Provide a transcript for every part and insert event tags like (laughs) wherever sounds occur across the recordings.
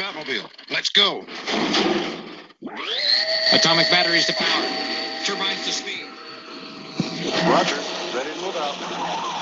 Batmobile. Let's go. Atomic batteries to power. Turbines to speed. Roger. Ready to move out.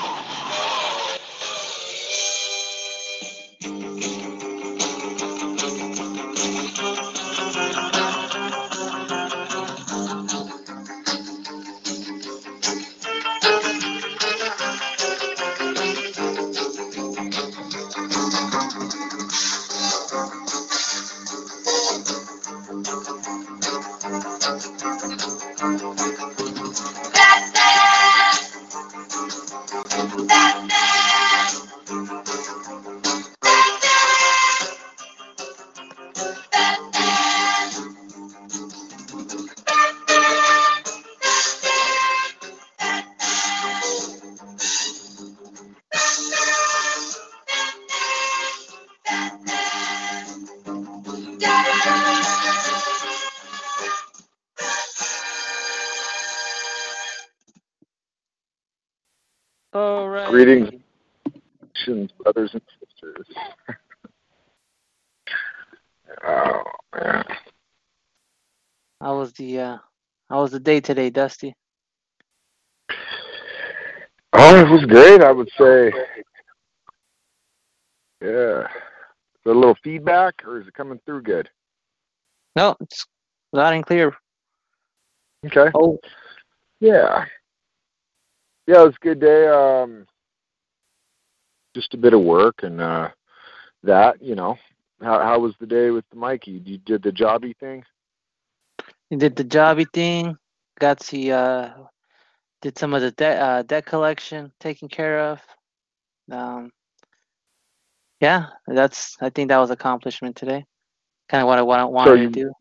The day today, Dusty? oh, it was great. I would say, yeah. Is there a little feedback, or is it coming through good? No, it's loud and clear. Okay. Oh, Yeah. Yeah, it was a good day. Um, just a bit of work and uh, that, you know. How how was the day with Mikey? You did the jobby thing? you did the jobby thing. Got the uh did some of the debt uh debt collection taken care of. Um yeah, that's I think that was accomplishment today. Kind of what I wanted you- to do.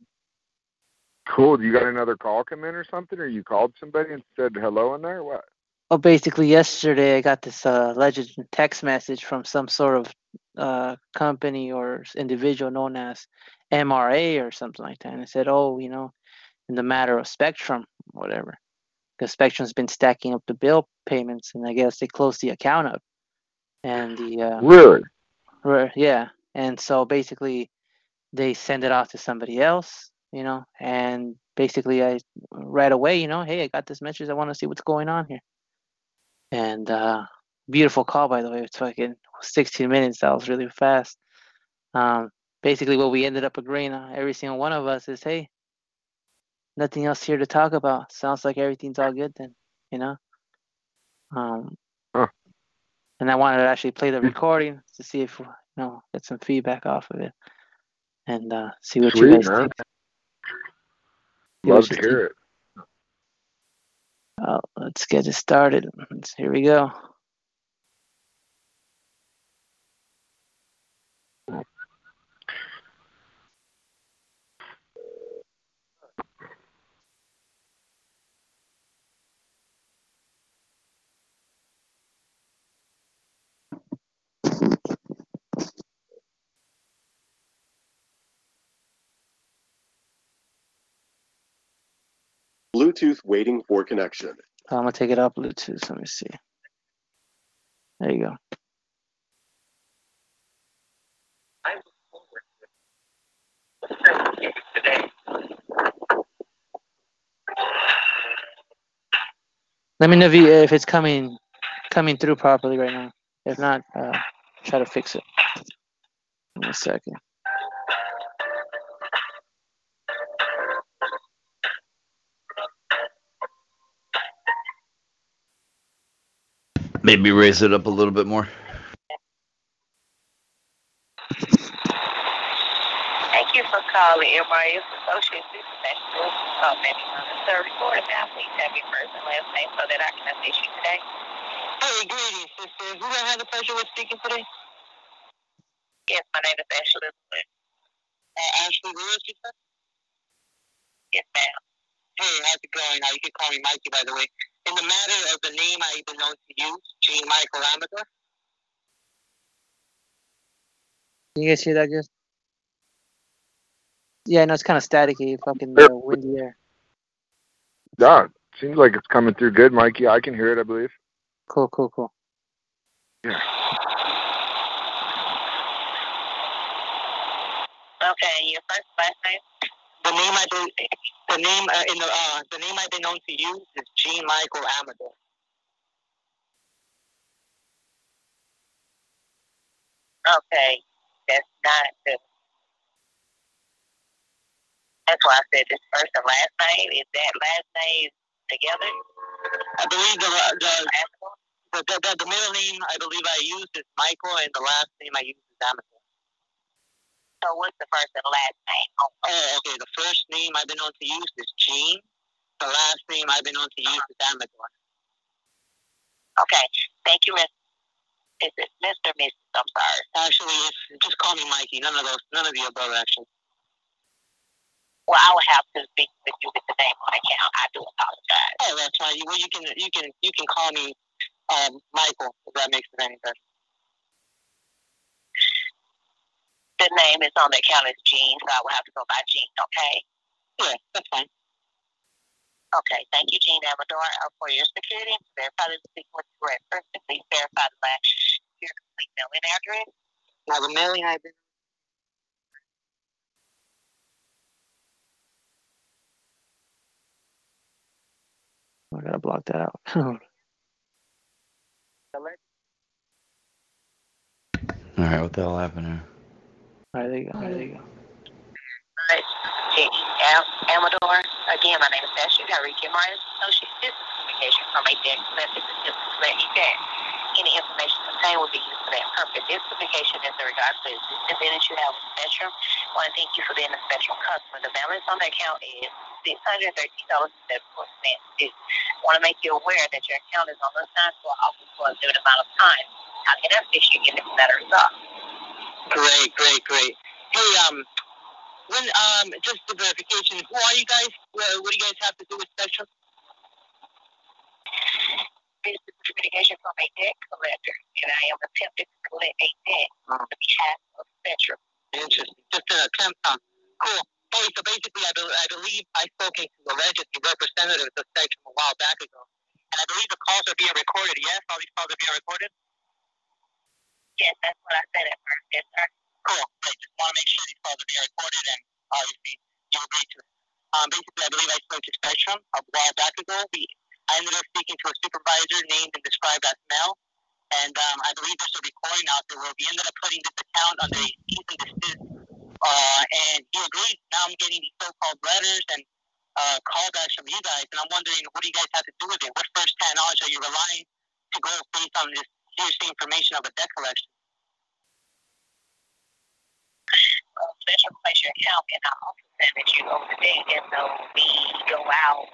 Cool. You got another call come in or something, or you called somebody and said hello in there? What? Well, basically, yesterday I got this uh, alleged text message from some sort of uh, company or individual known as MRA or something like that, and it said, "Oh, you know, in the matter of Spectrum, whatever, because Spectrum's been stacking up the bill payments, and I guess they closed the account up, and the uh, Really? Yeah. And so basically they send it off to somebody else, you know, and basically I right away, you know, hey, I got this message. I want to see what's going on here. And uh beautiful call by the way. It's fucking 16 minutes. That was really fast. Um basically what we ended up agreeing on, every single one of us is, hey, nothing else here to talk about. Sounds like everything's all good then, you know? Um Huh. and I wanted to actually play the Hmm. recording to see if you know get some feedback off of it and uh, see what you guys man. think. See Love to hear it. Well, let's get it started. Let's- Here we go. Bluetooth waiting for connection. I'm gonna take it up Bluetooth. Let me see. There you go. Let me know if, you, if it's coming coming through properly right now. If not, uh, try to fix it. Me a second. Maybe raise it up a little bit more. Thank you for calling MRS Associates. This is Ashley. Maybe on the third recording now. Please have your first and last name so that I can assist you today. Hey, greetings, sister. Who do I have the pleasure with speaking today? Yes, my name is Ashley. Lewis. Uh, Ashley Lewis, you said? Yes, ma'am. Hey, how's it going? Uh, you can call me Mikey, by the way. In the matter of the name I've been known to use, Gene Michael Amador, Can you guys hear that good? Yeah, no, it's kind of staticky, fucking uh, windy air. Yeah, seems like it's coming through good, Mikey. I can hear it, I believe. Cool, cool, cool. Yeah. Okay, your first last name? The name I believe, the name uh, in the uh, the name I've been known to use is Jean Michael Amador. Okay, that's not the. That's why I said this first and last name. Is that last name together? I believe the the the, the, the, the middle name I believe I used is Michael, and the last name I used is Amador. So what's the first and last name? Oh, okay. The first name I've been known to use is Jean. The last name I've been known to use is Amador. okay. Thank you, Miss. Is it Mr. Mrs. I'm sorry. Actually, it's, just call me Mikey. None of those, none of the above, actually. Well, I would have to speak with you with the name on account. I do apologize. Oh, that's fine. Well, you can, you can, you can call me um, Michael if that makes it any better. The name is on the account as Jean, so I will have to go by Jean, okay? Yeah, that's fine. Okay, thank you, Jean Amador. Uh, for your security, to verify the speaking with the correct person, please verify the last your complete mailing address. Now the mailing I've been. I gotta block that out. (laughs) All right, what the hell happened here? There there you go. Right. Am- Amador. Again, my name is Ashley. Your Myers Associates Business Communication from a deck message let you that any information contained will be used for that purpose. This communication is in regards to the business you have with Spectrum. I want to thank you for being a Spectrum customer. The balance on the account is six hundred thirteen dollars and seventy four cents. I want to make you aware that your account is on the sign for office for a limited amount of time. How can I assist you in this matter resolved? Great, great, great. Hey, um, when um, just the verification. Who are you guys? What, what do you guys have to do with Spectrum? This is communication from a debt collector, and I am attempting to collect a debt on behalf of Spectrum. Interesting. Just an attempt on. Cool. Hey, so basically, I, be- I believe I spoke to the legacy representative of Spectrum a while back ago, and I believe the calls are being recorded. Yes, all these calls are being recorded. Yes, that's what I said at first. Yes, sir. Cool. I just want to make sure these calls are being recorded, and obviously you agree to it. Um, basically, I believe I spoke to Spectrum a while back ago. We, I ended up speaking to a supervisor named and described as Mel, and um, I believe there's a recording out there where we ended up putting this account under a cease and desist. Uh, and he agreed. Now I'm getting these so-called letters and uh, callbacks from you guys, and I'm wondering what do you guys have to do with it? What first-hand knowledge are you relying to go based on this hearsay information of a debt collection? Uh, Spectrum place your account in our office and that you owe the debt, and so we go out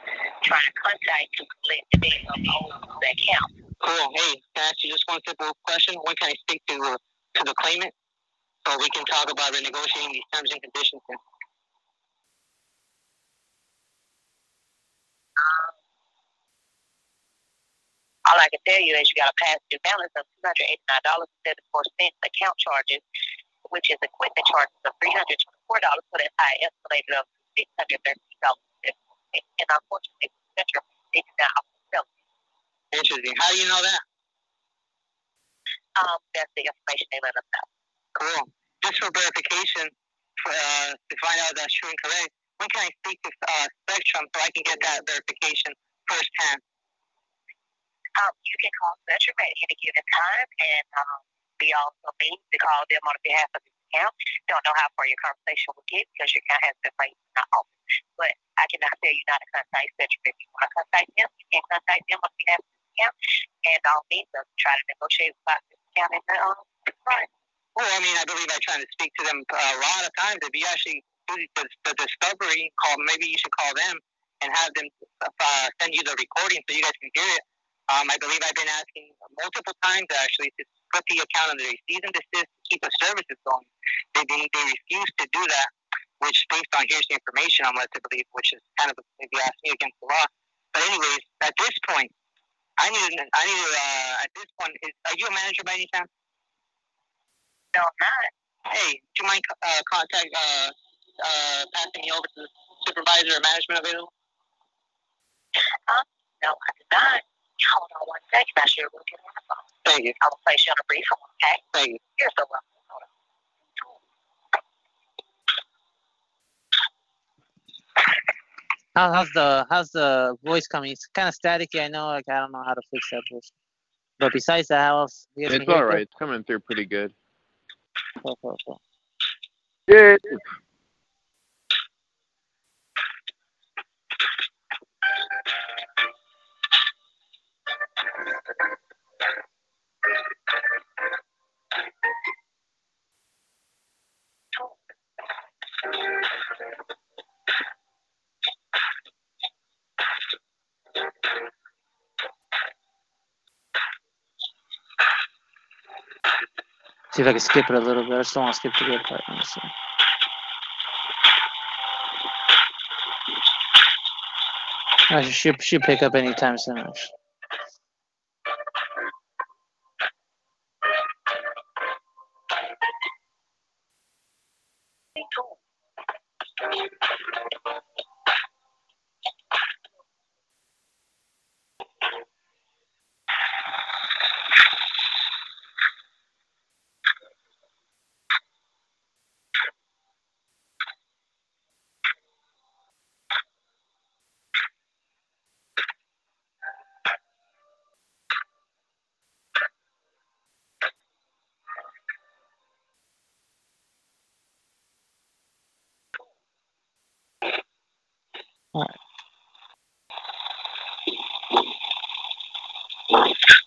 trying to contact to collect the debt of the account. Cool. Hey, can I ask you just one simple question? When can I speak to uh, to the claimant so we can talk about renegotiating these terms and conditions? Here? All I can tell you is you got a past due balance of two hundred eighty nine dollars and seventy four cents account charges, which is equipment charges of three hundred twenty four dollars for that high escalated up to six hundred thirteen dollars. And unfortunately, Spectrum did not sell. Interesting. How do you know that? Um, that's the information they let us know. Cool. Just for verification, for, uh, to find out that's true and correct, when can I speak to uh, Spectrum so I can get that verification firsthand? Um, you can call Spectrum at any given time, and um, we also need to call them on behalf of the account. Don't know how far your conversation will get because your account has been placed in our office. But I cannot tell you not to contact Spectrum. If you want to contact them, you can contact them on behalf of the account, and all means of try to negotiate about the account in the um, front. Well, I mean, I believe I tried to speak to them a lot of times. If you actually do the, the discovery call, maybe you should call them and have them uh, send you the recording so you guys can hear it. Um, I believe I've been asking multiple times actually to put the account under a cease and desist to keep the services going. They, they, they refuse to do that, which based on hearsay information, I'm led to believe, which is kind of maybe asking against the law. But anyways, at this point, I need I need uh, at this point, is, are you a manager by any chance? No, I'm not. Hey, do you mind uh, contact uh, uh, passing me over to the supervisor or management available? No, I did not. Hold on one second. I sure will get on the phone. Thank you. I will place you on a brief hold, okay? Thank you. You're so welcome. How, how's the how's the voice coming? It's kind of staticky. I know, like I don't know how to fix that voice. But besides that, how else? It's all right. It's coming through pretty good. Cool, cool, cool. Yeah. See if I can skip it a little bit. I just don't want to skip the good part. See. I should should pick up anytime soon. actually.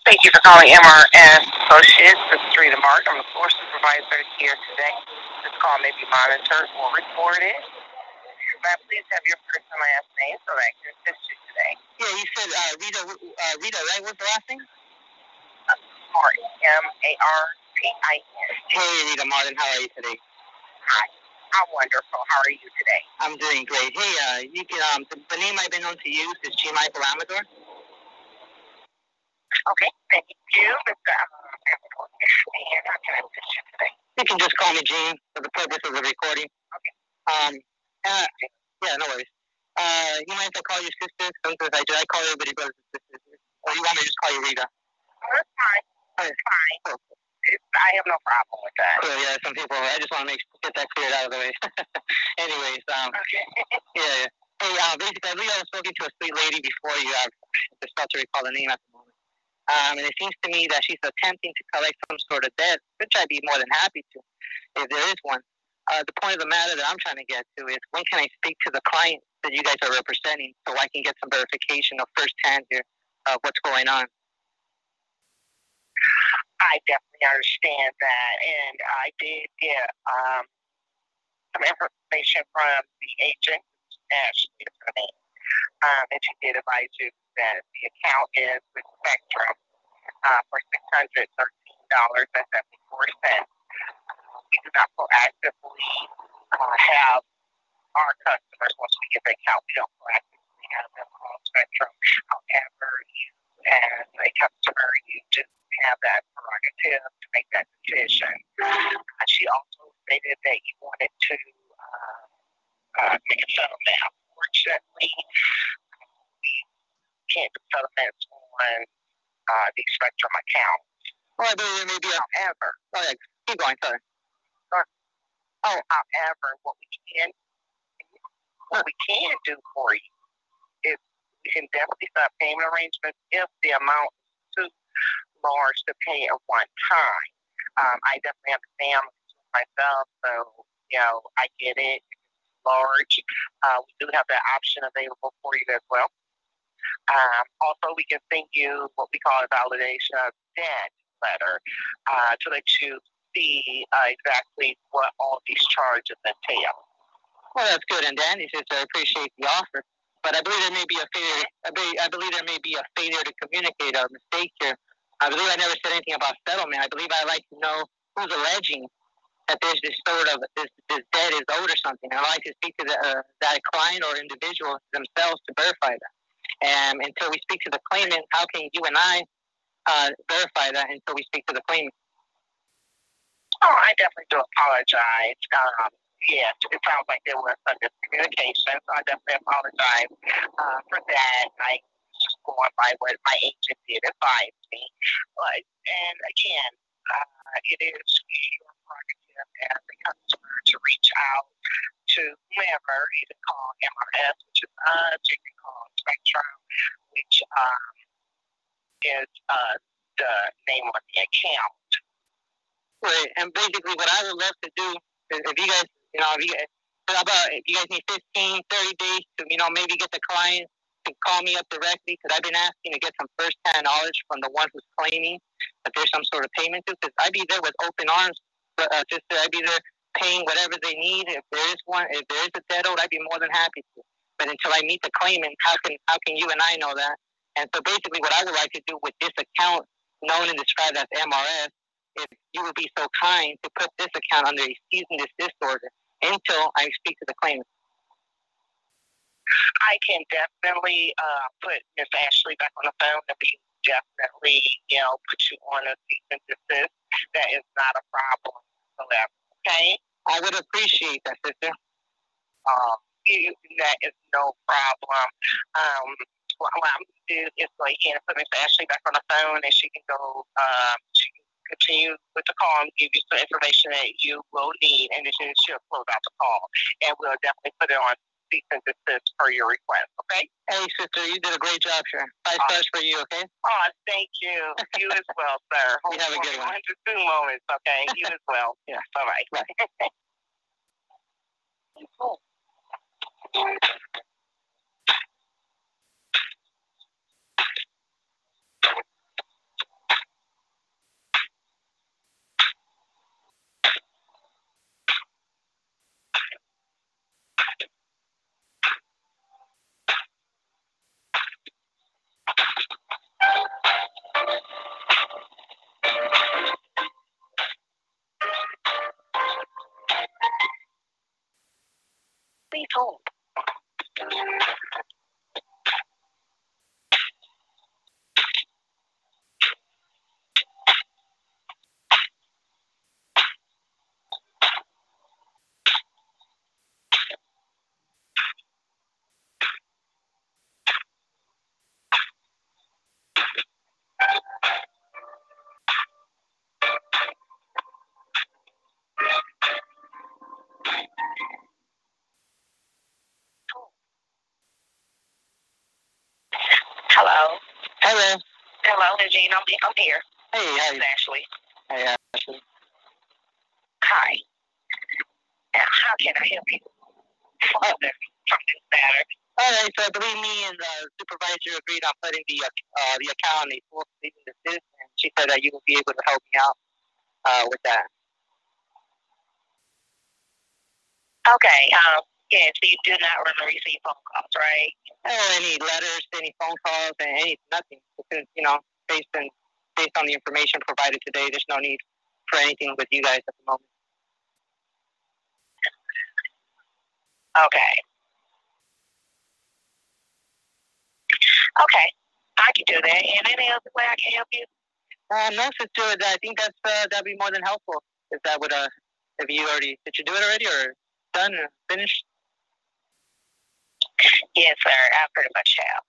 Thank you for calling MRS Associates. This is Rita Mark. I'm the floor supervisor here today. This call may be monitored or recorded. May I please have your first and last name so that I can assist you today? Yeah, you said uh, Rita, uh, Rita, right? What's the last name? Martin, M-A-R-T-I-N. Hey, Rita Martin, how are you today? Hi. I'm wonderful. How are you today? I'm doing great. Hey, uh, you can, um, the, the name I've been known to use is G. Michael Amador. Okay. Thank you, Mr. Amador. And how can I assist you today? You can just call me Gene for the purpose of the recording. Okay. Um, uh, yeah, no worries. Uh, you mind if I call you sister? Sometimes I do. I call everybody brothers and sisters. Or you want me to just call you Rita? That's fine. That's fine. It's, I have no problem with that. Cool, yeah, some people, I just want to make get that cleared out of the way. (laughs) Anyways, um, Okay. yeah, yeah. Hey, uh, basically, I believe I was talking to a sweet lady before you. I just about to recall the name at. Um, and it seems to me that she's attempting to collect some sort of debt, which I'd be more than happy to, if there is one. Uh, the point of the matter that I'm trying to get to is when can I speak to the client that you guys are representing so I can get some verification of firsthand here of what's going on? I definitely understand that, and I did get um, some information from the agent, Ashley um, and she did advise you that the account is with Spectrum uh, for six hundred thirteen dollars and seventy four cents. We do not proactively uh, have our customers once we get the account. We don't proactively have them on Spectrum. However, you as a customer, you do have that prerogative to make that decision. Uh, she also stated that you wanted to uh, uh, make a settlement. Unfortunately, can't do settlements on uh, the Spectrum account. Well, there may be. However, Oh, yeah, keep going, sorry. oh, however, what we can what we can do for you is we can definitely set up payment arrangements if the amount is too large to pay at one time. Um, I definitely understand myself, so you know I get it. It's large. Uh, we do have that option available for you as well. Um, also, we can send you what we call a validation of debt letter uh, to let you see uh, exactly what all these charges entail. Well, that's good, and Danny says I appreciate the offer, but I believe there may be a failure. I believe, I believe there may be a failure to communicate or mistake here. I believe I never said anything about settlement. I believe I'd like to know who's alleging that there's this sort of this, this debt is owed or something. I'd like to speak to the, uh, that client or individual themselves to verify that. And until we speak to the claimant, how can you and I uh, verify that until we speak to the claimant? Oh, I definitely do apologize. Um, yes, it sounds like there was some miscommunication, so I definitely apologize uh, for that. I just going by what my agent did advise me. But, and again, uh, it is your prerogative as a customer to reach out to whomever, you can call MRS, which is us, you can call Spectrum, which um, is uh, the name of the account. Right, and basically what I would love to do is if you guys, you know, if you guys, about if you guys need 15, 30 days to, you know, maybe get the client to call me up directly because I've been asking to get some first-hand knowledge from the one who's claiming that there's some sort of payment to. Because I'd be there with open arms, uh, sister. I'd be there paying whatever they need. If there is one, if there is a debt owed, I'd be more than happy to. But until I meet the claimant, how can how can you and I know that? And so basically, what I would like to do with this account, known and described as MRS, if you would be so kind to put this account under a cease and desist order until I speak to the claimant. I can definitely uh, put Miss Ashley back on the phone and we definitely, you know, put you on a cease and desist. That is not a problem whatsoever. Okay? I would appreciate that, sister. Um, that is no problem. Um, what I'm going to do is go ahead put Miss Ashley back on the phone and she can go, um, she can continue with the call and give you some information that you will need and then she'll close out the call. And we'll definitely put it on cease and desist per your request, okay? Hey, sister, you did a great job, sir. Five stars for you, okay? Oh, thank you. You as well, sir. (laughs) You have a good one. Two moments, okay? You as well. (laughs) Yeah. Bye-bye. Please hold. (laughs) Hello. Hello, I'm, I'm here. Hey, It's you? Ashley. Hey, Ashley. Hi. Now, how can I help you? Further from this matter. All right, so I believe me and the supervisor agreed on putting the uh, the account on a full cease and and she said that you will be able to help me out uh, with that. Okay. Um. Yeah. So you do not want to receive phone calls, right? Oh, any letters, any phone calls, and any nothing. Because, you know, based on based on the information provided today, there's no need for anything with you guys at the moment. Okay. Okay. I can do that. And any other way I can help you? Uh, no, sister, I think that's uh, that'd be more than helpful. If that would uh, if you already did you do it already or done or finished? Yes, sir. I pretty much have.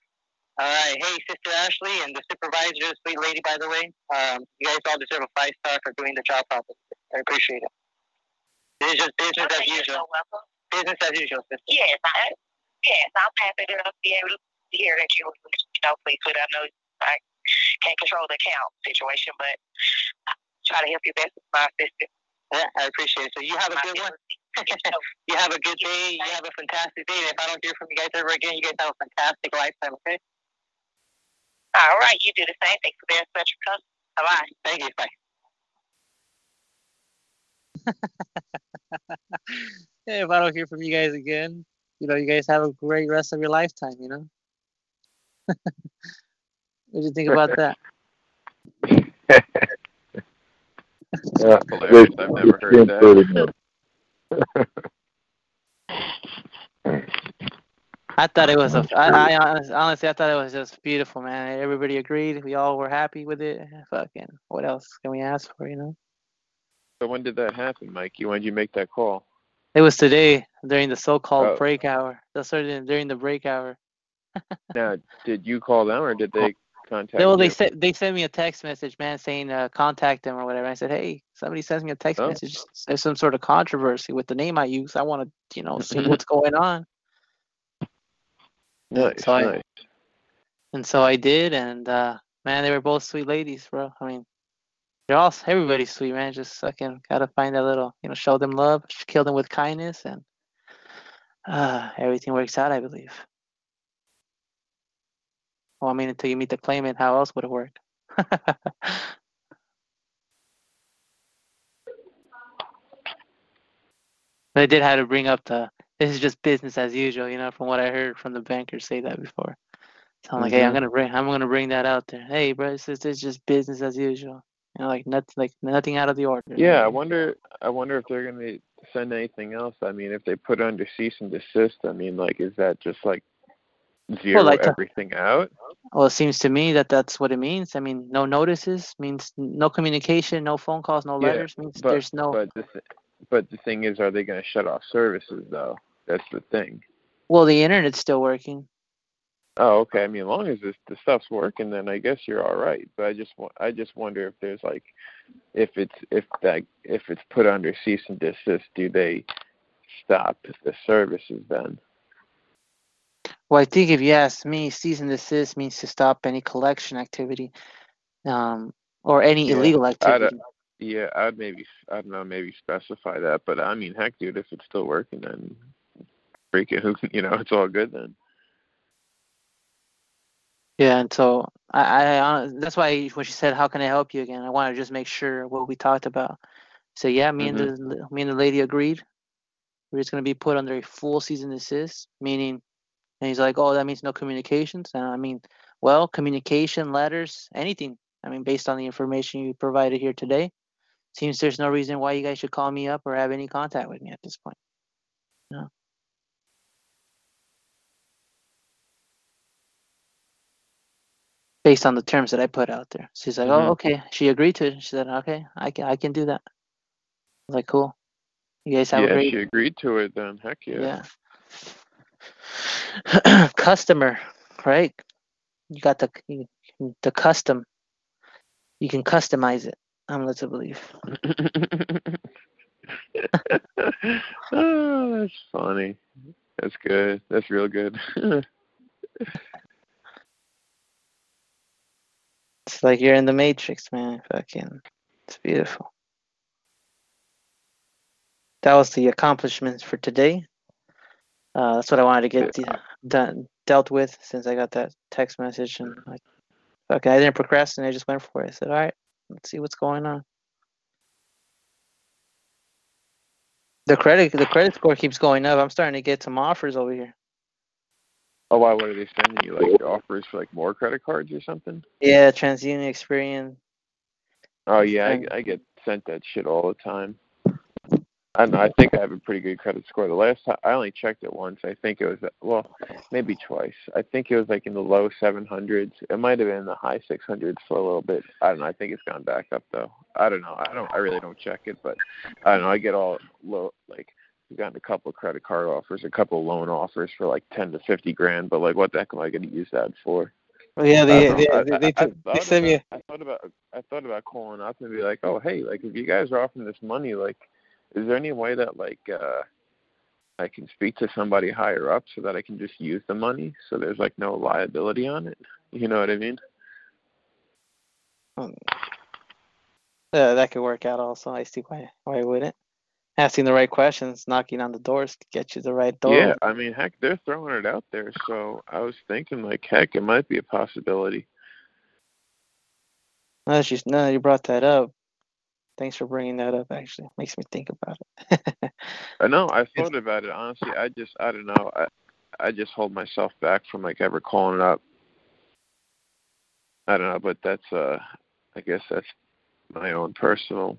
All right. Hey, Sister Ashley and the supervisor, sweet lady, by the way. Um, you guys all deserve a five star for doing the job properly. I appreciate it. This is just business as Okay, you're usual. so. Business as usual, sister. Yes, I, yes, I'm happy to be able to hear that you, you know, please, but I know I can't control the account situation, but I try to help you best with my assistant. Yeah, I appreciate it. So you have a good one. (laughs) you have a good (laughs) day. You have a fantastic day. And if I don't hear from you guys ever again, you guys have a fantastic lifetime. Okay? All right, you do the same. Thanks for being such a customer. Bye bye. Thank you. Bye. (laughs) Hey, if I don't hear from you guys again, you know, you guys have a great rest of your lifetime, you know? (laughs) what do you think about that? Yeah, Hilarious. I've never heard that. (laughs) I thought it was a. I, I honestly, I thought it was just beautiful, man. Everybody agreed. We all were happy with it. Fucking, what else can we ask for, you know? So when did that happen, Mikey? When did you make that call? It was today during the so-called Oh. break hour. That's sort of during the break hour. (laughs) Now, did you call them or did they contact. They, well, they you? sent they sent me a text message, man, saying uh, contact them or whatever. I said, hey, somebody sends me a text Oh. message. There's some sort of controversy with the name I use. I want to, you know, see (laughs) what's going on. Nice, so I- nice. And so I did, and uh, man, they were both sweet ladies, bro. I mean, they're all everybody's sweet, man. Just fucking gotta find that little, you know, show them love, kill them with kindness, and uh, everything works out, I believe. Well, I mean, until you meet the claimant, how else would it work? (laughs) They did have to bring up the this is just business as usual, you know, from what I heard from the bankers say that before. So I'm like, hey, I'm Mhm. gonna bring I'm gonna bring that out there. Hey, bro, this is, this is just business as usual. You know, like nothing like nothing out of the ordinary. Yeah, I wonder. I wonder if they're gonna send anything else. I mean, if they put under cease and desist, I mean, like, is that just like zero like the- everything out? Well, it seems to me that that's what it means. I mean, no notices means no communication, no phone calls, no Yeah, letters means but- there's no. But the th- but the thing is, are they gonna shut off services though? That's the thing. Well, the internet's still working. Oh, okay. I mean, as long as this, the stuff's working, then I guess you're all right. But I just I just wonder if there's like, if it's if that if it's put under cease and desist, do they stop the services then? Well, I think if you ask me, cease and desist means to stop any collection activity, um, or any Yeah, illegal I'd, activity. yeah, I'd maybe I don't know maybe specify that. But I mean, heck, dude, if it's still working, then freaking who you know it's all good then. Yeah, and so I, I that's why when she said, "How can I help you again?" I want to just make sure what we talked about. So yeah, me and mm-hmm. the me and the lady agreed. We're just gonna be put under a full cease and desist, meaning, and he's like, "Oh, that means no communications." And I mean, well, communication, letters, anything. I mean, based on the information you provided here today, seems there's no reason why you guys should call me up or have any contact with me at this point. No. Based on the terms that I put out there. She's like, Mhm. "Oh, okay." She agreed to it. She said, "Okay, I can, I can do that." I was like, "Cool." You guys have a yeah, great she agreed to it then. Heck yeah. yeah. (clears throat) Customer, right? You got the the custom. You can customize it. I'm led to believe. (laughs) (laughs) oh, that's funny. That's good. That's real good. (laughs) It's like you're in the Matrix, man. Fucking, it's beautiful. That was the accomplishments for today. Uh, that's what I wanted to get de- done dealt with since I got that text message and like, okay, I didn't procrastinate. I just went for it. I said, all right, let's see what's going on. The credit the credit score keeps going up. I'm starting to get some offers over here. Oh, why? What are they sending you? Like offers for like more credit cards or something? Yeah, TransUnion, Experian. Oh yeah, I, I get sent that shit all the time. I don't know. I think I have a pretty good credit score. The last time I only checked it once. I think it was well, maybe twice. I think it was like in the low 700s. It might have been in the high 600s for a little bit. I don't know. I think it's gone back up though. I don't know. I don't. I really don't check it, but I don't know. I get all low like. We've gotten a couple of credit card offers, a couple of loan offers for like ten to fifty grand. But like, what the heck am I going to use that for? Well, yeah, they they. I- they, they, I took- they thought sent me. I thought about I thought about calling up and be like, oh hey, like if you guys are offering this money, like, is there any way that like uh I can speak to somebody higher up so that I can just use the money so there's like no liability on it? You know what I mean? Um, that could work out also. I see why why wouldn't. Asking the right questions, knocking on the doors to get you the right door. Yeah, I mean, heck, they're throwing it out there. So I was thinking, like, heck, it might be a possibility. That you, now you brought that up, thanks for bringing that up. Actually, makes me think about it. I know. I (laughs) thought about it honestly. I just, I don't know. I, I just hold myself back from like ever calling it up. I don't know, but that's, uh, I guess that's my own personal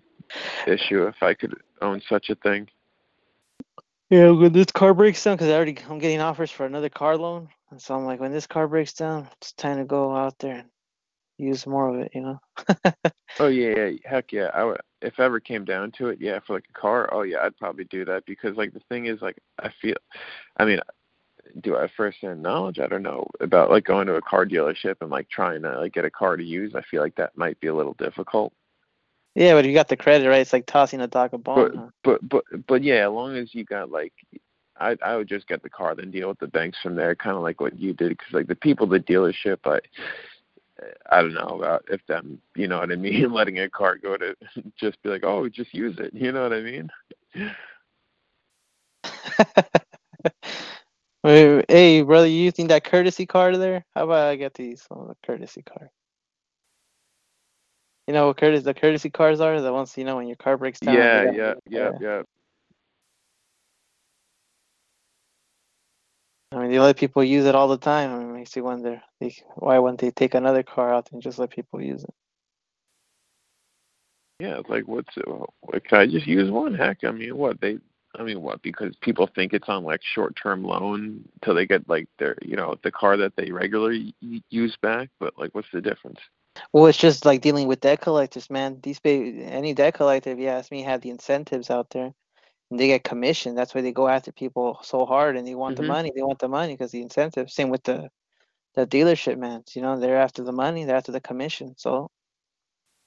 issue. If I could own such a thing. yeah, when this car breaks down, because I already I'm getting offers for another car loan, and so I'm like, when this car breaks down, it's time to go out there and use more of it. You know. (laughs) Oh yeah, yeah, heck yeah. I would, if ever came down to it, yeah, for like a car. Oh yeah, I'd probably do that because like the thing is like I feel, I mean, do I have first-hand knowledge? I don't know about like going to a car dealership and like trying to like get a car to use. I feel like that might be a little difficult. Yeah, but you got the credit, right? It's like tossing a dog a bone. But but but but yeah, as long as you got like, I I would just get the car, then deal with the banks from there, kind of like what you did, because like the people the dealership, I I don't know about if them, you know what I (laughs) mean, letting a car go to (laughs) just be like, oh, just use it, you know what I mean? (laughs) Wait, hey, brother, you using that courtesy card there? How about I get these on the courtesy card? You know what courtesy the courtesy cars are? The ones you know when your car breaks down. Yeah, yeah, yeah, yeah. I mean, they let people use it all the time. I mean, it makes you wonder, like, why wouldn't they take another car out and just let people use it? Yeah, like what's it? What, can I just use one? Heck, I mean, what they? I mean, what? Because people think it's on like short-term loan till they get like their, you know, the car that they regularly use back. But like, what's the difference? Well, it's just like dealing with debt collectors, man. These ba- any debt collector, if you ask me, have the incentives out there, and they get commission. That's why they go after people so hard, and they want Mhm. the money. They want the money because the incentive. Same with the the dealership, man. You know, they're after the money. They're after the commission. So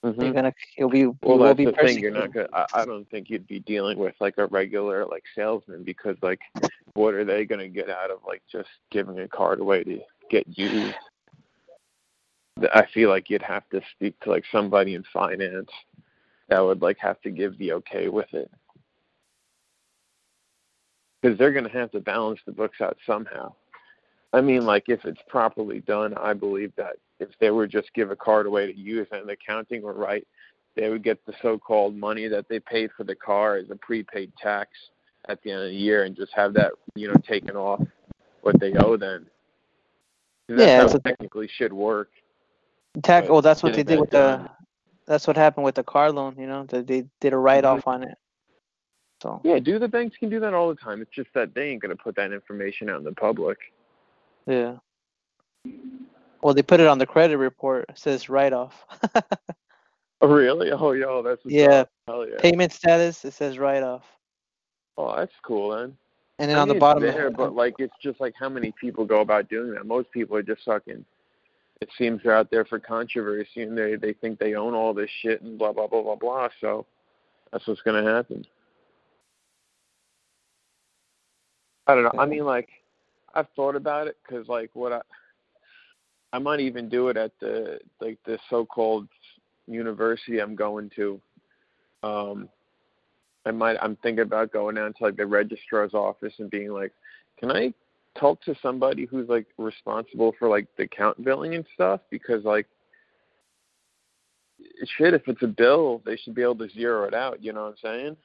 Mm-hmm. you're gonna, you'll be, you Well, will that's be the thing. You're not gonna. I, I don't think you'd be dealing with like a regular like salesman because like, what are they gonna get out of like just giving a card away to get used? I feel like you'd have to speak to like somebody in finance that would like have to give the okay with it because they're gonna have to balance the books out somehow. I mean, like if it's properly done, I believe that if they were just give a card away to use and the accounting were right, they would get the so-called money that they paid for the car as a prepaid tax at the end of the year and just have that, you know, taken off what they owe then. That's Yeah, how it technically should work. But Well, that's what they did with done- the. That's what happened with the car loan. You know, that they did a write off mm-hmm. on it. So Yeah, do the banks can do that all the time. It's just that they ain't gonna put that information out in the public. yeah. Well, they put it on the credit report. It says write off. Oh (laughs) really? Oh yo, that's Yeah. Hell yeah. Payment status. It says write off. Oh, that's cool then. And then I on the mean, bottom, there, but like it's just like how many people go about doing that. Most people are just fucking. It seems they're out there for controversy and they they think they own all this shit and blah blah blah blah blah. So that's what's gonna happen. I don't know. I mean, like I've thought about it because like what I I might even do it at the like the so-called university I'm going to. Um, I might I'm thinking about going down to like the registrar's office and being like, Can I talk to somebody who's like responsible for like the account billing and stuff? Because like shit, if it's a bill, they should be able to zero it out, you know what I'm saying?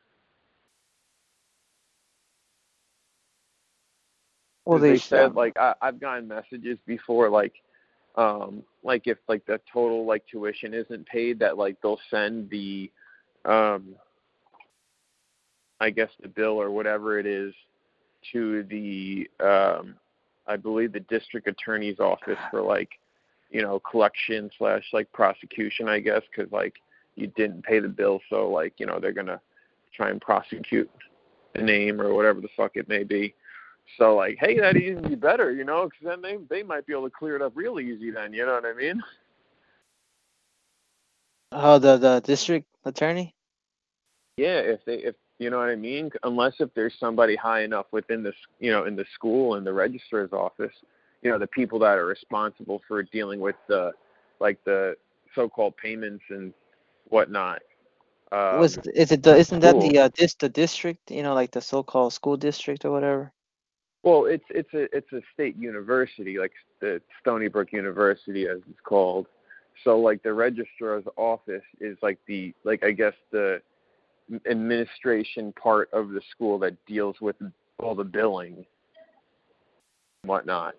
well they, they said like I, I've gotten messages before like um like if like the total like tuition isn't paid that like they'll send the um I guess the bill or whatever it is to the um I believe the district attorney's office for like you know collection slash like prosecution I guess because like you didn't pay the bill so like you know they're gonna try and prosecute the name or whatever the fuck it may be. So like, hey, that'd even be better, you know, because then they they might be able to clear it up real easy. Then you know what I mean? oh, the the district attorney. Yeah, if they if you know what I mean, unless if there's somebody high enough within the s- you know in the school in the registrar's office, you know, the people that are responsible for dealing with the like the so-called payments and whatnot. Um, Was is it the isn't that the uh, dis the district? You know, like the so-called school district or whatever. Well, it's it's a it's a state university, like the Stony Brook University, as it's called. So, like the registrar's office is like the like I guess the administration part of the school that deals with all the billing and whatnot.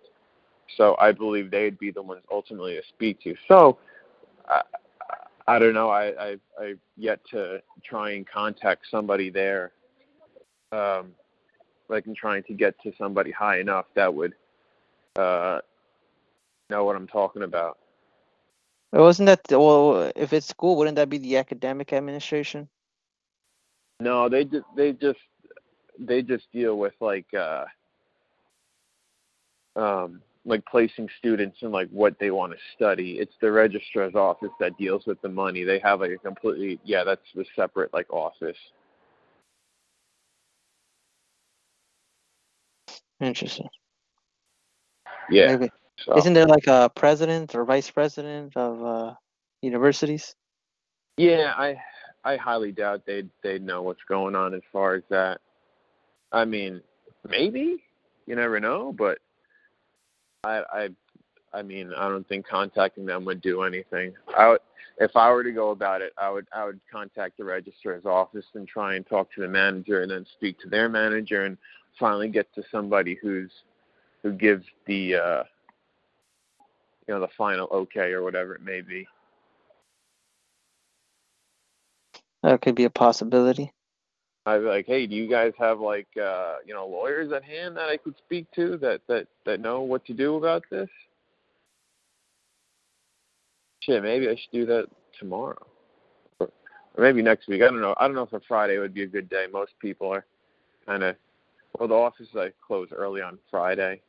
So, I believe they'd be the ones ultimately to speak to. So, I, I don't know. I I I've yet to try and contact somebody there. Um, like in trying to get to somebody high enough that would uh know what I'm talking about. Wasn't that well? If it's school, wouldn't that be the academic administration? No, they just they just they just deal with like uh um, like placing students in like what they want to study. It's the registrar's office that deals with the money. They have like a completely yeah, that's a separate like office. Interesting. Yeah. Maybe. So Isn't there like a president or vice president of uh, universities? yeah, I I highly doubt they'd they'd know what's going on as far as that. I mean, maybe you never know, but I I I mean, I don't think contacting them would do anything. I would, if I were to go about it, I would I would contact the registrar's office and try and talk to the manager and then speak to their manager and finally get to somebody who's who gives the uh you know the final okay or whatever it may be. That could be a possibility. I'd be like, hey, do you guys have like uh, you know lawyers at hand that I could speak to that that that know what to do about this? Shit, maybe I should do that tomorrow, or, or maybe next week. I don't know. I don't know if a Friday would be a good day. Most people are kind of well, the offices I close early on Friday.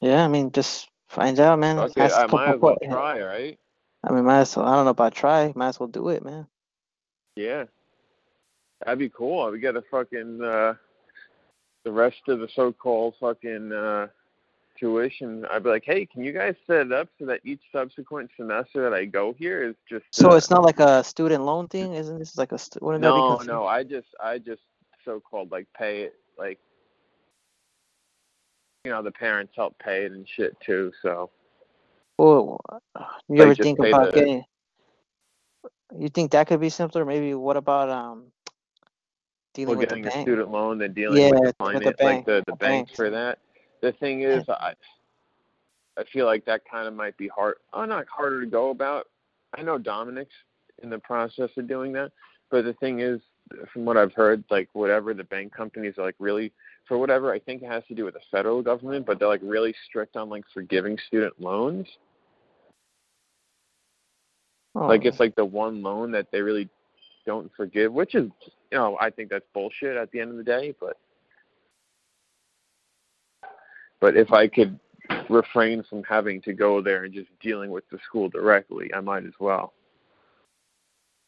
Yeah, I mean, just find out, man. Okay, I might as well try, right? I mean, might as well. I don't know if I try. Might as well do it, man. Yeah, that'd be cool. Would get a fucking uh, the rest of the so-called fucking uh, tuition. I'd be like, hey, can you guys set it up so that each subsequent semester that I go here is just So uh, it's not like a student loan thing, isn't this like a? Stu- wouldn't no, no. I just I just so-called like pay it like you know the parents help pay it and shit too. So Well, you Like, ever just think pay about the- getting? You think that could be simpler? Maybe what about um dealing or with the getting a bank? student loan and dealing Yeah, with the with the finance, bank- like the the the banks banks. for that. The thing is, I I feel like that kind of might be hard. Oh, not harder to go about. I know Dominic's in the process of doing that, but the thing is, from what I've heard, like whatever the bank companies are like really for whatever I think it has to do with the federal government, but they're like really strict on like forgiving student loans. Oh, Like it's like the one loan that they really don't forgive, which is you know I think that's bullshit at the end of the day. But but if I could refrain from having to go there and just dealing with the school directly, I might as well.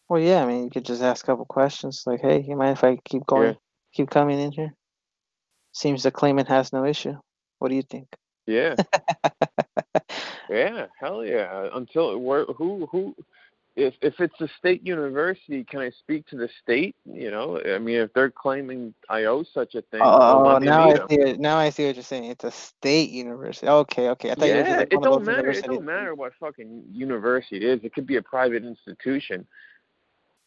well, yeah. I mean, you could just ask a couple questions, like, "Hey, you mind if I keep going, Yeah. keep coming in here?" Seems the claimant has no issue. What do you think? Yeah, (laughs) yeah, hell yeah. Until where who who if if it's a state university, can I speak to the state? You know, I mean, if they're claiming I owe such a thing, Oh, now I see. It, now I see what you're saying. It's a state university. Okay, okay. I thought you were Yeah, like it don't matter. It don't matter what fucking university it is. It could be a private institution.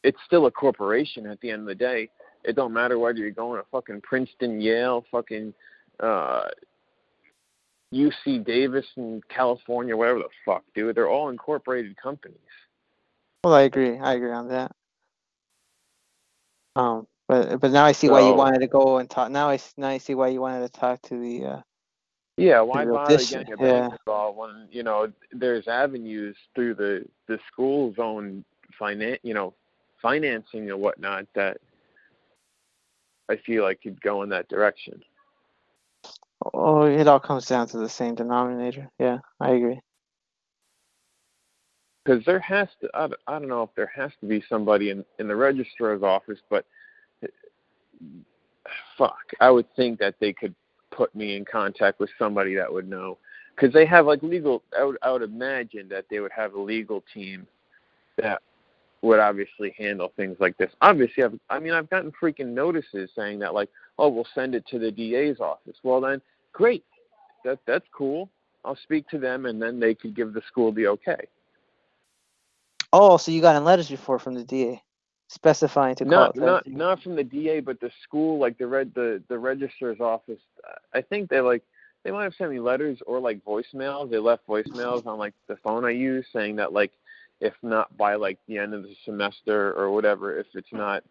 It's still a corporation at the end of the day. It don't matter whether you're going to fucking Princeton, Yale, fucking uh UC Davis in California, whatever the fuck, dude. They're all incorporated companies. Well, I agree. I agree on that. Um, but but now I see why you wanted to go and talk. Now I now I see why you wanted to talk to the. Uh, Yeah, why bother getting a yeah. when you know there's avenues through the the school's own finan you know financing and whatnot that I feel like could go in that direction. Oh, it all comes down to the same denominator. Yeah, I agree. because there has to I, don't- I don't know if there has to be somebody in in the registrar's office but fuck i would think that they could put me in contact with somebody that would know because they have like legal I would, I would imagine that they would have a legal team that would obviously handle things like this obviously I've, i mean i've gotten freaking notices saying that like oh we'll send it to the da's office well then great that that's cool i'll speak to them and then they could give the school the okay Oh, so you got in letters before from the DA specifying to call. not not not from the DA, but the school, like the red the the registrar's office. I think they like they might have sent me letters or like voicemails. They left voicemails on like the phone I use saying that like if not by like the end of the semester or whatever, if it's not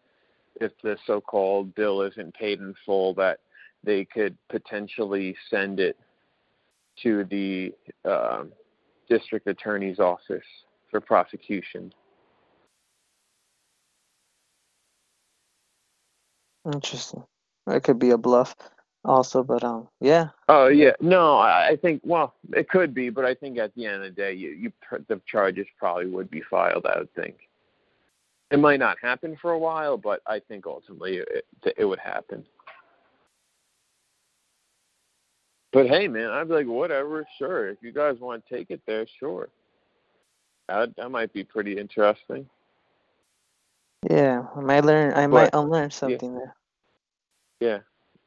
if the so-called bill isn't paid in full, that they could potentially send it to the um, district attorney's office for prosecution. Interesting. That could be a bluff, also. But um, yeah, Oh yeah, no, I think well, it could be, but I think at the end of the day, you you the charges probably would be filed. I would think. It might not happen for a while, but I think ultimately it it would happen. But hey, man, I'd be like, whatever, sure. If you guys want to take it there, sure. That that might be pretty interesting. yeah, I might learn. I might unlearn something there. Yeah,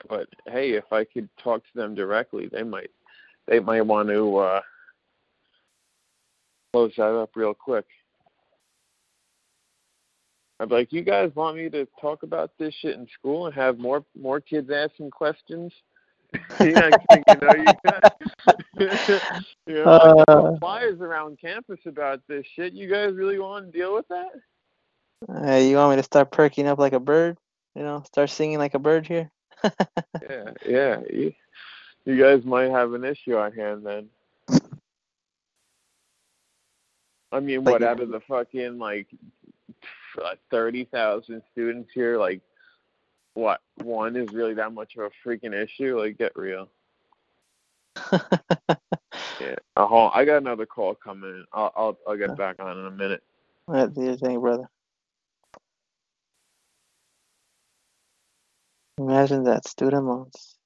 but hey, if I could talk to them directly, they might they might want to uh, close that up real quick. I'd be like, you guys want me to talk about this shit in school and have more more kids asking questions? (laughs) you know, you know, you, guys, (laughs) you know Uh. flyers around campus about this shit. You guys really want to deal with that? Uh, you want me to start perking up like a bird? You know, start singing like a bird here. (laughs) Yeah, yeah. You, you guys might have an issue on hand then. I mean, Like what you- out of the fucking like thirty thousand students here, like what one is really that much of a freaking issue? Like, get real. (laughs) Yeah. Uh, hold on, I got another call coming. I'll I'll I'll get back on in a minute. What do you think, brother? Imagine that, student loans.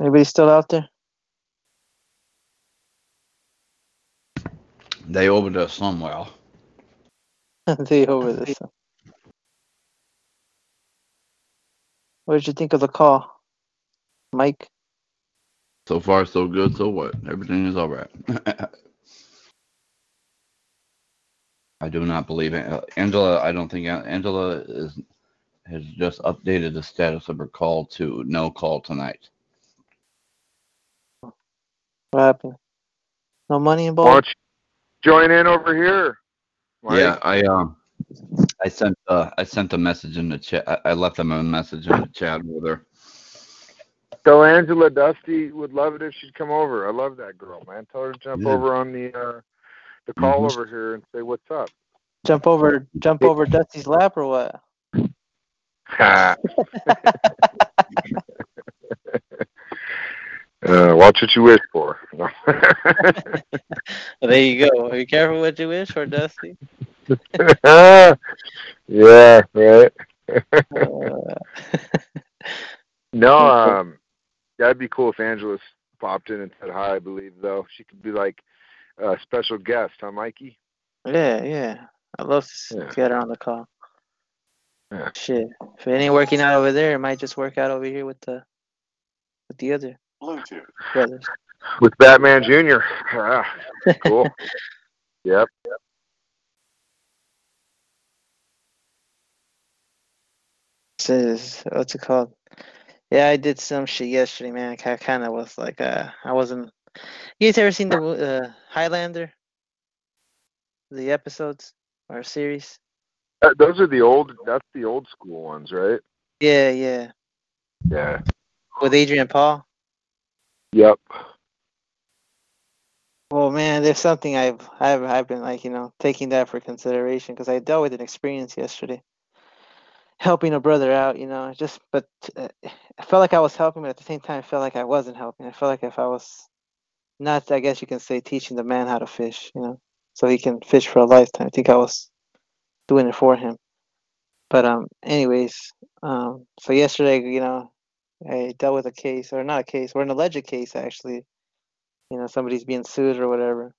Anybody still out there? They overdosed some well. (laughs) they over this. What did you think of the call, Mike? So far, so good. So what? Everything is all right. (laughs) I do not believe it. Uh, Angela, I don't think Angela is has just updated the status of her call to no call tonight. What happened? No money Why involved. don't you join in over here? Mike? Yeah, I um, I sent uh, I sent a message in the chat. I, I left them a message in the chat with her. So Angela Dusty would love it if she'd come over. I love that girl, man. Tell her to jump Yeah. over on the uh the call Mhm. over here and say what's up. Jump over, jump over Dusty's lap or what? (laughs) uh, watch what you wish for. (laughs) There you go. Be careful what you wish for, Dusty. (laughs) yeah, right. Uh, No, um, that'd be cool if Angela popped in and said hi. I believe though she could be like a special guest, huh, Mikey? yeah, yeah. I'd love to s Yeah. get her on the call. Yeah. Shit. If it ain't working out over there, it might just work out over here with the with the other Bluetooth. brothers. With Batman Junior. Ah, cool. (laughs) yep. Says what's it called? Yeah, I did some shit yesterday, man. I kind of was like, uh, I wasn't. You guys ever seen the uh, Highlander? The episodes or series? Uh, those are the old. That's the old school ones, right? Yeah, yeah. Yeah. With Adrian Paul. Yep. Well, man, there's something I've I've I've been like you know taking that for consideration because I dealt with an experience yesterday, helping a brother out, you know, just but uh, I felt like I was helping, but at the same time, I felt like I wasn't helping. I felt like if I was not, I guess you can say, teaching the man how to fish, you know, so he can fish for a lifetime. I think I was doing it for him. But um, anyways, um, so yesterday, you know, I dealt with a case, or not a case, or an alleged case actually you know somebody's being sued or whatever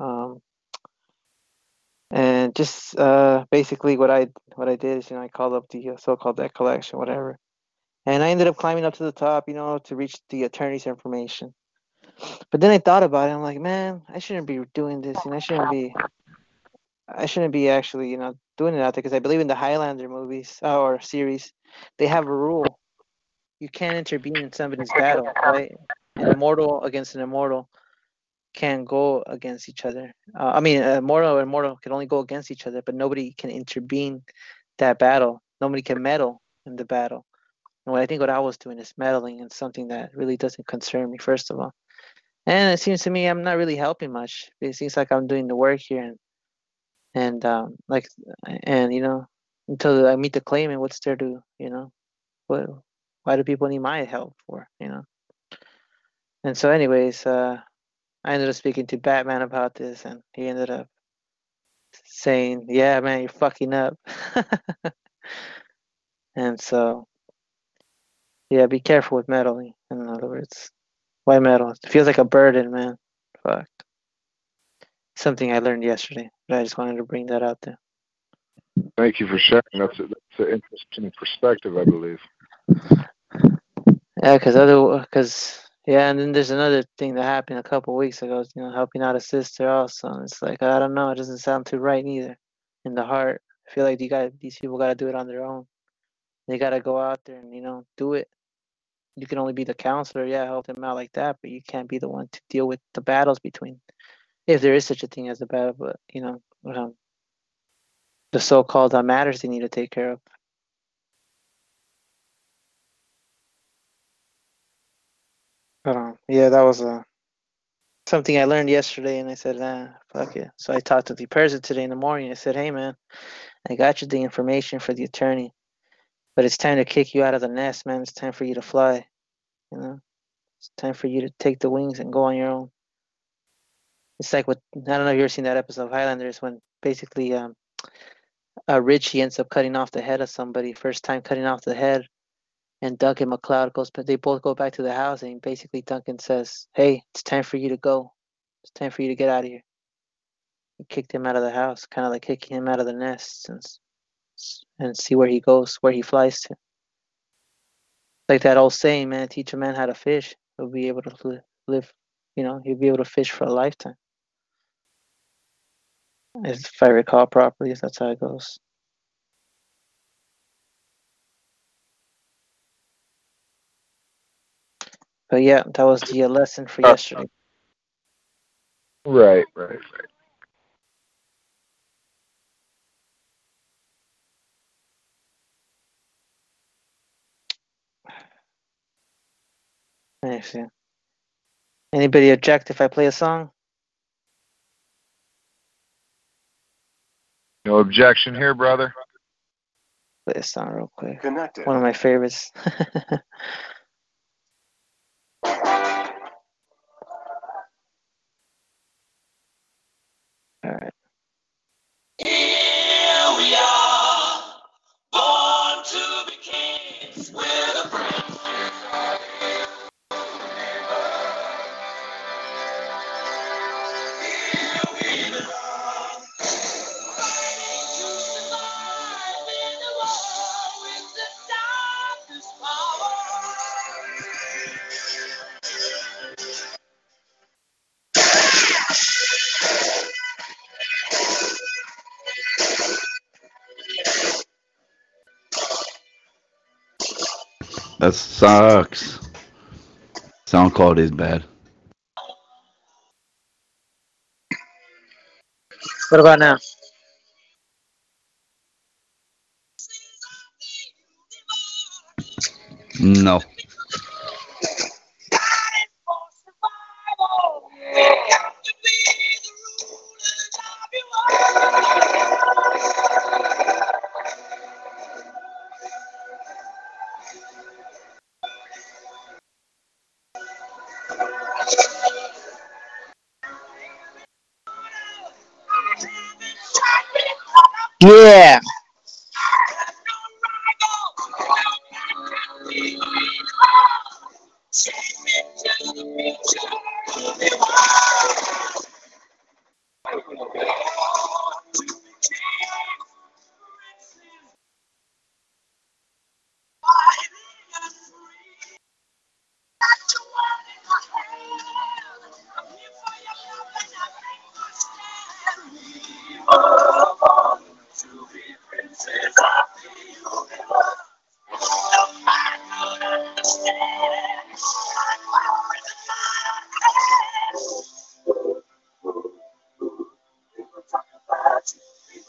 um and just uh basically what i what i did is you know i called up the uh, so-called debt collection whatever and i ended up climbing up to the top you know to reach the attorney's information but then i thought about it i'm like man i shouldn't be doing this and i shouldn't be i shouldn't be actually you know doing it out there because i believe in the highlander movies uh, or series they have a rule you can't intervene in somebody's battle right an immortal against an immortal can go against each other. Uh, I mean, a mortal and mortal can only go against each other, but nobody can intervene that battle. Nobody can meddle in the battle. And what I think what I was doing is meddling in something that really doesn't concern me, first of all. And it seems to me I'm not really helping much. It seems like I'm doing the work here, and and um, like, and you know, until I meet the claimant, what's there to, you know, what, why do people need my help for, you know? And so, anyways, uh, I ended up speaking to Batman about this, and he ended up saying, "Yeah, man, you're fucking up." (laughs) and so, yeah, be careful with meddling. In other words, why meddle? It feels like a burden, man. Fuck. Something I learned yesterday, but I just wanted to bring that out there. Thank you for sharing. That's a, that's an interesting perspective, I believe. Yeah, because other, because yeah, and then there's another thing that happened a couple weeks ago. You know, helping out a sister also. And it's like I don't know, it doesn't sound too right either. In the heart, I feel like you got these people got to do it on their own. They got to go out there and you know do it. You can only be the counselor, yeah, help them out like that, but you can't be the one to deal with the battles between, if there is such a thing as a battle. But you know, um, the so-called uh, matters they need to take care of. But um, yeah, that was uh, something I learned yesterday, and I said, ah, fuck it. So I talked to the person today in the morning. I said, hey man, I got you the information for the attorney, but it's time to kick you out of the nest, man. It's time for you to fly. You know, it's time for you to take the wings and go on your own. It's like what I don't know if you ever seen that episode of Highlanders when basically um, uh, Richie ends up cutting off the head of somebody, first time cutting off the head, and Duncan MacLeod goes, but they both go back to the house, and basically Duncan says, "Hey, it's time for you to go. It's time for you to get out of here." He kicked him out of the house, kind of like kicking him out of the nest, and and see where he goes, where he flies to. Like that old saying, man, teach a man how to fish, he'll be able to live. You know, he'll be able to fish for a lifetime. If I recall properly, that's how it goes. But yeah, that was the lesson for oh. yesterday. Right, right, right. I see. Anybody object if I play a song? No objection here, brother. Play a song real quick. Connected. One of my favorites. (laughs) That sucks. Sound quality is bad. What about now? No. Yeah.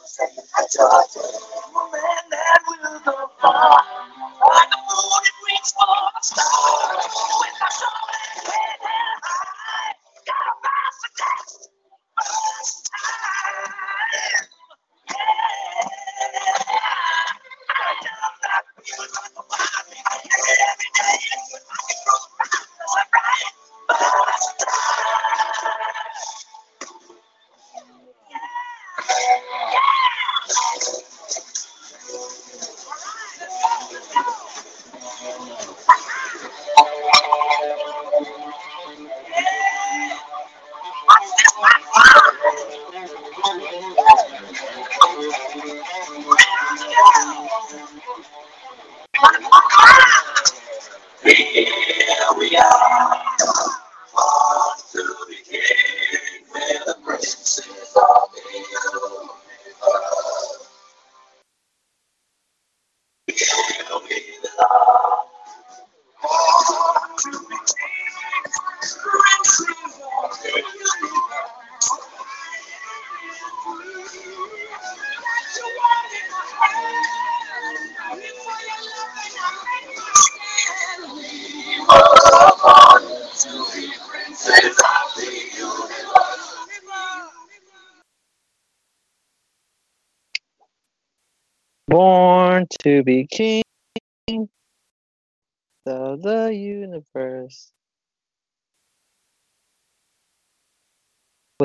A man that will go far. Like the moon, it reaches for the stars. When I saw it,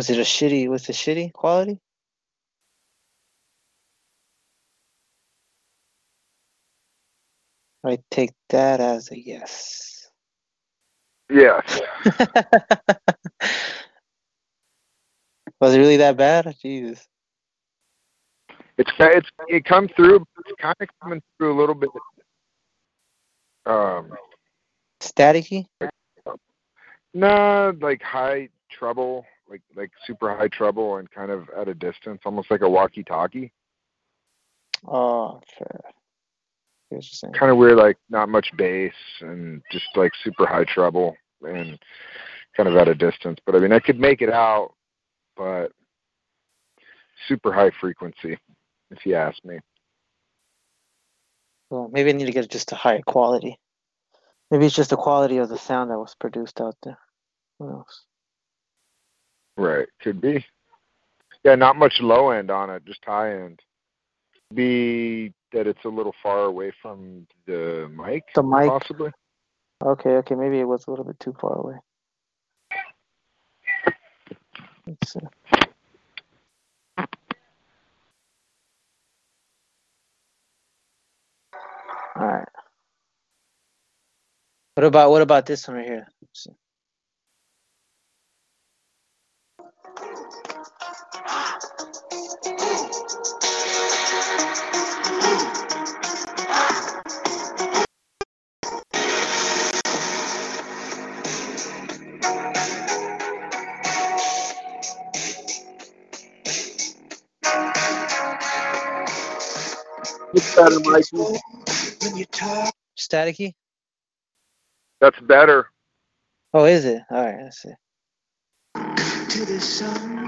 Was it a shitty? Was it shitty quality? I take that as a yes. Yes. (laughs) Was it really that bad? Jesus. It's it's it comes through. It's kind of coming through a little bit. Um, Staticky? no, like high treble, like super high treble, and kind of at a distance, almost like a walkie-talkie. Oh, fair. I see what you're saying. Kind of weird, like not much bass and just like super high treble and kind of at a distance. But I mean, I could make it out, but super high frequency, if you ask me. Well, maybe I need to get just a higher quality. Maybe it's just the quality of the sound that was produced out there. Who knows? Right, could be. Yeah, not much low end on it, just high end. Be that it's a little far away from the mic, The mic. possibly. Okay, okay, maybe it was a little bit too far away. Let's see. All right. What about what about this one right here? Staticky? That's better. Oh, is it? All right, let's see. to the sun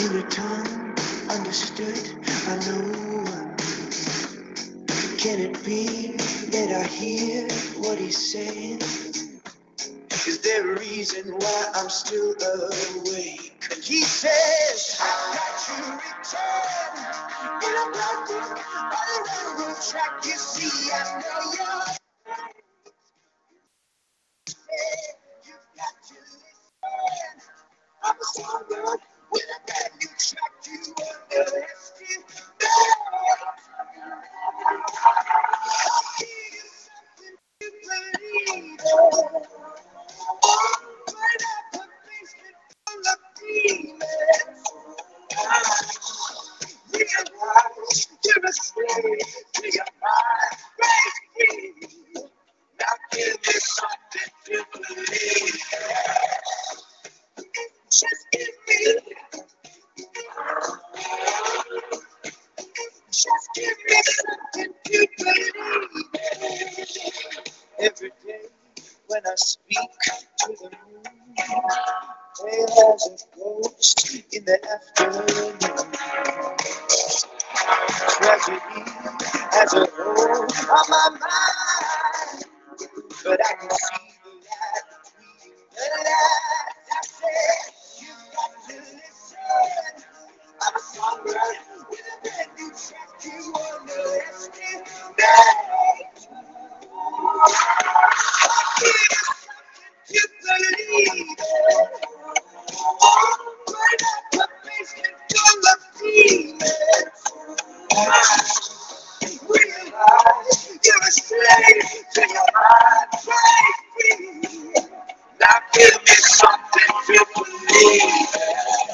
in return understood i know can it be that i hear what he's saying is there a reason why i'm still awake and he says i got you returned in a black book on a railroad track you see i know you're You've got to listen. I'm a songbird with a brand new track to underestimate. Now give me something to believe.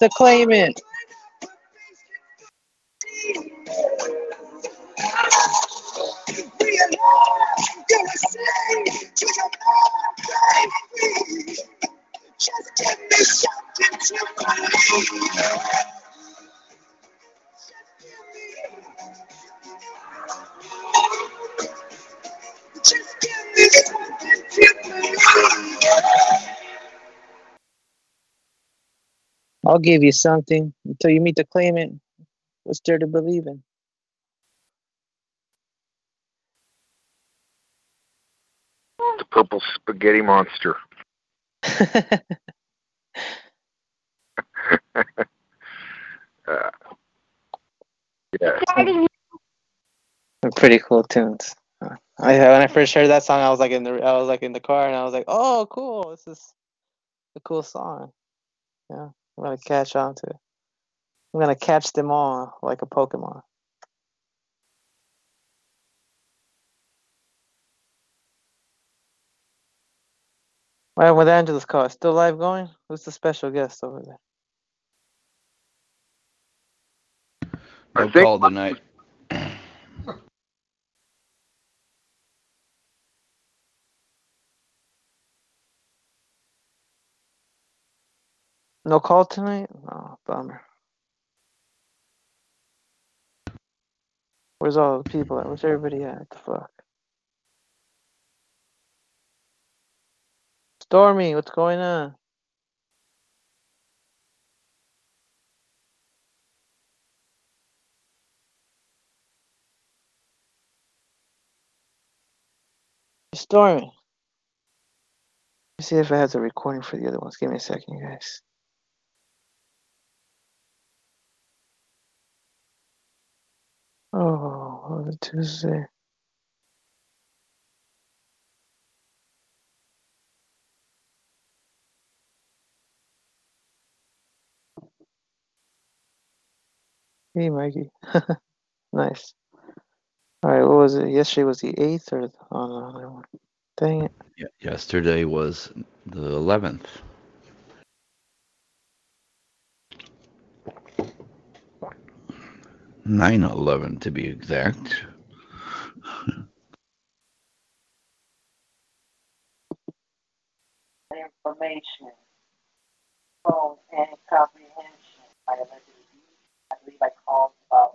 The claimant? Give you something until you meet the claimant. What's there to believe in? The purple spaghetti monster. (laughs) uh, yeah. They're pretty cool tunes. I when I first heard that song, I was like in the I was like in the car, and I was like, "Oh, cool! This is a cool song." Yeah, I'm gonna catch on to. I'm gonna catch them all like a Pokemon. Well, with Angela's car still live going? Who's the special guest over there? I No think- call tonight. No call tonight? Oh, bummer. Where's all the people at? Where's everybody at? What the fuck? Stormy, what's going on? Stormy. Let me see if I have the recording for the other ones. Give me a second, guys. Oh, was it Tuesday? Hey, Mikey. (laughs) nice. All right, what was it? Yesterday was the 8th or oh, that one. Dang it. Ye- Yesterday was the 11th. Nine eleven to be exact. information, phone, and comprehension. I I believe I called about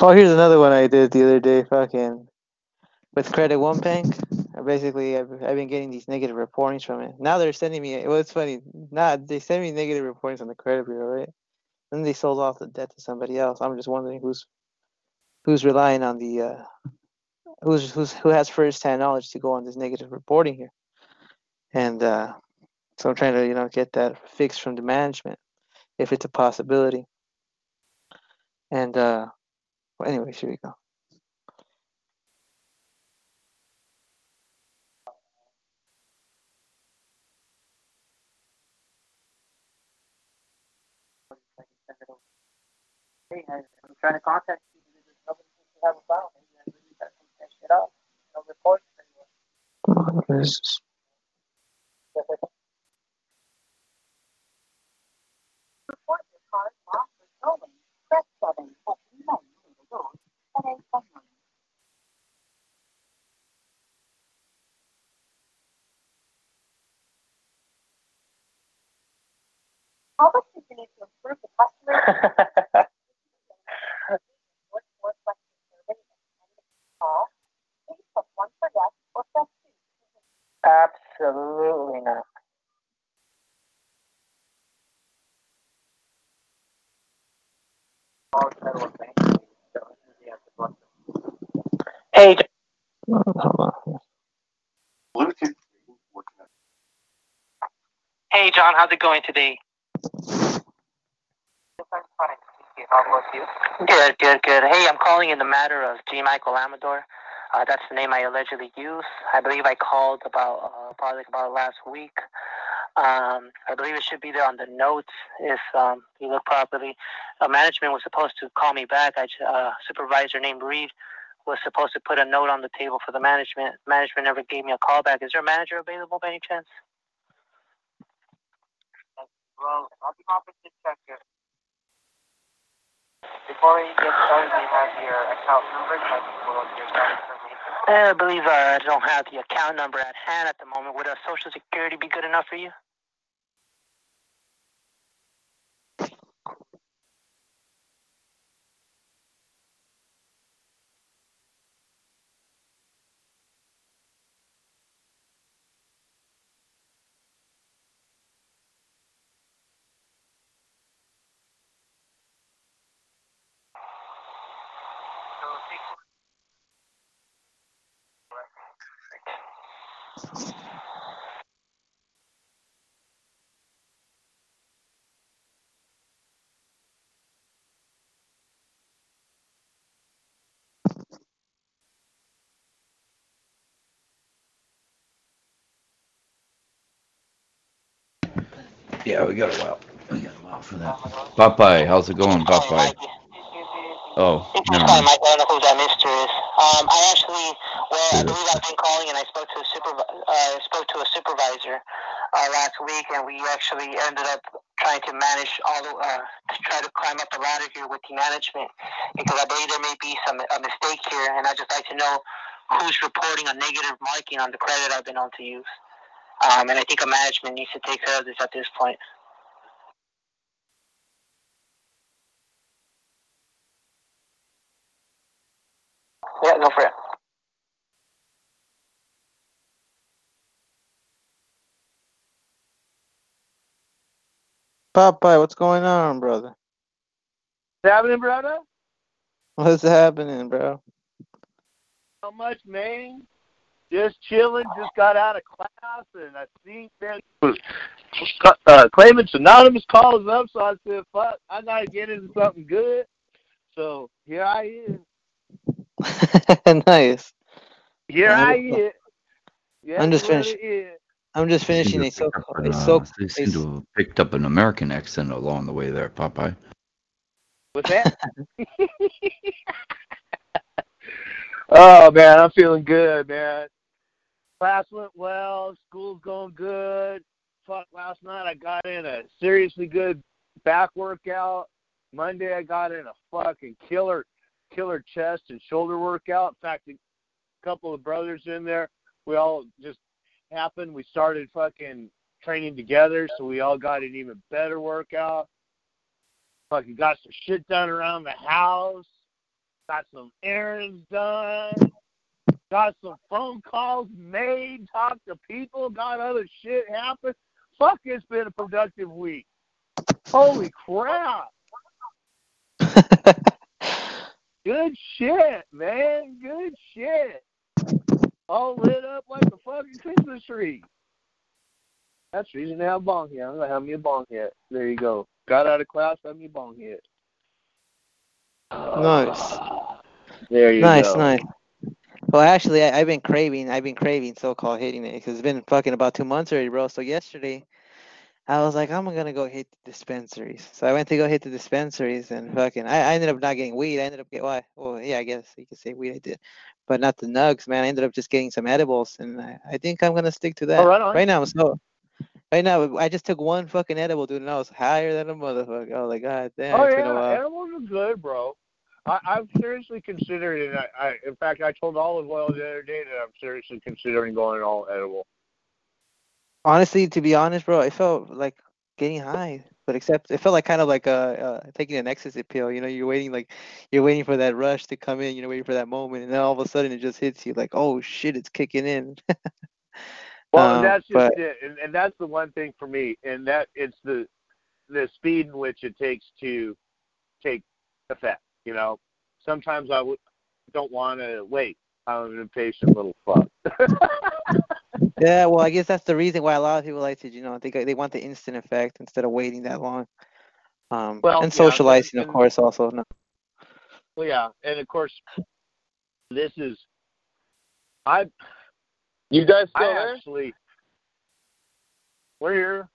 Oh, here's another one I did the other day. Fucking with Credit One Bank. I Basically, I've, I've been getting these negative reportings from it. Now they're sending me. Well, it's funny. Nah, they send me negative reportings on the credit bureau, right? Then they sold off the debt to somebody else. I'm just wondering who's who's relying on the uh, who's who's who has first-hand knowledge to go on this negative reporting here. And uh, so I'm trying to you know get that fixed from the management if it's a possibility. And uh, well, anyway, here we go. Hey, I- I'm trying to contact you. There's nobody seems to have a file. Maybe I really got to take that shit off. No reports anymore. Come on, what is this? Report your car lost or stolen. Press 7 at 9 road and a summary. How much do you need to improve the customer (laughs) what more question survey and call? Please press 1 for yes or press 2. Absolutely not. Hey, hey, John, how's it going today? Good, good, good. Hey, I'm calling in the matter of G. Michael Amador. Uh, that's the name I allegedly used. I believe I called about uh, probably about last week. Um, I believe it should be there on the notes if um, you look properly. Uh, management was supposed to call me back. I uh, supervisor named Reed was supposed to put a note on the table for the management. Management never gave me a call back. Is there a manager available by any chance? Well, I'll be happy to check it. Before you get started, you have your account number? I believe uh, I don't have the account number at hand at the moment. Would a social security be good enough for you? Yeah, we got a while. We got a while for that. Popeye, how's it going, Popeye? Oh, never Hi, mind. Mike. I don't know who that mister is. Um, I actually, well, I believe I've been calling and I spoke to a supervi- uh, spoke to a supervisor uh, last week, and we actually ended up trying to manage all the, uh, to try to climb up the ladder here with the management because I believe there may be some a mistake here, and I'd just like to know who's reporting a negative marking on the credit I've been on to use. Um, and I think a management needs to take care of this at this point. Yeah, go for it. Popeye, what's going on, brother? What's happening, brother? What's happening, bro? How much, man. Just chilling. Just got out of class, and I seen that was uh, claimants anonymous calls up. So I said, "Fuck, I gotta get into something good." So here I am. (laughs) nice. Here Yeah, I that's- am. Yeah, I'm just what finished- it is. I'm just finishing seem to a have so picked up a an, so uh, They seem a- to have picked up an American accent along the way there, Popeye. What's that? (laughs) (laughs) oh man, I'm feeling good, man. Class went well. School's going good. Fuck, last night I got in a seriously good back workout. Monday I got in a fucking killer, killer chest and shoulder workout. In fact, a couple of brothers in there, we all just happened. We started fucking training together, so we all got an even better workout fucking got some shit done around the house, got some errands done, got some phone calls made, talked to people, got other shit happen. Fuck, it's been a productive week. Holy crap. (laughs) Good shit, man. Good shit. All lit up like a fucking Christmas tree. That's the reason to have a bong hit. I'm gonna have me a bong hit. There you go. Got out of class, had me a bong hit. Nice. There you nice, go. Nice, nice. Well, actually, I, I've been craving. I've been craving so-called hitting it because it's been fucking about two months already, bro. So yesterday, I was like, I'm gonna go hit the dispensaries. So I went to go hit the dispensaries, and fucking, I, I ended up not getting weed. I ended up getting, why? well, yeah, I guess you could say weed. I did, but not the nugs, man. I ended up just getting some edibles, and I, I think I'm gonna stick to that. Oh, right on. Right now, so. Right now, I just took one fucking edible, dude, and I was higher than a motherfucker. I was like, God damn, Oh it's been a yeah, edibles are good, bro. I, I've seriously considered it. I, I, in fact, I told Olive Oil the other day that I'm seriously considering going all edible. Honestly, to be honest, bro, it felt like getting high, but except it felt like kind of like uh, uh taking an ecstasy pill. You know, you're waiting like you're waiting for that rush to come in. You know, waiting for that moment, and then all of a sudden it just hits you like, oh shit, it's kicking in. (laughs) Well, Um, that's just but- it, and, and that's the one thing for me, and that it's the the speed in which it takes to take effect. You know, sometimes I w- don't want to wait. I'm an impatient little fuck. (laughs) Yeah, well, I guess that's the reason why a lot of people like to, you know, they they want the instant effect instead of waiting that long. Um, Well, and yeah, socializing, and- of course, also. No. Well, yeah, and of course, this is I. You guys still I there? actually, we're here.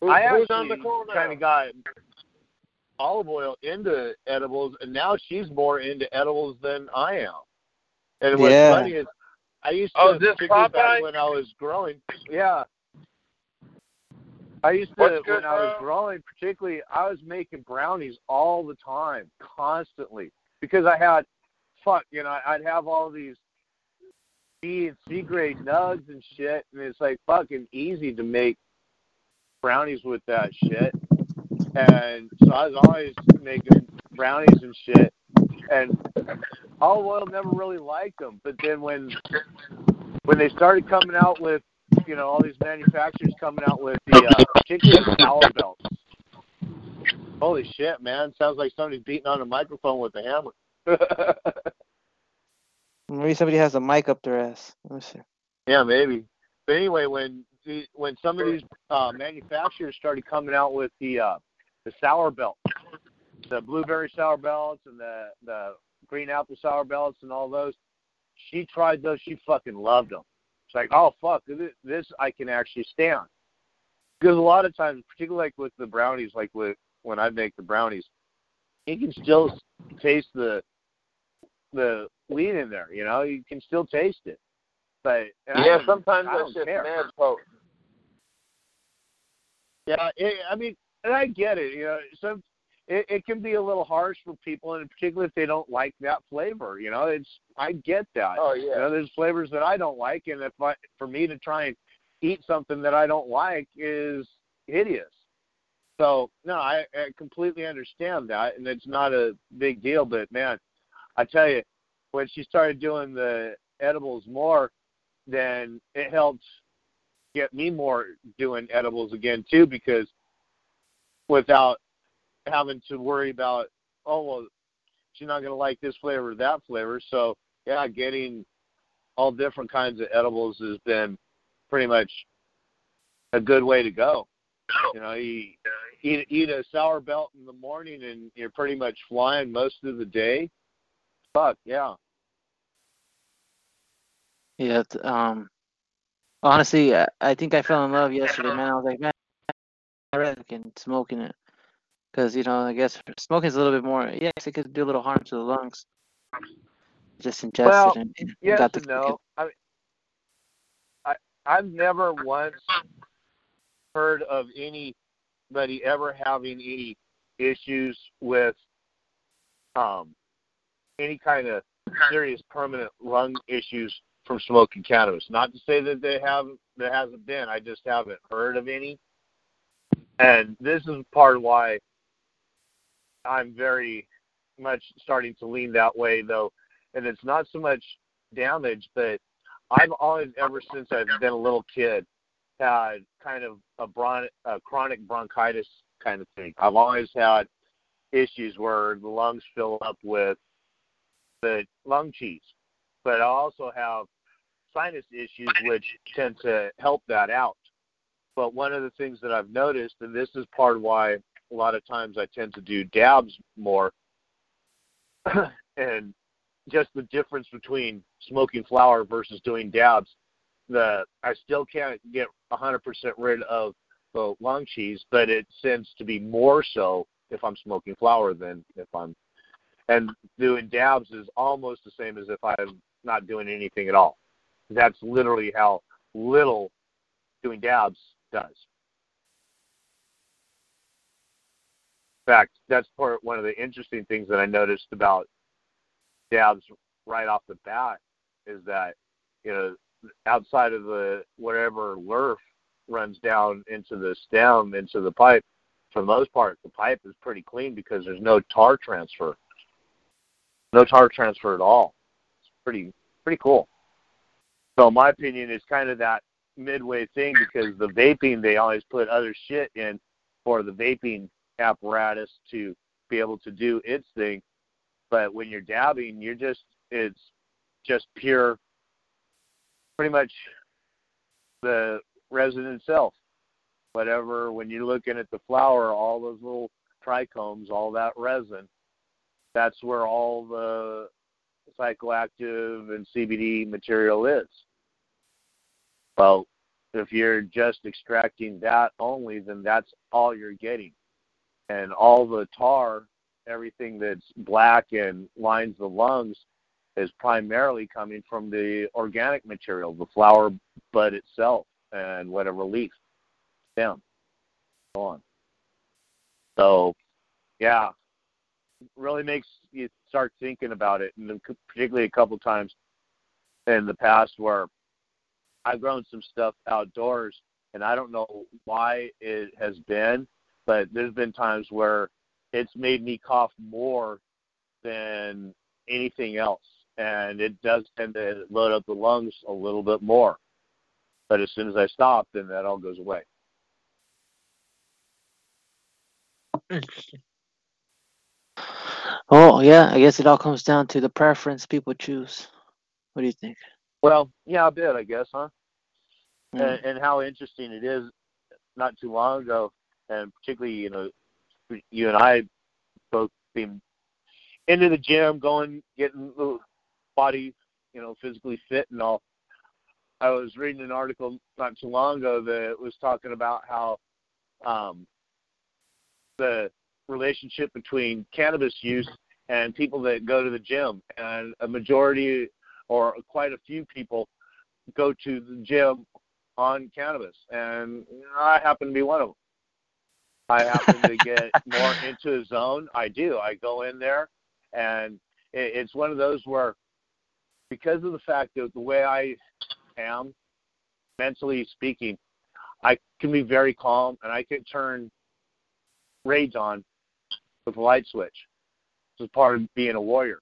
Who- I who's actually on the call now? kind of got olive oil into edibles, and now she's more into edibles than I am. And what's Yeah. funny is, I used oh, to, Oh, is this particularly back Popeye? when I was growing, yeah. I used to, What's good, when I was growing, particularly, I was making brownies all the time, constantly, because I had, fuck, you know, I'd have all these B and C grade nugs and shit, and it's like fucking easy to make brownies with that shit. And so I was always making brownies and shit. And olive oil never really liked them, but then when when they started coming out with, you know, all these manufacturers coming out with the uh, particularly the belts. Holy shit, man! Sounds like somebody's beating on a microphone with a hammer. (laughs) Maybe somebody has a mic up their ass. Let me see. Yeah, maybe. But anyway, when the, when some of these uh, manufacturers started coming out with the uh, the sour belt, the blueberry sour belts and the the green apple sour belts and all those, she tried those. She fucking loved them. It's like, oh fuck, this, this I can actually stand. Because a lot of times, particularly like with the brownies, like with when I make the brownies, you can still taste the the wheat in there. You know, you can still taste it. But Yeah, sometimes I that's just care. mad potent. Yeah, it, I mean, and I get it. You know, some it, it can be a little harsh for people, and particularly if they don't like that flavor. You know, it's I get that. Oh You yeah. know, there's flavors that I don't like, and if I for me to try and eat something that I don't like is hideous. So no, I, I completely understand that, and it's not a big deal. But man, I tell you, when she started doing the edibles more, then it helped get me more doing edibles again too, because without having to worry about oh well, she's not going to like this flavor or that flavor. So yeah, getting all different kinds of edibles has been pretty much a good way to go. You know, you eat eat a sour belt in the morning and you're pretty much flying most of the day. Fuck yeah. Yeah. Um. Honestly, I, I think I fell in love yesterday, man. I was like, man, Can smoking it, because you know, I guess smoking is a little bit more. Yes, it could do a little harm to the lungs. Just ingest Well, and, and Yes got the and no. I mean, I I've never once heard of anybody ever having any issues with um any kind of serious permanent lung issues from smoking cannabis. Not to say that they haven't there hasn't been. I just haven't heard of any. And this is part of why I'm very much starting to lean that way though. And it's not so much damage, but I've always ever since I've been a little kid had kind of a, bron- a chronic bronchitis kind of thing. I've always had issues where the lungs fill up with the lung cheese, but I also have sinus issues which tend to help that out. But one of the things that I've noticed, and this is part of why a lot of times I tend to do dabs more, (clears throat) and just the difference between smoking flower versus doing dabs, the I still can't get 100% rid of the lung cheese, but it tends to be more so if I'm smoking flower than if I'm and doing dabs is almost the same as if I'm not doing anything at all. That's literally how little doing dabs does. In fact, that's part one of the interesting things that I noticed about dabs right off the bat is that you know outside of the whatever lurf runs down into the stem into the pipe, for the most part the pipe is pretty clean because there's no tar transfer. No tar transfer at all. It's pretty pretty cool. So in my opinion it's kind of that midway thing because the vaping they always put other shit in for the vaping apparatus to be able to do its thing. But when you're dabbing, you're just it's just pure pretty much the resin itself. Whatever when you're looking at the flower, all those little trichomes, all that resin, that's where all the psychoactive and CBD material is. Well, if you're just extracting that only, then that's all you're getting. And all the tar, everything that's black and lines the lungs, is primarily coming from the organic material, the flower bud itself, and whatever leaf, stem, so on. So, yeah, really makes you start thinking about it, and particularly a couple times in the past where I've grown some stuff outdoors, and I don't know why it has been, but there's been times where it's made me cough more than anything else, and it does tend to load up the lungs a little bit more. But as soon as I stop, then that all goes away. Oh yeah, I guess it all comes down to the preference people choose. What do you think? Well, yeah, a bit, I guess, huh? Mm. And, and how interesting it is. Not too long ago, and particularly, you know, you and I both being into the gym, going, getting the body, you know, physically fit and all. I was reading an article not too long ago that was talking about how um, the relationship between cannabis use and people that go to the gym, and a majority or quite a few people go to the gym on cannabis, and I happen to be one of them. I happen to get (laughs) more into a zone. I do. I go in there, and it, it's one of those where, because of the fact that the way I am, mentally speaking, I can be very calm, and I can turn rage on with a light switch. This is part of being a warrior,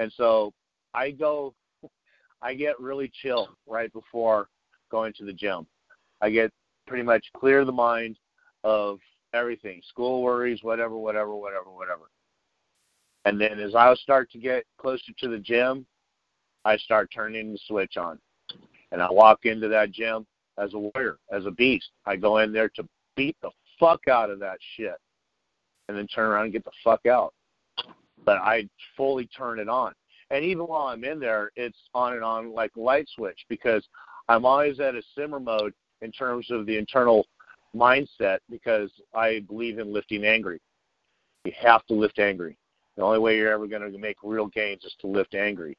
and so I go. (laughs) I get really chill right before going to the gym. I get pretty much clear the mind of everything, school worries, whatever, whatever, whatever, whatever. And then as I start to get closer to the gym, I start turning the switch on. And I walk into that gym as a warrior, as a beast. I go in there to beat the fuck out of that shit and then turn around and get the fuck out. But I fully turn it on. And even while I'm in there, it's on and on like a light switch because I'm always at a simmer mode in terms of the internal mindset because I believe in lifting angry. You have to lift angry. The only way you're ever going to make real gains is to lift angry.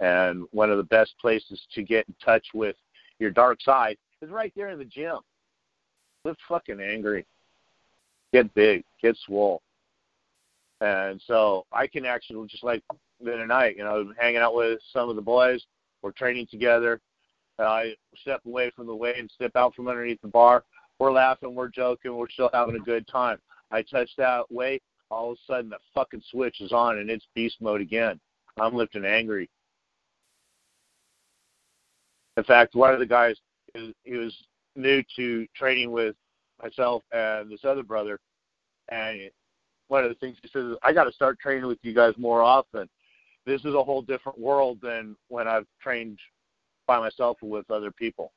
And one of the best places to get in touch with your dark side is right there in the gym. Lift fucking angry. Get big. Get swole. And so I can actually just like the other night, you know, hanging out with some of the boys. We're training together. I step away from the way and step out from underneath the bar. We're laughing, we're joking, we're still having a good time. I touch that weight, all of a sudden the fucking switch is on and it's beast mode again. I'm lifting angry. In fact, one of the guys, he was new to training with myself and this other brother, and one of the things he says, is, I got to start training with you guys more often. This is a whole different world than when I've trained by myself or with other people,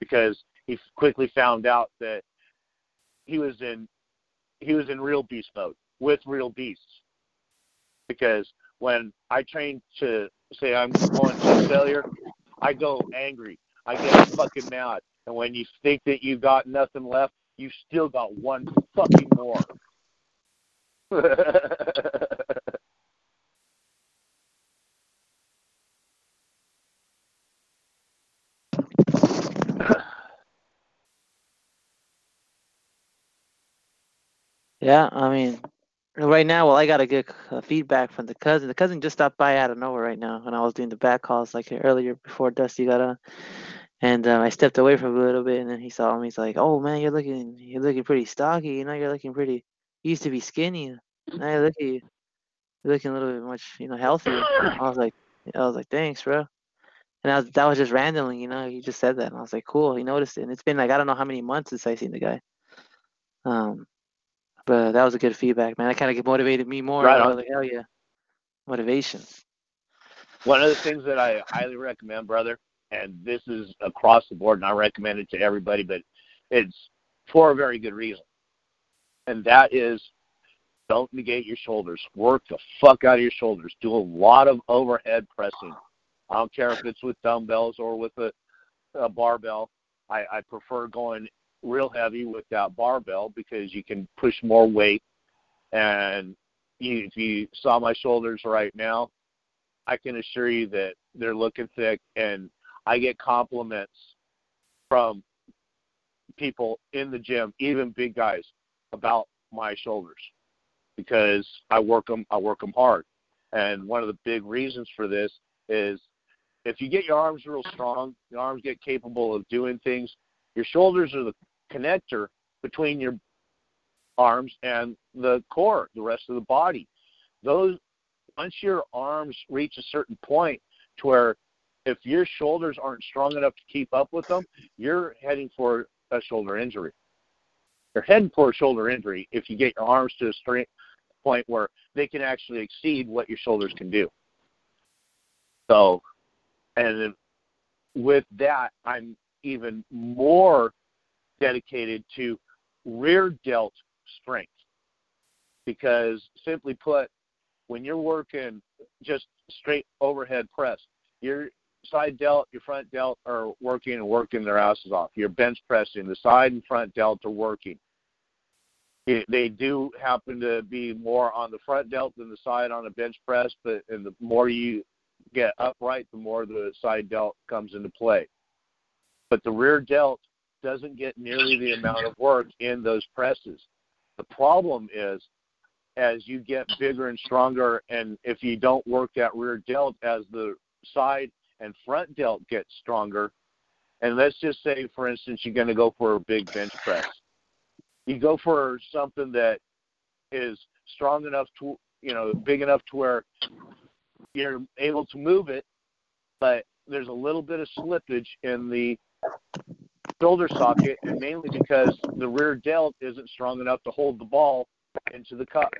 because he quickly found out that he was in he was in real beast mode with real beasts. Because when I train to say I'm going to failure, I go angry. I get fucking mad. And when you think that you've got nothing left, you still got one fucking more. (laughs) Yeah, I mean, right now, well, I got a good uh, feedback from the cousin. The cousin just stopped by out of nowhere right now when I was doing the back calls like earlier before Dusty got on. And um, I stepped away from him a little bit, and then he saw me. He's like, "Oh man, you're looking, you're looking pretty stocky. You know, you're looking pretty. You used to be skinny. Now you look at you, you're looking a little bit much, you know, healthier." I was like, I was like, "Thanks, bro." And I was, that was just randomly, you know. He just said that, and I was like, "Cool." He noticed it, and it's been like I don't know how many months since I seen the guy. Um, but that was a good feedback, man. That kind of motivated me more. Right on. like, hell yeah, motivation. One of the things that I highly recommend, brother, and this is across the board, and I recommend it to everybody, but it's for a very good reason. And that is don't negate your shoulders. Work the fuck out of your shoulders. Do a lot of overhead pressing. I don't care if it's with dumbbells or with a, a barbell. I, I prefer going real heavy with that barbell because you can push more weight. And if you saw my shoulders right now, I can assure you that they're looking thick, and I get compliments from people in the gym, even big guys, about my shoulders because I work them. I work them hard, and one of the big reasons for this is if you get your arms real strong, your arms get capable of doing things. Your shoulders are the connector between your arms and the core, the rest of the body. Those once your arms reach a certain point to where if your shoulders aren't strong enough to keep up with them, you're heading for a shoulder injury. You're heading for a shoulder injury if you get your arms to a strength point where they can actually exceed what your shoulders can do. So, and with that, I'm even more dedicated to rear delt strength because simply put, when you're working just straight overhead press, your side delt, your front delt are working and working their asses off. You're bench pressing, the side and front delt are working. It, they do happen to be more on the front delt than the side on a bench press, but and the more you get upright, the more the side delt comes into play. But the rear delt doesn't get nearly the amount of work in those presses. The problem is as you get bigger and stronger and if you don't work that rear delt as the side and front delt gets stronger, and let's just say for instance you're going to go for a big bench press. You go for something that is strong enough to you know, big enough to where you're able to move it, but there's a little bit of slippage in the shoulder socket, and mainly because the rear delt isn't strong enough to hold the ball into the cup.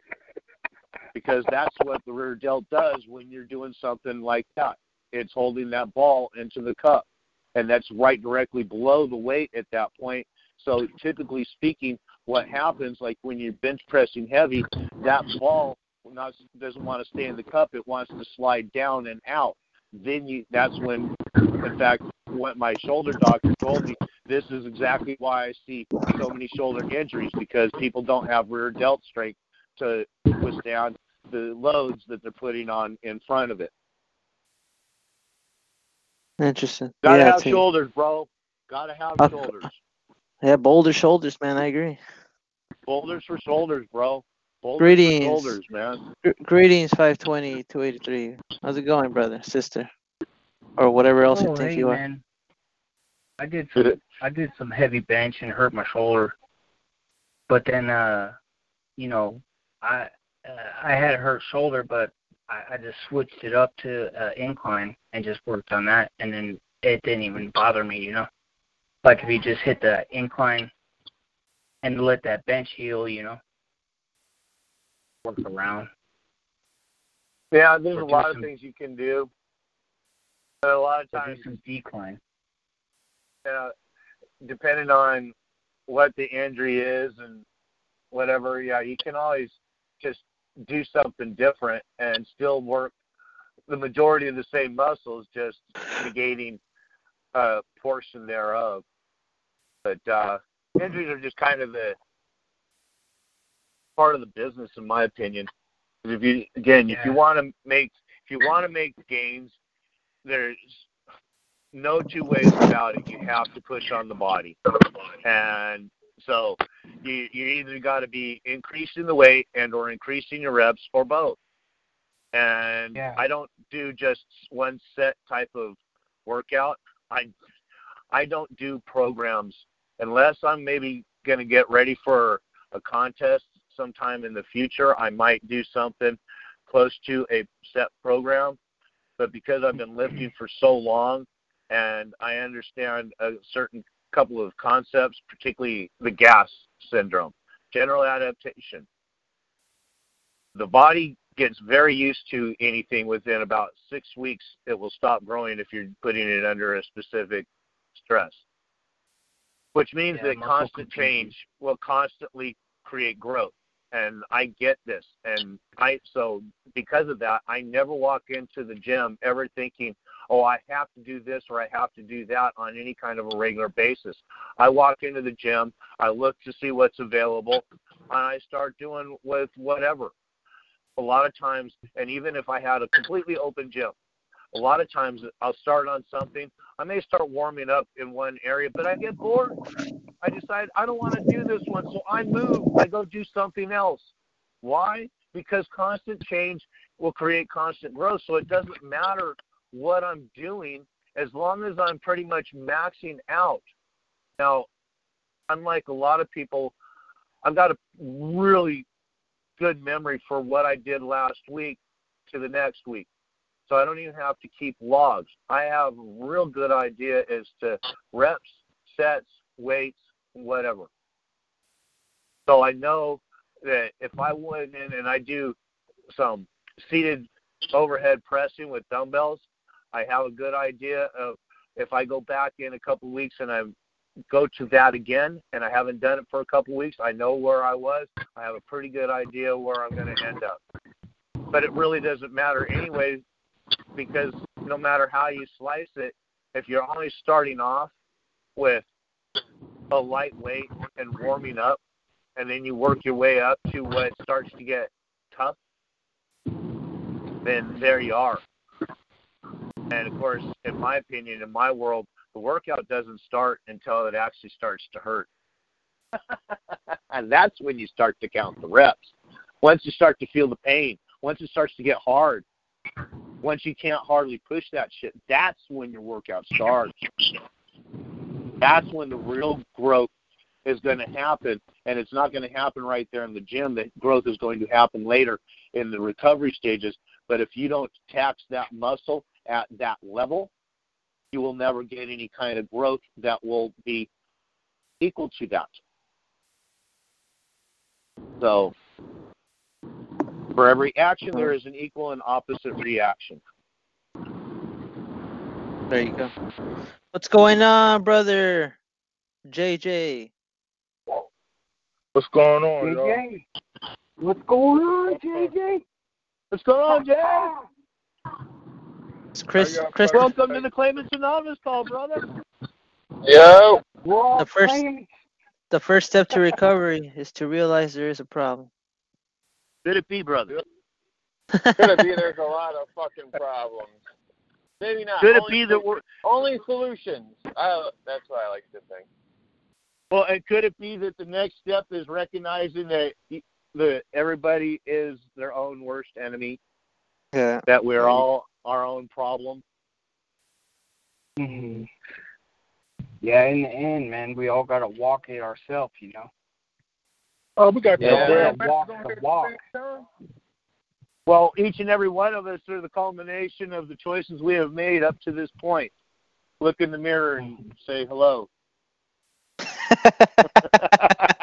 Because that's what the rear delt does when you're doing something like that. It's holding that ball into the cup, and that's right directly below the weight at that point. So typically speaking, what happens, like when you're bench pressing heavy, that ball not, doesn't want to stay in the cup; it wants to slide down and out. Then you, that's when, in fact, what my shoulder doctor told me, this is exactly why I see so many shoulder injuries because people don't have rear delt strength to withstand the loads that they're putting on in front of it. Interesting. Gotta yeah, have shoulders, bro. Gotta have Uh, shoulders. Yeah, boulder shoulders, man. I agree. Boulders for shoulders, bro. Shoulders Greetings. for shoulders, man. Gr- Greetings, 520 283. How's it going, brother, sister, or whatever else you Oh, think hey, you are? man. I did some I did some heavy bench and hurt my shoulder, but then uh, you know, I uh, I had a hurt shoulder, but I, I just switched it up to uh, incline and just worked on that, and then it didn't even bother me, you know. Like if you just hit the incline and let that bench heal, you know, work around. Yeah, there's Or a lot of things you can do. But a lot of times do some decline. uh, depending on what the injury is and whatever, yeah, you can always just do something different and still work the majority of the same muscles, just negating a portion thereof. But uh, injuries are just kind of the part of the business, in my opinion. If you again, if you want to make if you want to make gains, there's no two ways about it. You have to push on the body, and so you you either got to be increasing the weight and or increasing your reps or both. And Yeah. I don't do just one set type of workout. I I don't do programs unless I'm maybe going to get ready for a contest sometime in the future. I might do something close to a set program, but because I've been lifting for so long and I understand a certain couple of concepts, particularly the gas syndrome, general adaptation. The body gets very used to anything within about six weeks. It will stop growing if you're putting it under a specific stress, which means Yeah, that constant change will constantly create growth. And I get this, and I so because of that, I never walk into the gym ever thinking, "Oh, I have to do this or I have to do that" on any kind of a regular basis. I walk into the gym, I look to see what's available, and I start doing with whatever. A lot of times, and even if I had a completely open gym, a lot of times I'll start on something. I may start warming up in one area, but I get bored. I decide I don't want to do this one, so I move. I go do something else. Why? Because constant change will create constant growth. So it doesn't matter what I'm doing as long as I'm pretty much maxing out. Now, unlike a lot of people, I've got a really good memory for what I did last week to the next week. So I don't even have to keep logs. I have a real good idea as to reps, sets, weights, whatever. So I know that if I went in and I do some seated overhead pressing with dumbbells, I have a good idea of if I go back in a couple weeks and I go to that again and I haven't done it for a couple weeks, I know where I was. I have a pretty good idea where I'm going to end up. But it really doesn't matter anyway because no matter how you slice it, if you're only starting off with a light weight and warming up, and then you work your way up to what starts to get tough, then there you are. And of course, in my opinion, in my world, the workout doesn't start until it actually starts to hurt. (laughs) and that's when you start to count the reps. Once you start to feel the pain, once it starts to get hard, once you can't hardly push that shit, that's when your workout starts. That's when the real growth is going to happen, and it's not going to happen right there in the gym. The growth is going to happen later in the recovery stages. But if you don't tax that muscle at that level, you will never get any kind of growth that will be equal to that. So, for every action, there is an equal and opposite reaction. There you go. What's going on, brother? JJ. What's going on, y'all? JJ, what's going on, JJ? What's going on, Jay? It's Chris. Chris. Welcome to the Claimants Anonymous call, brother. Yo. The first, the first step to recovery is to realize there is a problem. Could it be, brother? Could it be there's a lot of fucking problems? Maybe not. Could it only be that we're only solutions? I, that's what I like to think. well? And could it be that the next step is recognizing that e- the everybody is their own worst enemy? Yeah. That we're um, all our own problem. hmm Yeah, in the end, man, we all gotta walk it ourselves, you know. Oh, we got Yeah. that. Yeah, walk the walk. Well, each and every one of us are the culmination of the choices we have made up to this point. Look in the mirror and say hello. (laughs)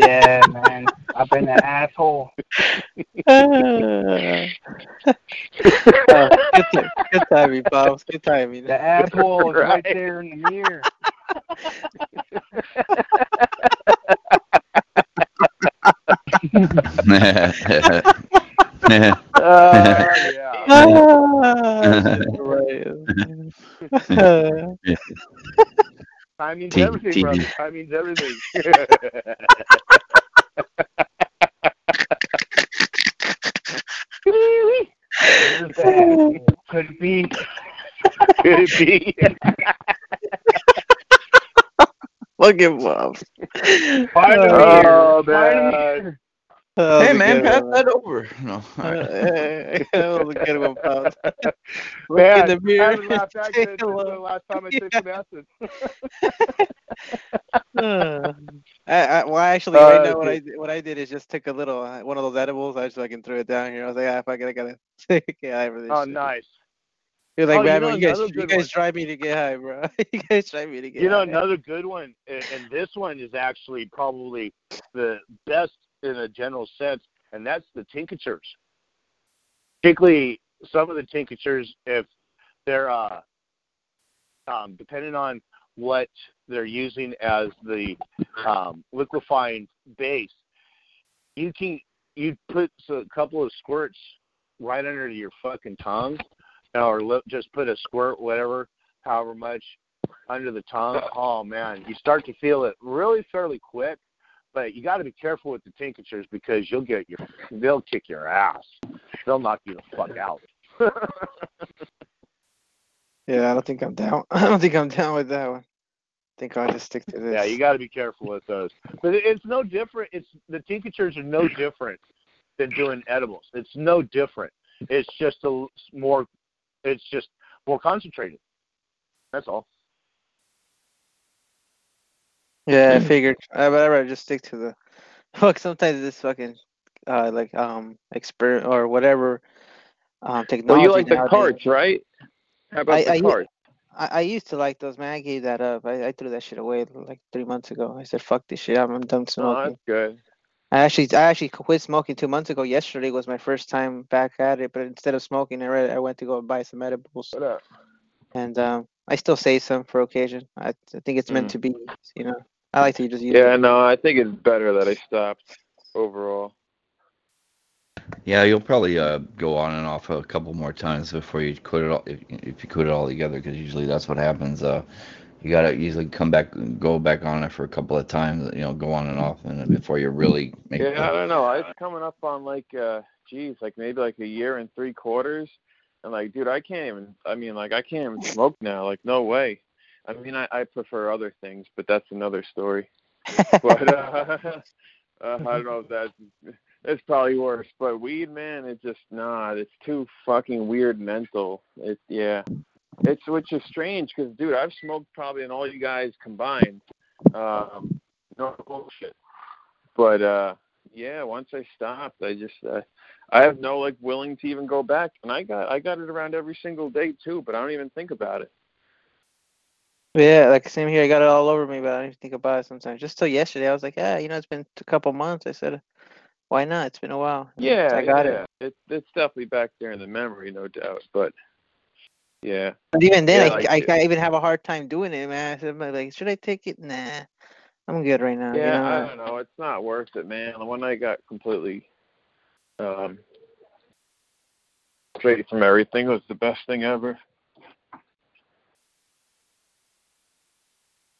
Yeah, man, I've been an asshole. Uh, (laughs) good, ti- good timing, Bob. Good timing. The asshole is right Right. there in the mirror. Uh, yeah. Ah, right. (laughs) (laughs) Time means T- everything, T- brother. Time means everything. (laughs) (laughs) Could be. Could it be? Look at Bob. Find a Oh, mirror. Find man. Mirror. Oh, hey man, pass one. that over. No. all Uh, right. that was a good one, Bob. (laughs) Look Man, in the I haven't laughed that Take good a since the last time I took some acid. (laughs) Uh, I, I, well, actually, Uh, right now, what I what I did is just took a little uh, one of those edibles. I just fucking threw it down here. I was like, ah, fuck it, I gotta get (laughs) high for this. Oh, shit. nice. You're like, Oh, you man, know you guys, you guys one? drive me to get high, bro. you guys drive me to get You know, high. another good one, and and this one is actually probably the best in a general sense, and that's the tinctures. Particularly some of the tinctures, if they're uh, um, depending on what they're using as the um, liquefying base, you can you put a couple of squirts right under your fucking tongue, or just put a squirt, whatever, however much under the tongue. Oh man, you start to feel it really fairly quick, but you got to be careful with the tinctures because you'll get your they'll kick your ass. They'll knock you the fuck out. (laughs) Yeah, I don't think I'm down. (laughs) I don't think I'm down with that one. I think I'll just stick to this. yeah, you got to be careful with those. But it's no different. It's the tinctures are no different than doing edibles. It's no different. It's just a l- more. It's just more concentrated. That's all. Yeah, I figured. Uh, but I'd rather just stick to the. (laughs) Fuck, sometimes this fucking, uh, like um, exper or whatever, um, technology. Well, you like the nowadays- carts, right? How about I- the I- carts? I, I used to like those, man. I gave that up. I, I threw that shit away like three months ago. I said, "Fuck this shit. I'm, I'm done Oh, smoking." that's good. I actually, I actually quit smoking two months ago. Yesterday was my first time back at it, but instead of smoking, I read, I went to go buy some edibles, What up? and um, I still save some for occasion. I, I think it's meant Mm. to be, you know. I like to just use Yeah, it. no, I think it's better that I stopped overall. Yeah, you'll probably uh, go on and off a couple more times before you quit it all. If, if you quit it all together, because usually that's what happens. Uh, you gotta usually come back, go back on it for a couple of times. You know, go on and off, and before you really make. Yeah, the- I don't know. It's coming up on like, uh, geez, like maybe like a year and three quarters. And like, dude, I can't even. I mean, like, I can't even smoke now. Like, no way. I mean, I, I prefer other things, but that's another story. (laughs) But uh, (laughs) uh, I don't know if that's it's probably worse. But weed, man, it's just not. It's too fucking weird mental. It's yeah. It's which is strange because, dude, I've smoked probably in all you guys combined. Um, no bullshit. But uh, yeah, once I stopped, I just uh, I have no like willing to even go back, and I got I got it around every single day too, but I don't even think about it. Yeah, like same here. I got it all over me, but I don't even think about it sometimes. Just till yesterday, I was like, yeah, you know, it's been a couple months. I said, why not? It's been a while. Yeah, I got yeah. it. It, it's definitely back there in the memory, no doubt. But yeah, But even then, Yeah, I, like- I, I even have a hard time doing it, man. I said, like, should I take it? Nah, I'm good right now. yeah, you know? I don't know. It's not worth it, man. The one I got completely um straight from everything was the best thing ever.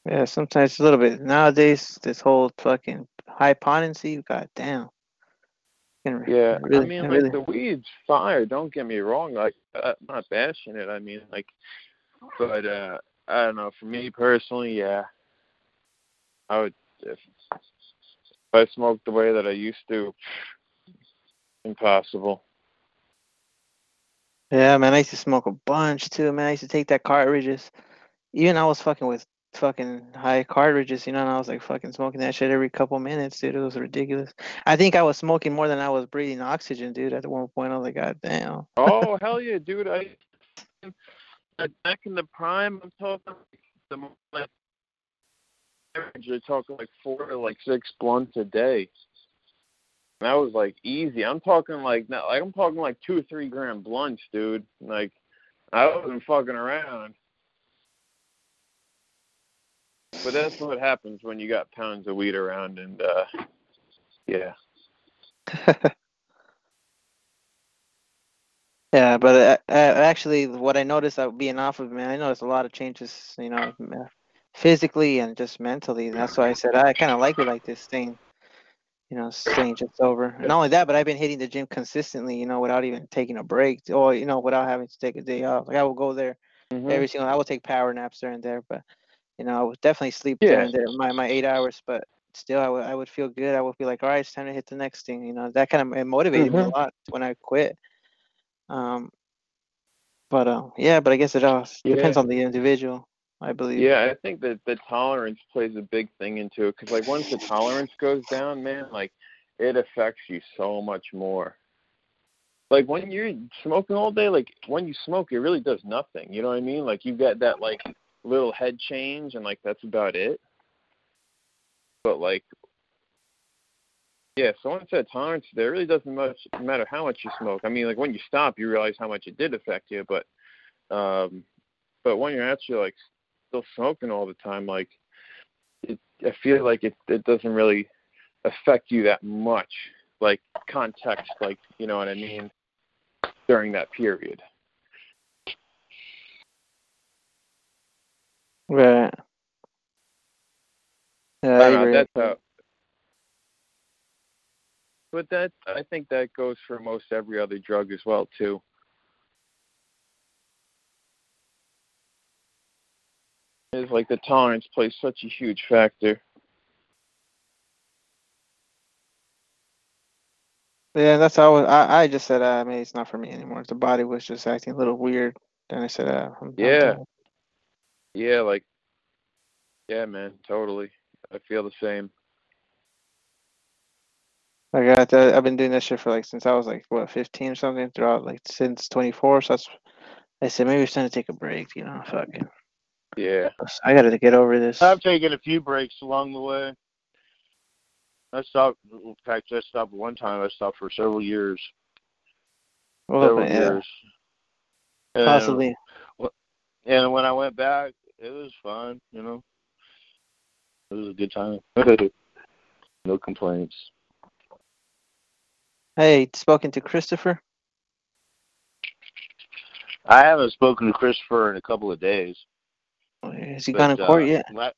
Yeah, sometimes a little bit. Nowadays, this whole fucking high potency, god damn. Yeah, really, I mean, really- like the weed's fire. Don't get me wrong. Like, uh, I'm not bashing it. I mean, like, but uh, I don't know. For me personally, yeah, I would if, if I smoked the way that I used to. Impossible. Yeah, man, I used to smoke a bunch too, man. I used to take that cartridges. Even I was fucking with fucking high cartridges, you know, and I was like fucking smoking that shit every couple minutes, dude. It was ridiculous. I think I was smoking more than I was breathing oxygen, dude. At one point, I was like, God damn. Oh (laughs) hell yeah, dude! I back in the prime, I'm talking the like average. You're talking like four to like six blunts a day. That was like easy. I'm talking like not like I'm talking like two or three gram blunts, dude. Like I wasn't fucking around. But that's what happens when you got pounds of weed around, and uh yeah. (laughs) Yeah, but uh, uh, actually, what I noticed uh, being off of man, I noticed a lot of changes, you know, physically and just mentally. And that's why I said I kind of like it like this thing, you know, staying just over. And not only that, but I've been hitting the gym consistently, you know, without even taking a break or, you know, without having to take a day off. Like I will go there Mhm. every single, I will take power naps there and there, but, you know, I would definitely sleep there Yeah. and there, my, my eight hours, but still I would, I would feel good. I would be like, all right, it's time to hit the next thing, you know, that kind of motivated me a Mhm. lot when I quit. Um, but uh, yeah, but I guess it all depends on the individual, I believe. Yeah, I think that the tolerance plays a big thing into it because, like, once the tolerance goes down, man, like, it affects you so much more. Like when you're smoking all day, like when you smoke, it really does nothing. You know what I mean? Like you get that like little head change, and like that's about it. But like, yeah, so once that tolerance, there really doesn't much matter how much you smoke. I mean, like when you stop, you realize how much it did affect you, but um, but when you're actually like still smoking all the time, like it, I feel like it it doesn't really affect you that much, like context, like you know what I mean, during that period. Right. Yeah, I know, that's how. But that I think that goes for most every other drug as well too. Is like the tolerance plays such a huge factor. Yeah, that's how I, was- I I just said, uh, mean, it's not for me anymore. The body was just acting a little weird. Then I said, uh, I'm, I'm Yeah. Yeah, like yeah, man, totally. I feel the same. Like I, th- I've been doing this shit for like since I was like what 15 or something throughout like since 24. So that's I said maybe it's time to take a break. You know, fuck. Yeah. I got to get over this. I've taken a few breaks along the way. I stopped. In fact, I stopped one time. I stopped for several years. Well, several yeah, years. And, possibly. And when I went back, it was fun. You know, it was a good time. (laughs) no complaints. Hey, spoken to Christopher? I haven't spoken to Christopher in a couple of days. Has he but, gone in court uh, yet? la-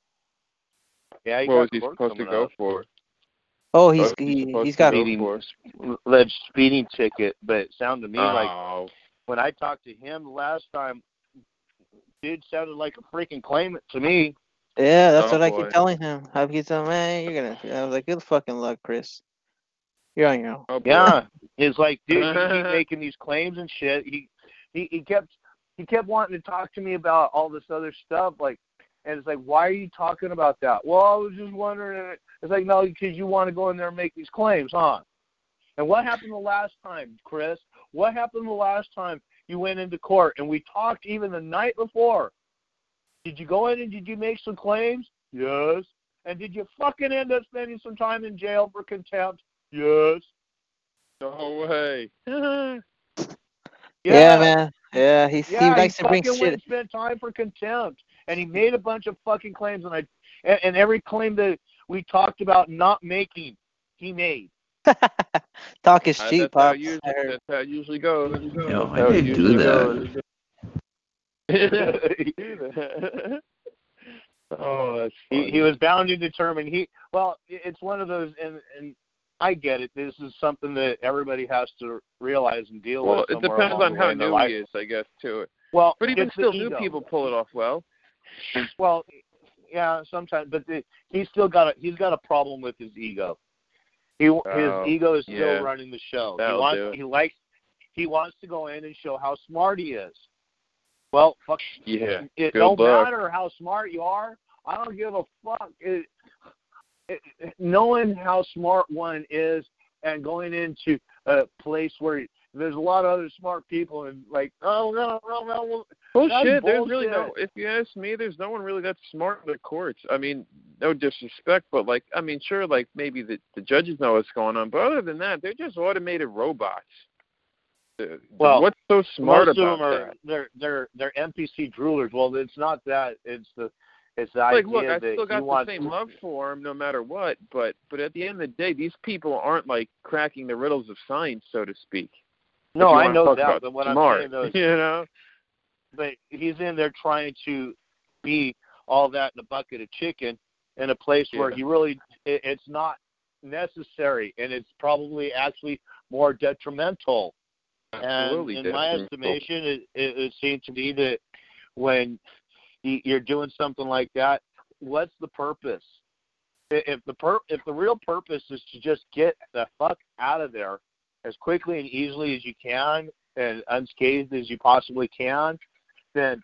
yeah, he what got was he supposed to go up. for? Oh, What he's was he, supposed he's to got a Speeding- alleged speeding ticket, but it sounded to me like Oh. when I talked to him last time, dude sounded like a freaking claimant to me. Yeah, that's Oh, what I keep telling him. I keep telling him, man, you're gonna. I was like, good fucking luck, Chris. You're on your own. Oh. Yeah, it's like, dude, you keep (laughs) making these claims and shit. He, he, he kept, he kept wanting to talk to me about all this other stuff, like, and it's like, why are you talking about that? Well, I was just wondering. It's like, no, because you want to go in there and make these claims, huh? And what happened the last time, Chris? What happened the last time you went into court and we talked even the night before? Did you go in and did you make some claims? Yes. And did you fucking end up spending some time in jail for contempt? Yes. No way. (laughs) Yeah, man. Yeah, he's, Yeah, he likes to bring fucking went shit. spent time for contempt, and he made a bunch of fucking claims, and I, and, and every claim that we talked about not making, he made. (laughs) Talk is Uh, cheap, that's how usually, I that's how it usually goes. Yo, I didn't do that. oh, that's (laughs) (laughs) He, he was bound and determined. He well, it's one of those, and and I get it. This is something that everybody has to realize and deal well, with. Well, it depends on how way in their new he is, I guess, too. Well, But even still, new people pull it off well. Well, yeah, sometimes, but the, he's still got a he's got a problem with his ego. He Oh, his ego is still yeah. running the show. He That'll wants do it. he likes he wants to go in and show how smart he is. Well, fuck. Yeah. It Good don't luck. matter how smart you are. I don't give a fuck. It, it, knowing how smart one is and going into a place where there's a lot of other smart people and like, oh no, no, no, Bullshit. That's There's really no. If you ask me, there's no one really that smart in the courts. I mean, no disrespect, but like, I mean, sure, like maybe the the judges know what's going on, but other than that, they're just automated robots. Uh, Well, what's so smart most about of them are that? they're they're they're NPC droolers. Well, it's not that. It's the it's the Like, idea look, I that still got the same love for him, no matter what. But but at the end of the day, these people aren't like cracking the riddles of science, so to speak. No, I know that, but what smart, I'm saying though is, (laughs) you know. but he's in there trying to be all that in a bucket of chicken in a place where he really it, it's not necessary and it's probably actually more detrimental. Absolutely and in my estimation, it, it, it seemed to me that when you're doing something like that, what's the purpose? If the if the real purpose is to just get the fuck out of there as quickly and easily as you can and unscathed as you possibly can, then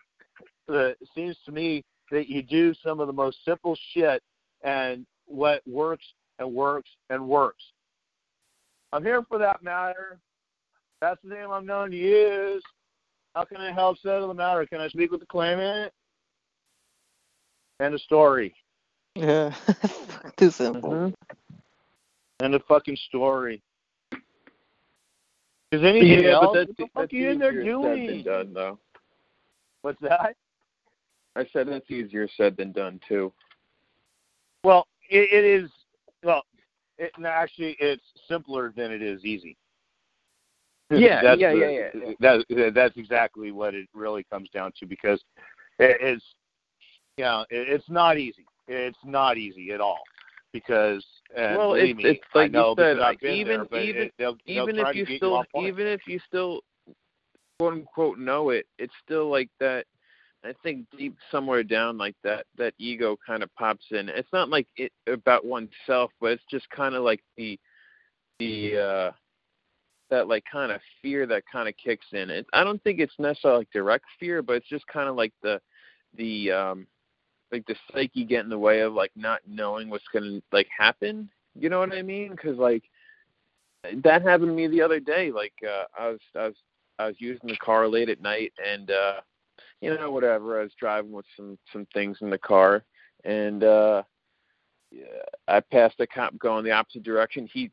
uh, it seems to me that you do some of the most simple shit and what works and works and works. I'm here for that matter. That's the name I'm known to use. How can I help settle the matter? Can I speak with the claimant? End of story. Yeah. (laughs) Too simple. Mm-hmm. End of fucking story. Is anything yeah, else? but that's, what the fuck that's are you in there easier said than doing? done, though. What's that? I said that's easier said than done too. Well, it, it is. Well, it, no, actually, it's simpler than it is easy. Yeah, that's yeah, the- yeah, yeah, yeah. That, that's exactly what it really comes down to because it, it's, you know, it, it's not easy. It's not easy at all because, and well, believe it's me, it's like I know you said, because I've been even there, but even it, they'll, they'll even if you still you even if you still quote unquote know it, it's still like that. I think deep somewhere down like that that ego kind of pops in. It's not like it about oneself, but it's just kind of like the the uh that like kind of fear that kind of kicks in. It, I don't think it's necessarily like direct fear, but it's just kind of like the the um like the psyche get in the way of like not knowing what's gonna like happen. You know what I mean? Because like that happened to me the other day. Like uh, I was I was I was using the car late at night, and uh you know, whatever. I was driving with some some things in the car, and uh I passed a cop going the opposite direction. He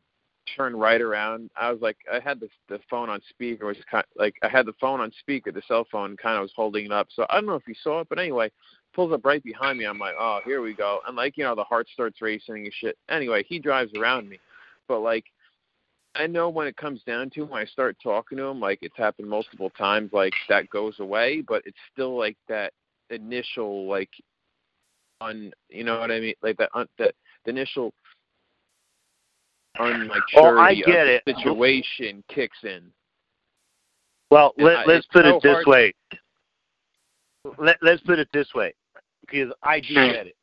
turned right around. I was like, I had the the phone on speaker. Was kind like I had the phone on speaker, the cell phone, kind of was holding it up. So I don't know if he saw it, but anyway, pulls up right behind me. I'm like, oh, here we go. And like, you know, the heart starts racing and shit. Anyway, he drives around me, but like. I know when it comes down to when I start talking to him, like it's happened multiple times, like that goes away, but it's still like that initial like on you know what I mean, like that un, that the initial unmaturity Oh, I of get the it. situation kicks in. Well, let, let's put so it this hard- way. Let, let's put it this way, because I do hmm. get it.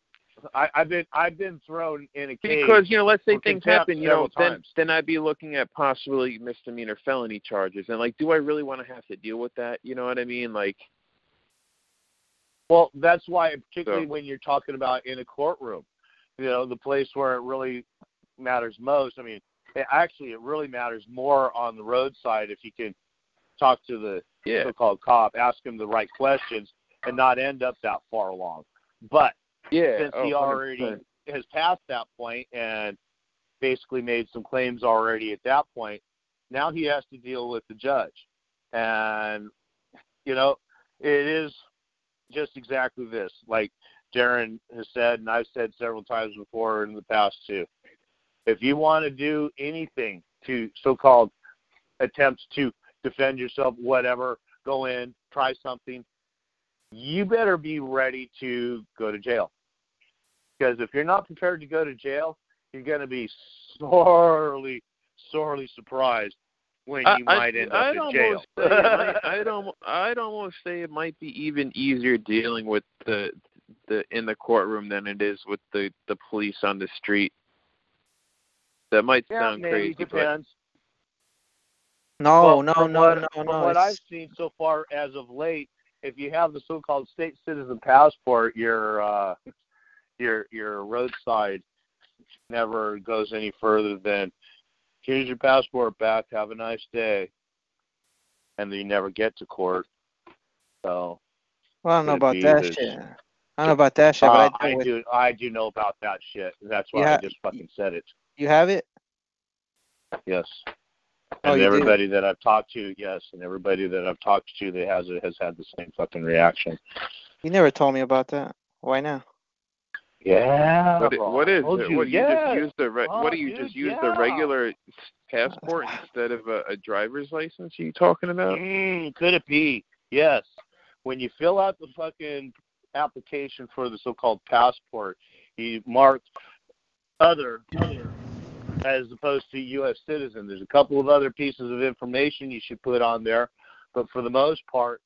I, I've been I've been thrown in a cage Because you know, let's say things happen, you know, then times. then I'd be looking at possibly misdemeanor felony charges, and like, do I really want to have to deal with that? You know what I mean? Like, Well, that's why, particularly So- when you're talking about in a courtroom, you know, the place where it really matters most. I mean, it, actually, it really matters more on the roadside if you can talk to the yeah, so-called cop, ask him the right questions, and not end up that far along. But yeah. since oh, he 100%. already has passed that point and basically made some claims already at that point, now he has to deal with the judge. And, you know, it is just exactly this. Like Darren has said, and I've said several times before in the past too. If you want to do anything to so called attempts to defend yourself, whatever, go in, try something, you better be ready to go to jail. Because if you're not prepared to go to jail, you're going to be sorely, sorely surprised when you I- might end up I'd in jail. say it might, (laughs) I'd, almost, I'd almost say it might be even easier dealing with the the in the courtroom than it is with the the police on the street. That might yeah, sound maybe crazy, but depends. No, Well, no, no, what, no, From no. what I've seen so far as of late, if you have the so-called state citizen passport, your uh, your your roadside never goes any further than here's your passport back. Have a nice day, and you never get to court. So well, I don't know about that there's- shit. I don't know about that shit, uh, but I I do. I do know about that shit. That's why Yeah. I just fucking said it. you have it? Yes. Oh, And you do? everybody that I've talked to, yes, and everybody that I've talked to that has it has had the same fucking reaction. You never told me about that. Why now? Yeah. what, bro, what I is told it? you, What do you just use the re- Oh, what do you dude, just use yeah. the regular passport (laughs) instead of a, a driver's license? Are you talking about? Mm, could it be? Yes. When you fill out the fucking application for the so-called passport, you mark other as opposed to U.S. citizen. There's a couple of other pieces of information you should put on there, but for the most part,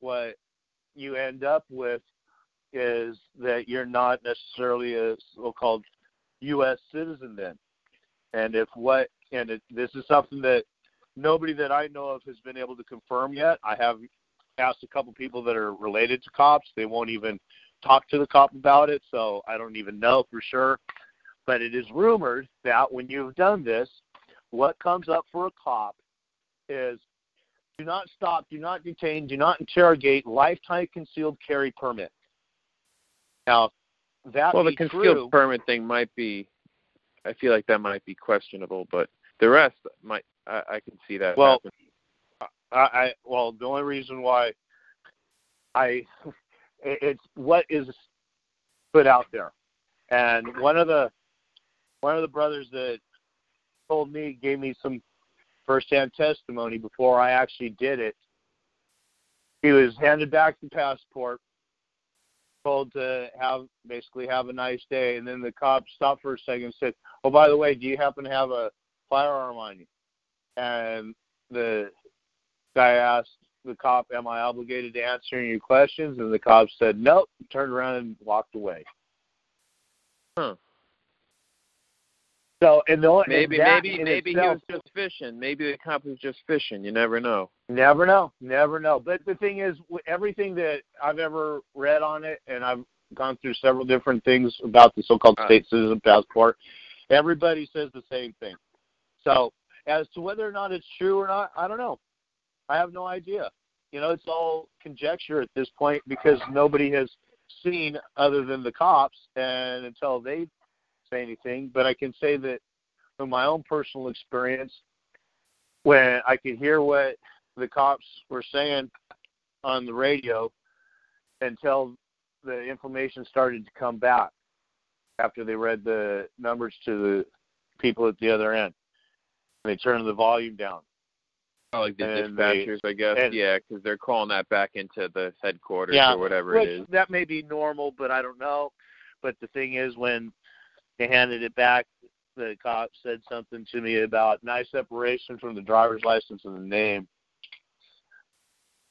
what you end up with is that you're not necessarily a so-called U.S. citizen then. And if what, and it, this is something that nobody that I know of has been able to confirm yet. I have asked a couple people that are related to cops. They won't even talk to the cop about it, so I don't even know for sure. But it is rumored that when you've done this, what comes up for a cop is do not stop, do not detain, do not interrogate, lifetime concealed carry permit. Now, that Well, the concealed true, permit thing might be. I feel like that might be questionable, but the rest might. I, I can see that. Well. I, I well, the only reason why I (laughs) it's what is put out there, and one of the one of the brothers that told me gave me some firsthand testimony before I actually did it. He was handed back the passport, told to have basically have a nice day, and then the cop stopped for a second and said, "Oh, by the way, do you happen to have a firearm on you?" And the guy asked the cop, "Am I obligated to answering your questions?" And the cop said, "Nope." Turned around and walked away. Huh. So, and the only Maybe, and maybe, maybe he was just fishing. Maybe the cop was just fishing. You never know. Never know, never know. But the thing is, everything that I've ever read on it, and I've gone through several different things about the so-called state citizen passport. Everybody says the same thing. So, as to whether or not it's true or not, I don't know. I have no idea. you know, it's all conjecture at this point because nobody has seen other than the cops, and until they say anything. But I can say that from my own personal experience, when I could hear what the cops were saying on the radio until the information started to come back after they read the numbers to the people at the other end. They turned the volume down. Oh, like the And dispatchers, I guess. and- yeah, because they're calling that back into the headquarters yeah, or whatever it is. that may be normal, but I don't know. But the thing is, when they handed it back, the cop said something to me about nice separation from the driver's license and the name.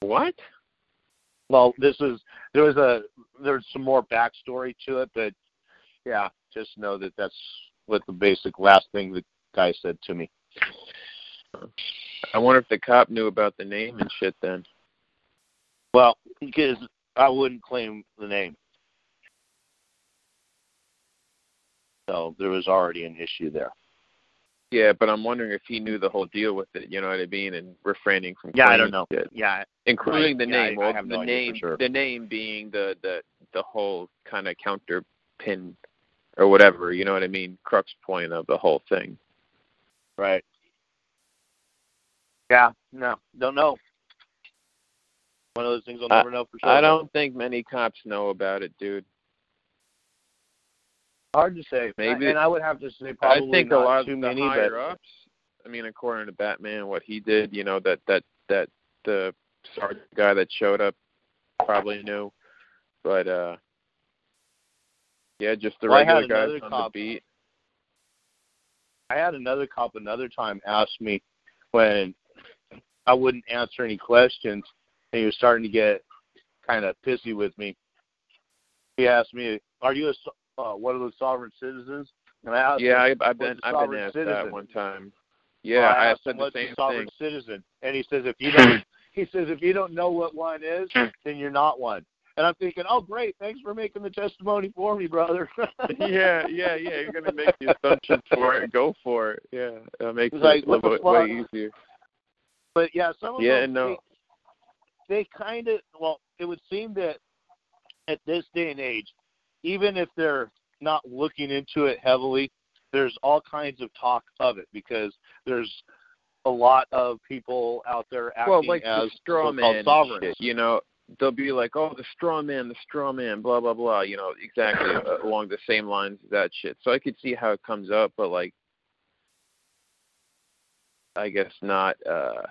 What? Well, this is there was a there's some more backstory to it, but yeah, just know that that's what the basic last thing the guy said to me. I wonder if the cop knew about the name and shit then. Well, because I wouldn't claim the name. So there was already an issue there. Yeah, but I'm wondering if he knew the whole deal with it, you know what I mean, and refraining from Yeah, I don't know. shit. Yeah, Including right. the Yeah, name. I well, have the no name sure. the name being the the the whole kind of counter pin or whatever, you know what I mean, crux point of the whole thing. Right. Yeah, no, don't know. One of those things I'll I- never know for sure. I don't think many cops know about it, dude. Hard to say. Maybe- and I would have to say probably I think not a lot too of the many, higher but ups. I mean, according to Batman, what he did, you know, that that that the sergeant guy that showed up probably knew, but uh, yeah, just the Well, regular guys on cop- the beat. I had another cop another time ask me when I wouldn't answer any questions, and he was starting to get kind of pissy with me. He asked me, "Are you a uh, one of those sovereign citizens?" And I asked Yeah, him, I, I've been "What's a I've been asked citizen?" that one time. Yeah, I I, asked said him, the "What's same a sovereign thing. citizen?" And he says, "If you don't," (clears throat) he says, "if you don't know what one is, (clears throat) then you're not one." And I'm thinking, "Oh, great! Thanks for making the testimony for me, brother." (laughs) yeah, yeah, yeah. You're gonna make the assumption for it. Go for it. Yeah, that makes it like, a little bit way easier. But yeah, some of Yeah, them no. they, they kind of well, it would seem that at this day and age, even if they're not looking into it heavily, there's all kinds of talk of it because there's a lot of people out there acting well, like as the straw man, sovereigns. you know, they'll be like, "Oh, the straw man, the straw man, blah blah blah," you know, exactly uh, (laughs) along the same lines as that shit. So I could see how it comes up, but like, I guess not uh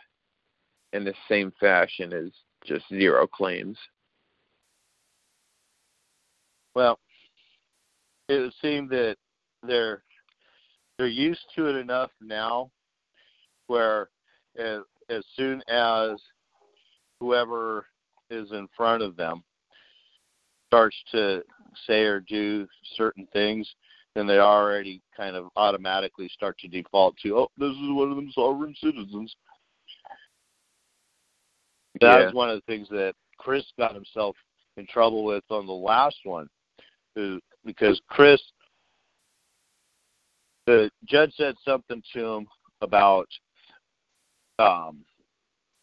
in the same fashion as just zero claims. Well, it would seem that they're they're used to it enough now, where as, as soon as whoever is in front of them starts to say or do certain things, then they already kind of automatically start to default to, oh, this is one of them sovereign citizens. That Yeah. was one of the things that Chris got himself in trouble with on the last one, who because Chris, the judge said something to him about um,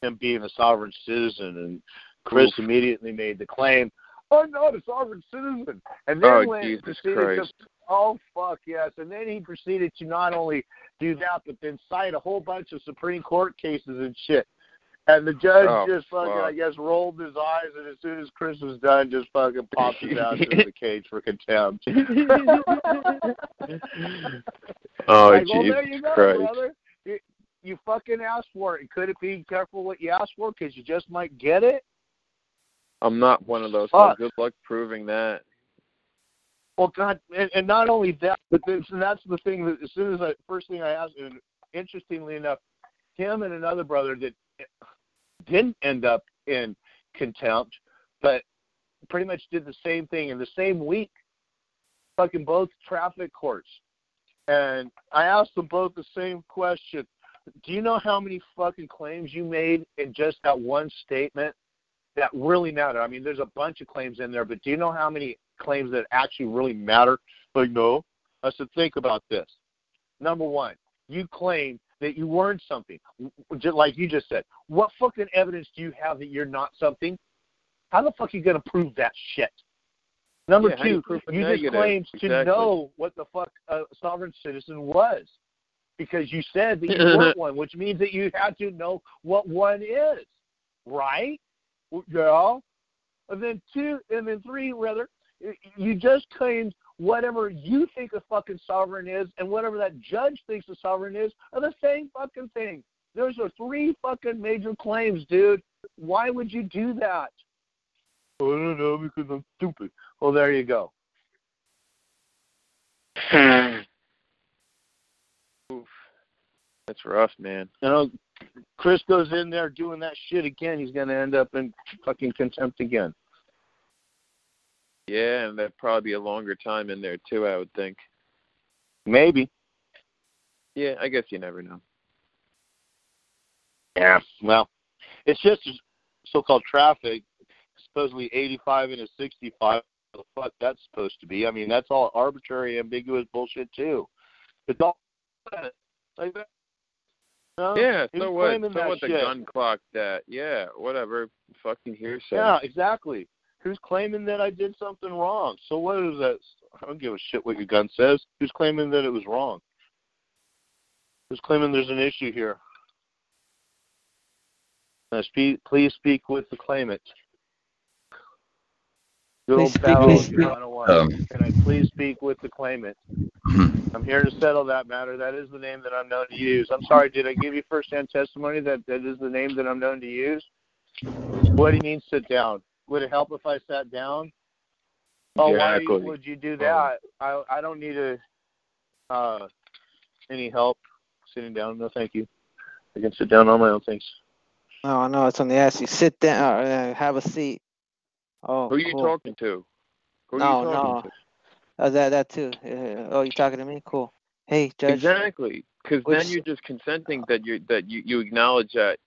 him being a sovereign citizen, and Chris Oof. immediately made the claim, "I'm not a sovereign citizen," and then Oh, went Jesus proceeded Christ. to oh fuck yes, and then he proceeded to not only do that but then cite a whole bunch of Supreme Court cases and shit. And the judge Oh, just fucking, I guess, rolled his eyes, and as soon as Chris was done, just fucking popped his ass into the (laughs) cage for contempt. (laughs) Oh, like, well, Jesus there you go, Christ. brother. You, you fucking asked for it. Could it be careful what you asked for? Because you just might get it. I'm not one of those. Fuck. So good luck proving that. Well, God, and, and not only that, but this, and that's the thing that as soon as I first thing I asked, and interestingly enough, him and another brother that didn't end up in contempt, but pretty much did the same thing in the same week, fucking both traffic courts. And I asked them both the same question. Do you know how many fucking claims you made in just that one statement that really matter? I mean, there's a bunch of claims in there, but do you know how many claims that actually really matter? Like, no. I said, think about this. Number one, you claim that you weren't something. Just like you just said, what fucking evidence do you have that you're not something? How the fuck are you gonna prove that shit? Number Yeah, do you two, you just claimed to know what the fuck a sovereign citizen was because you said that you weren't (laughs) one, which means that you had to know what one is, right? Yeah. And then two, and then three, rather, you just claimed whatever you think a fucking sovereign is and whatever that judge thinks a sovereign is are the same fucking thing. Those are three fucking major claims, dude. Why would you do that? I don't know because I'm stupid. Well, there you go. Hmm. Oof. That's rough, man. You know, Chris goes in there doing that shit again. He's gonna end up in fucking contempt again. Yeah, and that'd probably be a longer time in there too. I would think. Maybe. Yeah, I guess you never know. Yeah. Well, it's just so-called traffic. Supposedly 85 and a 65. What the fuck that's supposed to be? I mean, that's all arbitrary, ambiguous bullshit too. It's all like that. No? yeah, so what? So what? The shit? gun clock that? Yeah, whatever. Fucking hearsay. Yeah, exactly. Who's claiming that I did something wrong? So what is that? I don't give a shit what your gun says. Who's claiming that it was wrong? Who's claiming there's an issue here? Now, speak, please speak with the claimant. Good Please old speak battle with- of your 101. Um, Can I please speak with the claimant? (clears throat) I'm here to settle that matter. That is the name that I'm known to use. I'm sorry, did I give you first-hand testimony that that is the name that I'm known to use? What do you mean sit down? Would it help if I sat down? Oh, Exactly. why would you do that? I I don't need a uh any help sitting down. No, thank you. I can sit down on my own. Thanks. Oh no, it's on the ass. You sit down, uh, have a seat. Oh, Who are you cool. talking to? Who are No, you talking no. to? Uh, that that too. Uh, oh, you talking to me? Cool. Hey, Judge. Exactly, because then you're just consenting that you that you you acknowledge that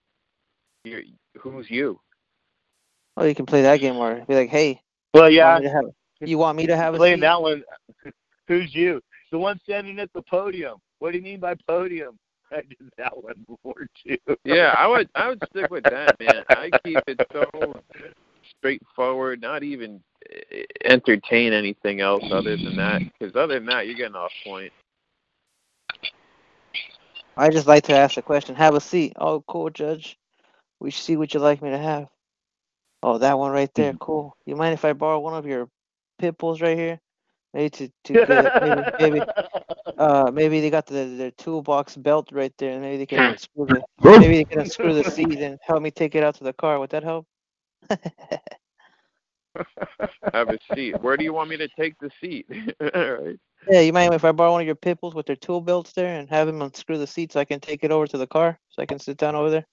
you're who's you. Oh, you can play that game or be like, hey, Well, you yeah, want me to have, you want me to have a playing seat? that one. Who's you? The one standing at the podium. What do you mean by podium? I did that one before too. Yeah, I would I would stick with that, man. I keep it so straightforward, not even eh, entertain anything else other than that. Because other than that, you're getting off point. I just like to ask a question. Have a seat. Oh, cool, Judge. We see what you like me to have. Oh, that one right there. Cool. You mind if I borrow one of your pit bulls right here? Maybe to to (laughs) get maybe maybe uh maybe they got the their toolbox belt right there. and Maybe they can unscrew the maybe they can unscrew the seat and help me take it out to the car. Would that help? (laughs) Have a seat. Where do you want me to take the seat? (laughs) Right. Yeah, you mind if I borrow one of your pit bulls with their tool belts there and have him unscrew the seat so I can take it over to the car so I can sit down over there?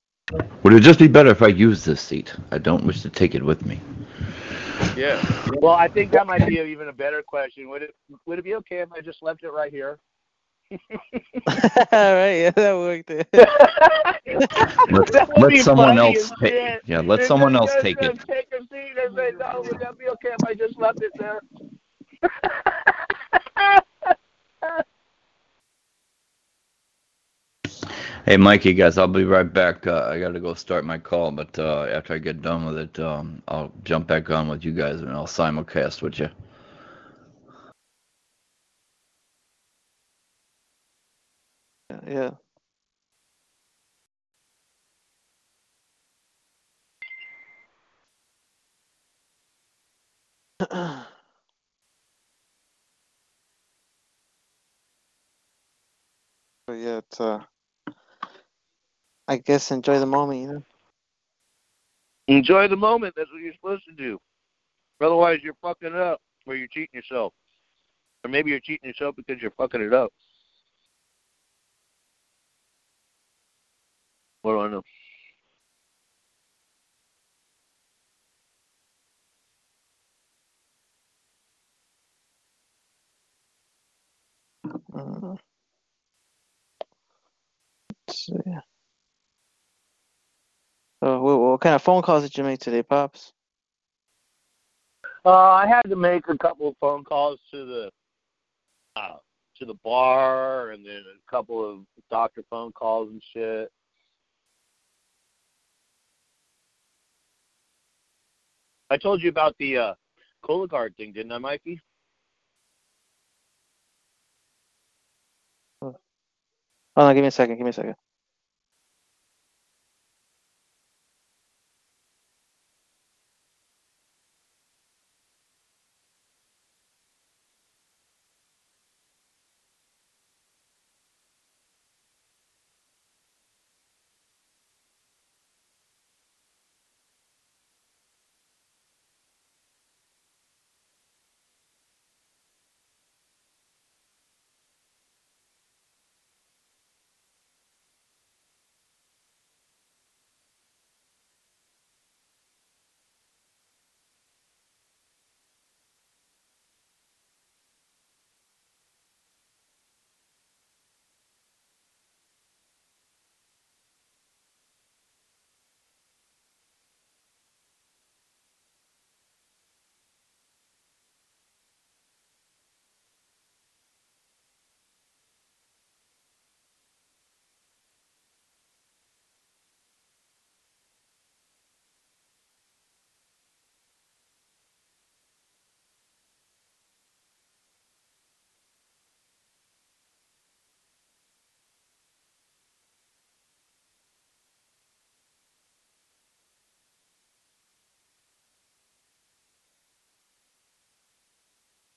Would it just be better if I used this seat? I don't wish to take it with me. Yeah. Well, I think that might be even a better question. Would it would it be okay if I just left it right here? All (laughs) right, yeah, that worked. (laughs) Let, That let someone funny else take. shit. Yeah, let If someone else take it. Take a seat and say, no, would that be okay if I just left it there? (laughs) Hey, Mikey, guys, I'll be right back. Uh, I got to go start my call, but uh, after I get done with it, um, I'll jump back on with you guys and I'll simulcast with you. yeah. (clears throat) But yeah, it's uh, I guess enjoy the moment, you know. Enjoy the moment. That's what you're supposed to do. Otherwise, you're fucking up, or you're cheating yourself, or maybe you're cheating yourself because you're fucking it up. What do I know? Uh, let's see. Oh, what, kind of phone calls did you make today, pops? Uh, I had to make a couple of phone calls to the uh, to the bar, and then a couple of doctor phone calls and shit. I told you about the uh, Cologuard thing, didn't I, Mikey? Hold on, give me a second. Give me a second.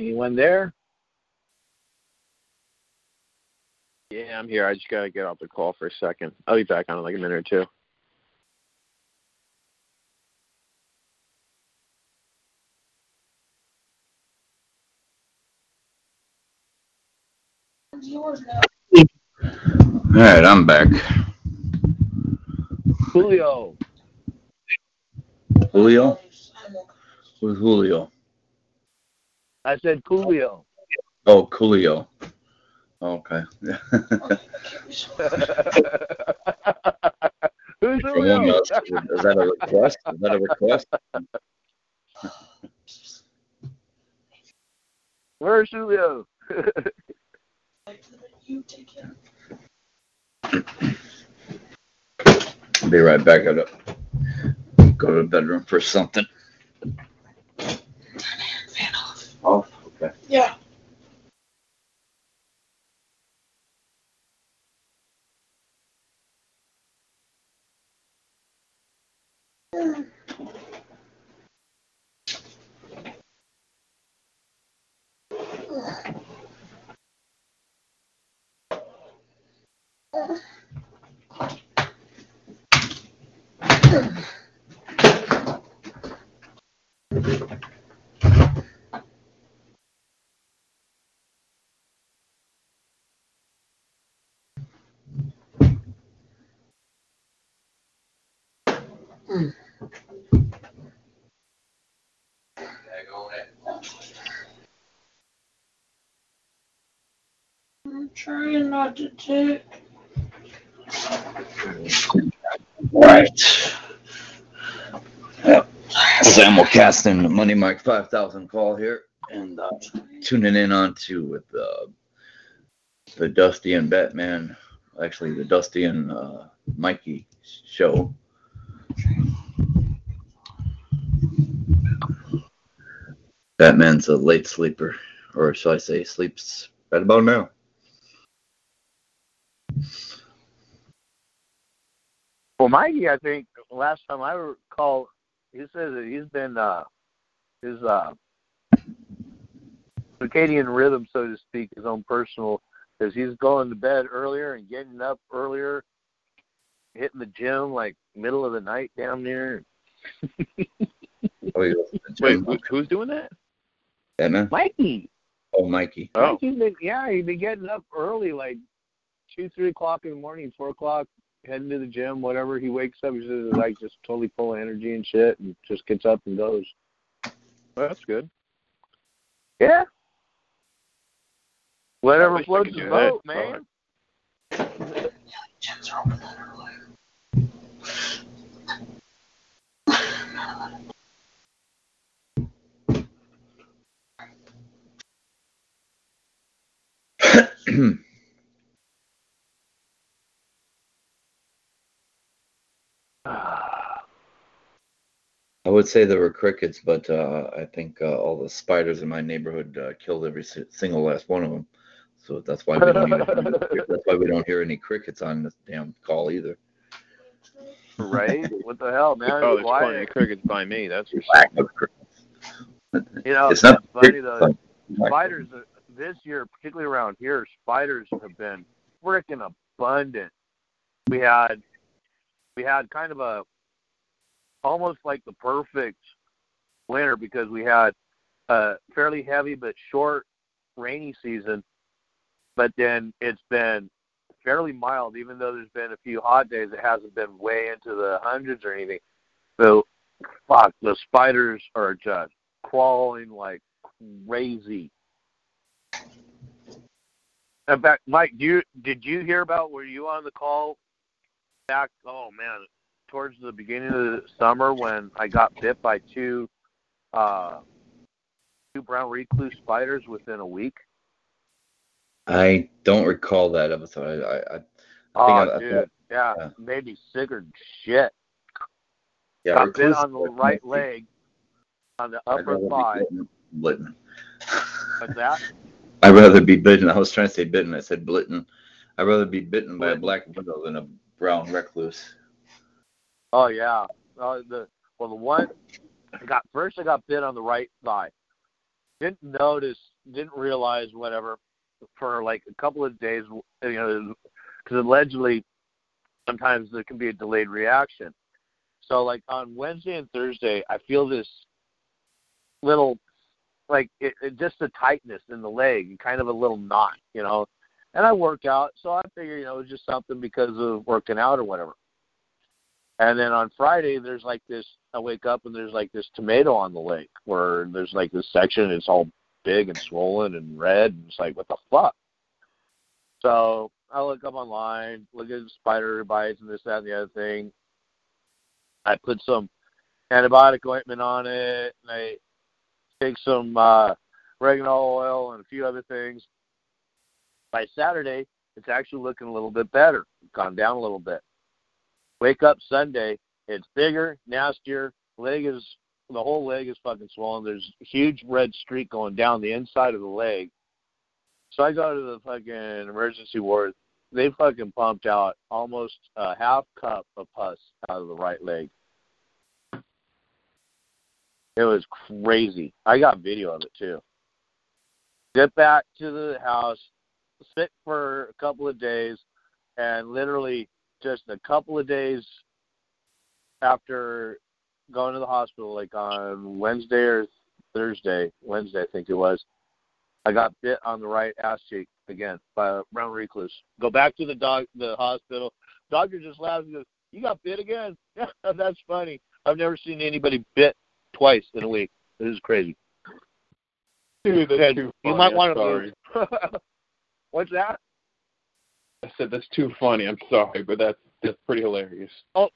Anyone there? Yeah, I'm here. I just gotta get off the call for a second. I'll be back on in like a minute or two. All right, I'm back. Julio. Julio? Who's Julio? I said Coolio. Oh, Coolio. Oh, okay. (laughs) Who's From Julio? one else. Is that a request? Is that a request? Where's Julio? I'll (laughs) be right back. I gotta go to the bedroom for something. Oh, okay. Yeah. I'm trying not to. Right. Yep. Simulcasting the Money Mike 5000 call here and uh, tuning in on to with uh, the Dusty and Batman, actually the Dusty and uh, Mikey show. Batman's a late sleeper, or shall I say, sleeps right about now. Well, Mikey, I think last time I recall, he says that he's been uh, his uh, circadian rhythm, so to speak, his own personal, because he's going to bed earlier and getting up earlier, hitting the gym like middle of the night down there. Oh, he goes to the Wait, who's doing that? Batman? Mikey, Oh, Mikey. Oh, Mikey's been yeah, he's been getting up early, like two, three o'clock in the morning, four o'clock, heading to the gym, whatever. He wakes up, he's says like just totally full of energy and shit, and just gets up and goes. well, that's good. Yeah. Whatever wish I floats could his do that. boat, man. (clears throat) I would say there were crickets, but uh, I think uh, all the spiders in my neighborhood uh, killed every single last one of them. So that's why we don't even, that's why we don't hear any crickets on this damn call either. Right? What the hell, man? oh, there's Why- plenty of crickets by me. That's for sure. You know, It's not funny crickets, though. Spiders uh, this year, particularly around here, spiders have been freaking abundant. We had we had kind of a almost like the perfect winter because we had a fairly heavy but short rainy season, but then it's been fairly mild. Even though there's been a few hot days, it hasn't been way into the hundreds or anything. So, fuck, the spiders are just crawling like crazy. In fact, Mike, do you did you hear about? Were you on the call back? Oh man, towards the beginning of the summer when I got bit by two uh, two brown recluse spiders within a week. I don't recall that episode. I, I, I think Oh, I, I dude, thought- yeah, yeah. made me sicker than shit. yeah, got bit on the right leg, on the upper thigh. Blitten. What's that? (laughs) I'd rather be bitten. I was trying to say bitten. I said blitten. I'd rather be bitten by a black widow than a brown recluse. Oh yeah. Uh, the well, the one I got first, I got bit on the right thigh. Didn't notice, didn't realize whatever for like a couple of days. You know, because allegedly sometimes there can be a delayed reaction. So like on Wednesday and Thursday, I feel this little like it, it just a tightness in the leg kind of a little knot, you know. And I work out, so I figure you know it was just something because of working out or whatever. And then on Friday, there's like this. I wake up and there's like this tomato on the leg where there's like this section. It's all big and swollen and red. And it's like, what the fuck? So I look up online, look at spider bites and this, that, and the other thing. I put some antibiotic ointment on it, and I take some uh, oregano oil and a few other things. By Saturday, it's actually looking a little bit better. Gone down a little bit. Wake up Sunday, it's bigger, nastier. Leg is the whole leg is fucking swollen. There's a huge red streak going down the inside of the leg. So I go to the fucking emergency ward. They fucking pumped out almost a half cup of pus out of the right leg. It was crazy. I got video of it too. Get back to the house, sit for a couple of days, and literally just a couple of days after going to the hospital, like on Wednesday or Thursday, Wednesday I think it was, I got bit on the right ass cheek again by a brown recluse. Go back to the dog, the hospital. Doctor just laughs and goes, "You got bit again? (laughs) That's funny. I've never seen anybody bit twice in a week. This is crazy." Dude, that's And too you might want to. (laughs) What's that? I said that's too funny. I'm sorry, but that's that's pretty hilarious. Oh,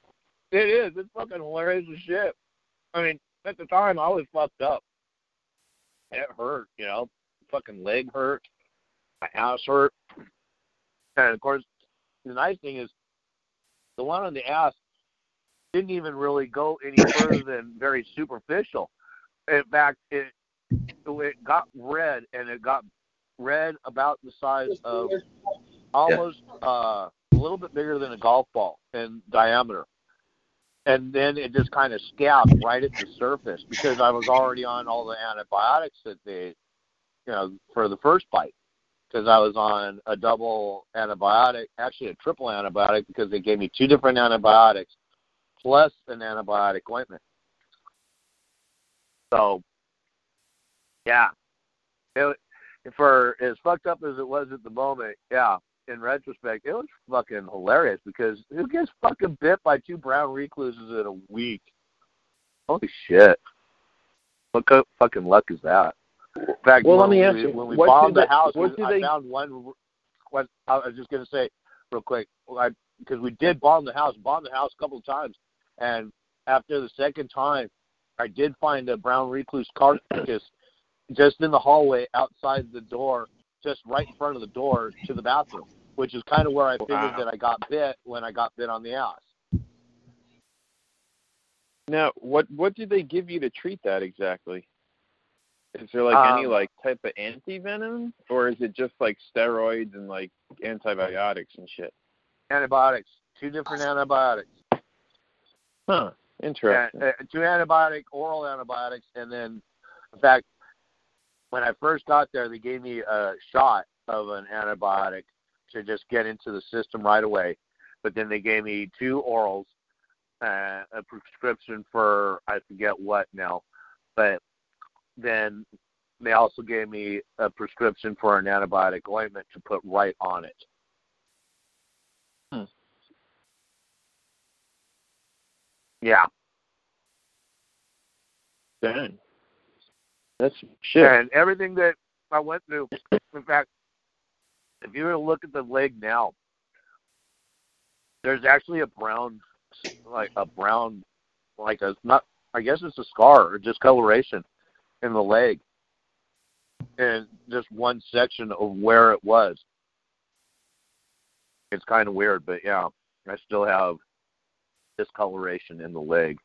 it is. It's fucking hilarious as shit. I mean, at the time, I was fucked up. It hurt, you know. Fucking leg hurt. My ass hurt. And of course, the nice thing is, the one on the ass didn't even really go any (coughs) further than very superficial. In fact, it it got red, and it got red about the size of almost uh, a little bit bigger than a golf ball in diameter. And then it just kind of scabbed right at the surface because I was already on all the antibiotics that they, you know, for the first bite. Because I was on a double antibiotic, actually a triple antibiotic, because they gave me two different antibiotics plus an antibiotic ointment. So, yeah, it, for as fucked up as it was at the moment, yeah, in retrospect, it was fucking hilarious because who gets fucking bit by two brown recluses in a week? Holy shit! What co- fucking luck is that? In fact, Well, let me ask we, you, when we what bombed the they- house, what I they- found one. What I was just gonna say, real quick, because we did bomb the house, bombed the house a couple of times, and after the second time, I did find a brown recluse carcass just in the hallway outside the door just right in front of the door to the bathroom, which is kind of where I figured Wow. that I got bit when I got bit on the ass. Now, what what do they give you to treat that exactly? Is there like any Um, like type of anti venom, or is it just like steroids and like antibiotics and shit? Antibiotics, two different antibiotics. Huh. Yeah, Interesting. uh, two antibiotic, oral antibiotics, and then, in fact, when I first got there, they gave me a shot of an antibiotic to just get into the system right away. But then they gave me two orals, uh, a prescription for I forget what now, but then they also gave me a prescription for an antibiotic ointment to put right on it. Hmm. Yeah. Dang. That's shit. And everything that I went through, in fact, if you were to look at the leg now, there's actually a brown, like a brown, like a not, I guess it's a scar or discoloration in the leg, and just one section of where it was. It's kind of weird, but yeah, I still have discoloration in the leg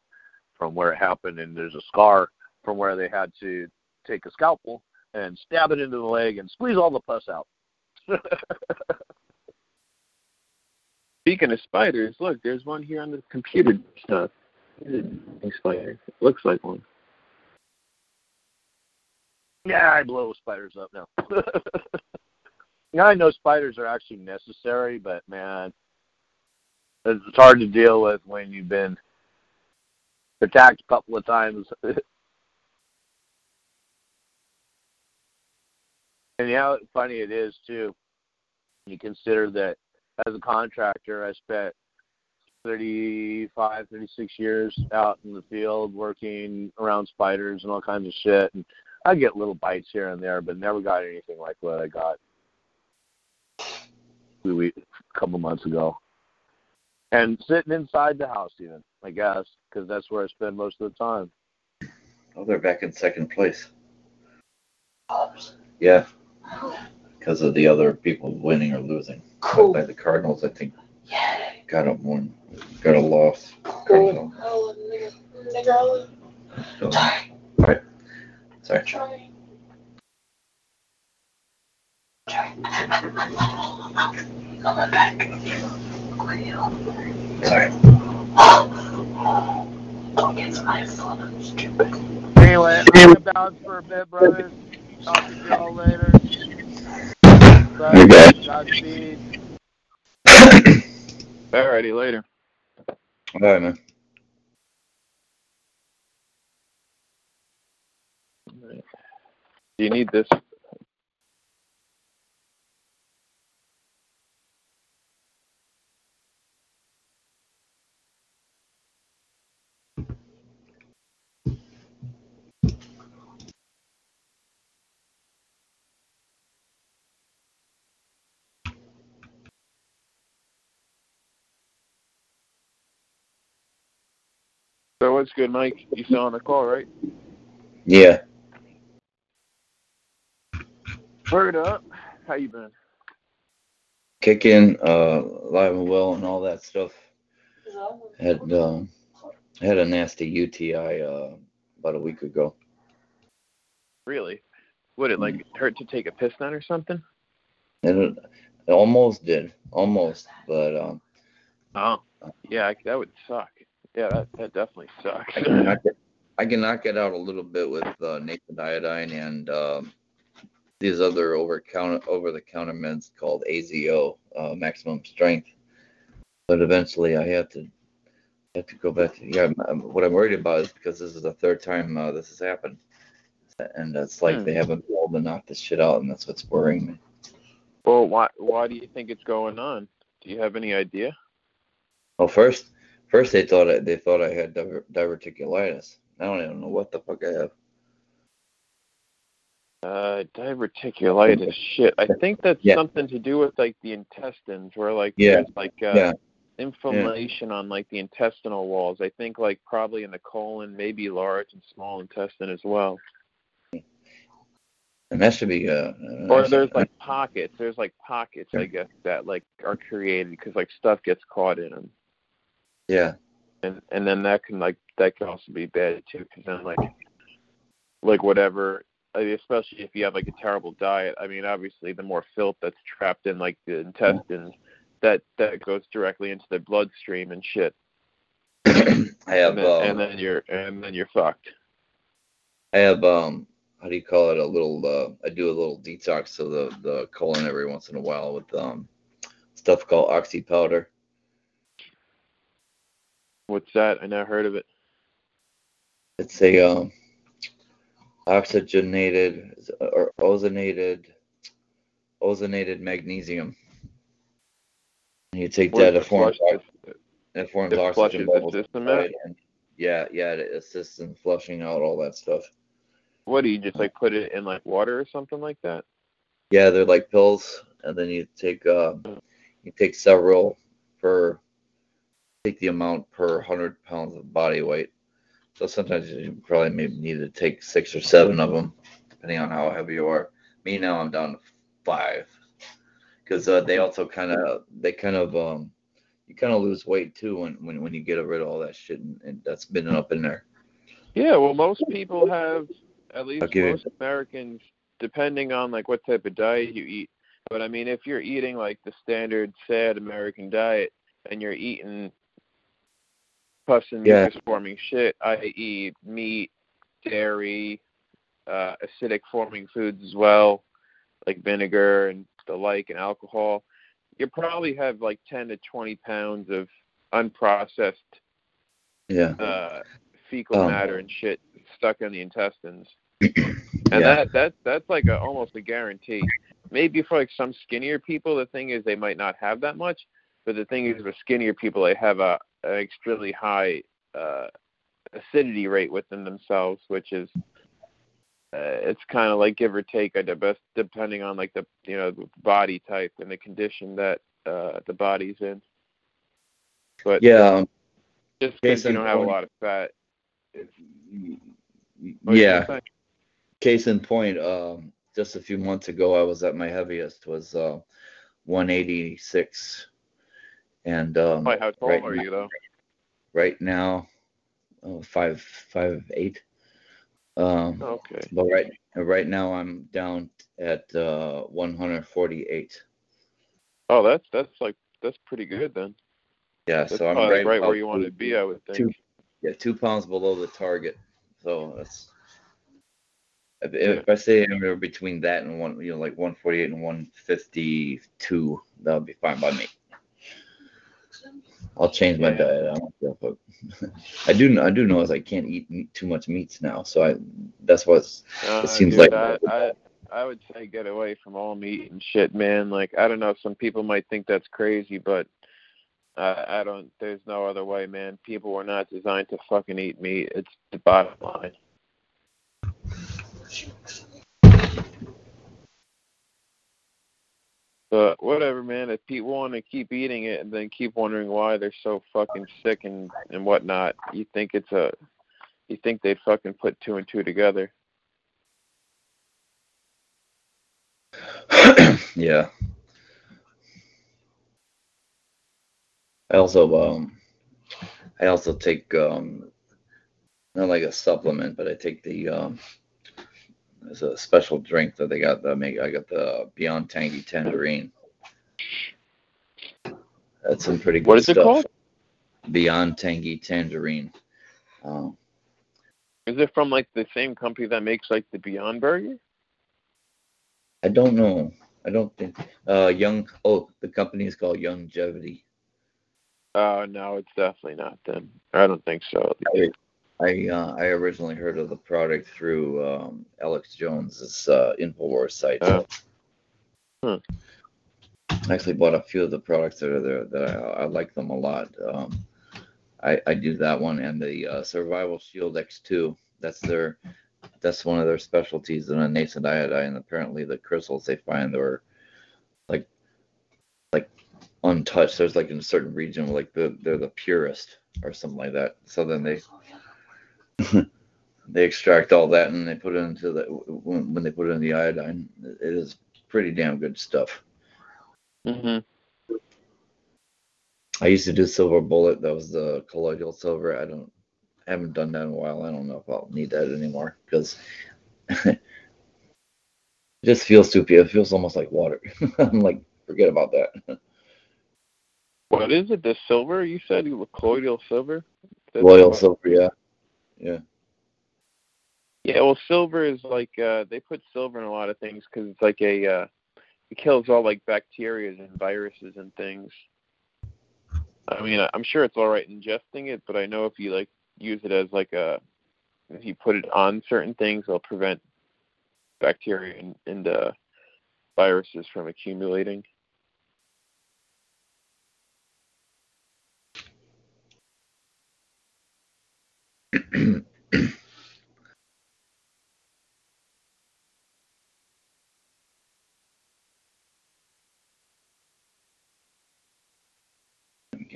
from where it happened, and there's a scar from where they had to take a scalpel and stab it into the leg and squeeze all the pus out. (laughs) Speaking of spiders, look, there's one here on the computer stuff. It's a spider. It looks like one. yeah, I blow spiders up now. (laughs) yeah, I know spiders are actually necessary, but man, it's hard to deal with when you've been attacked a couple of times. (laughs) and yeah, how funny it is too. You consider that as a contractor, I spent 35, 36 years out in the field working around spiders and all kinds of shit. And I get little bites here and there, but never got anything like what I got a couple months ago. And sitting inside the house, even I guess, because that's where I spend most of the time. Oh, they're back in second place. Yeah. Because of the other people winning or losing. Cool. By the Cardinals, I think. Yeah. Got a one. Got a loss. Cool. Oh, nigga. Nigga. So, all right. Sorry. Try. Coming back. Sorry. Don't get my phone. Stupid. Anyway, I'm gonna bounce for a bit, brothers. Talk to you all later. Bye. Okay. Godspeed. Alrighty, later. All right, man. Do you need this? So what's good, Mike? You still on the call, right? Yeah. Word up. How you been? Kicking, uh, live and well, and all that stuff. Had um, had a nasty UTI uh, about a week ago. Really? Would it like hurt to take a piss then or something? It, it almost did, almost, but um, Oh, yeah, that would suck. Yeah, that that definitely sucks. I can knock it. I can knock it out a little bit with uh, nascent iodine and um, these other over counter over the counter meds called AZO, uh, maximum strength. But eventually, I have to have to go back to yeah. I'm- What I'm worried about is because this is the third time uh, this has happened, and it's like Hmm. they haven't been able to knock this shit out, and that's what's worrying me. Well, why why do you think it's going on? Do you have any idea? Well, first, first they thought I, they thought I had diver- diverticulitis. I don't even know what the fuck I have. Uh, diverticulitis. Shit, I think that's Yeah. something to do with like the intestines, where like Yeah. there's like uh, Yeah. inflammation on like the intestinal walls. I think like probably in the colon, maybe large and small intestine as well. And that should be uh. Or there's like pockets. There's like pockets, I guess, that like are created because like stuff gets caught in them, yeah. and and then that can like that can also be bad too, because then like like whatever, especially if you have like a terrible diet. I mean, obviously, the more filth that's trapped in like the intestines, that that goes directly into the bloodstream and shit. (clears throat) I have and then, um, and then you're and then you're fucked. I have um how do you call it a little uh I do a little detox of the the colon every once in a while with um stuff called oxy powder. What's that? I never heard of it. It's a um oxygenated or ozonated ozonated magnesium. You take that, it forms it forms it oxygen bubbles and yeah, yeah, it assists in flushing out all that stuff. What do you just like put it in like water or something like that? Yeah, they're like pills, and then you take uh, you take several per take the amount per hundred pounds of body weight. So sometimes you probably maybe need to take six or seven of them, depending on how heavy you are. Me now, I'm down to five, because uh, they also kind of they kind of um, you kind of lose weight too when, when when you get rid of all that shit and, and that's been up in there. Yeah, well, most people have, at least you- most Americans, depending on like what type of diet you eat. But I mean, if you're eating like the standard sad American diet and you're eating pus and Yeah. mucus forming shit, i.e., meat, dairy, uh, acidic forming foods as well, like vinegar and the like, and alcohol, you probably have like 10 to 20 pounds of unprocessed Yeah. uh, fecal Um, matter and shit stuck in the intestines. (clears throat) yeah. And that that that's like a, almost a guarantee. Maybe for like some skinnier people, the thing is they might not have that much, but the thing is with skinnier people, they have a an extremely high uh, acidity rate within themselves, which is uh, it's kind of like give or take, I best depending on like the you know the body type and the condition that uh, the body's in. But yeah. Just because you don't have a lot of fat, it's, what you yeah. Case in point, um, just a few months ago, I was at my heaviest was uh, 186, and um, Why, how tall right are now, you though? Right now, oh, five five eight. Um, Okay. but right right now I'm down at uh, 148. Oh, that's that's like that's pretty good then. Yeah, That's so I'm right, right where you want to be, I would think. Two, yeah, two pounds below the target. So that's if, if I say anywhere between that and one, you know, like 148 and 152, that would be fine by me. I'll change my Yeah. diet. I don't care, but (laughs) I do I do know is I can't eat meat, too much meats now, so I that's what's Uh, it seems dude, like I, I I would say get away from all meat and shit, man. Like I don't know, some people might think that's crazy, but uh, I don't. There's no other way, man. People were not designed to fucking eat meat. It's the bottom line. But whatever, man. If people want to keep eating it and then keep wondering why they're so fucking sick and and whatnot, you think it's a, you think they fucking put two and two together. (clears throat) yeah. I also um I also take um not like a supplement, but I take the um there's a special drink that they got that make I got the Beyond Tangy Tangerine. That's some pretty good What is it called? Beyond Tangy Tangerine. Um, Is it from like the same company that makes like the Beyond Burger? I don't know. I don't think uh young oh the company is called Youngevity. Oh no, it's definitely not them. I don't think so. I I, uh, I originally heard of the product through um, Alex Jones's uh, Infowars site. Oh. Hmm. I actually bought a few of the products that are there that I, I like them a lot. Um, I, I do that one and the uh, Survival Shield X2. That's their that's one of their specialties in a nascent iodine. And apparently, the crystals they find are like like untouched. There's like in a certain region like the they're the purest or something like that. So then they (laughs) they extract all that and they put it into the when, when they put it in the iodine. It is pretty damn good stuff. Mhm. I used to do silver bullet. That was the colloidal silver. I don't I haven't done that in a while. I don't know if I'll need that anymore because (laughs) it just feels too pure. It feels almost like water. (laughs) I'm like, forget about that. What is it? The silver you said? Colloidal silver? What- silver, yeah. Yeah. Yeah, well, silver is like uh they put silver in a lot of things because it's like a uh it kills all like bacteria and viruses and things. I mean, I'm sure it's all right ingesting it, but I know if you like use it as like a if you put it on certain things, it'll prevent bacteria and, and uh viruses from accumulating. Get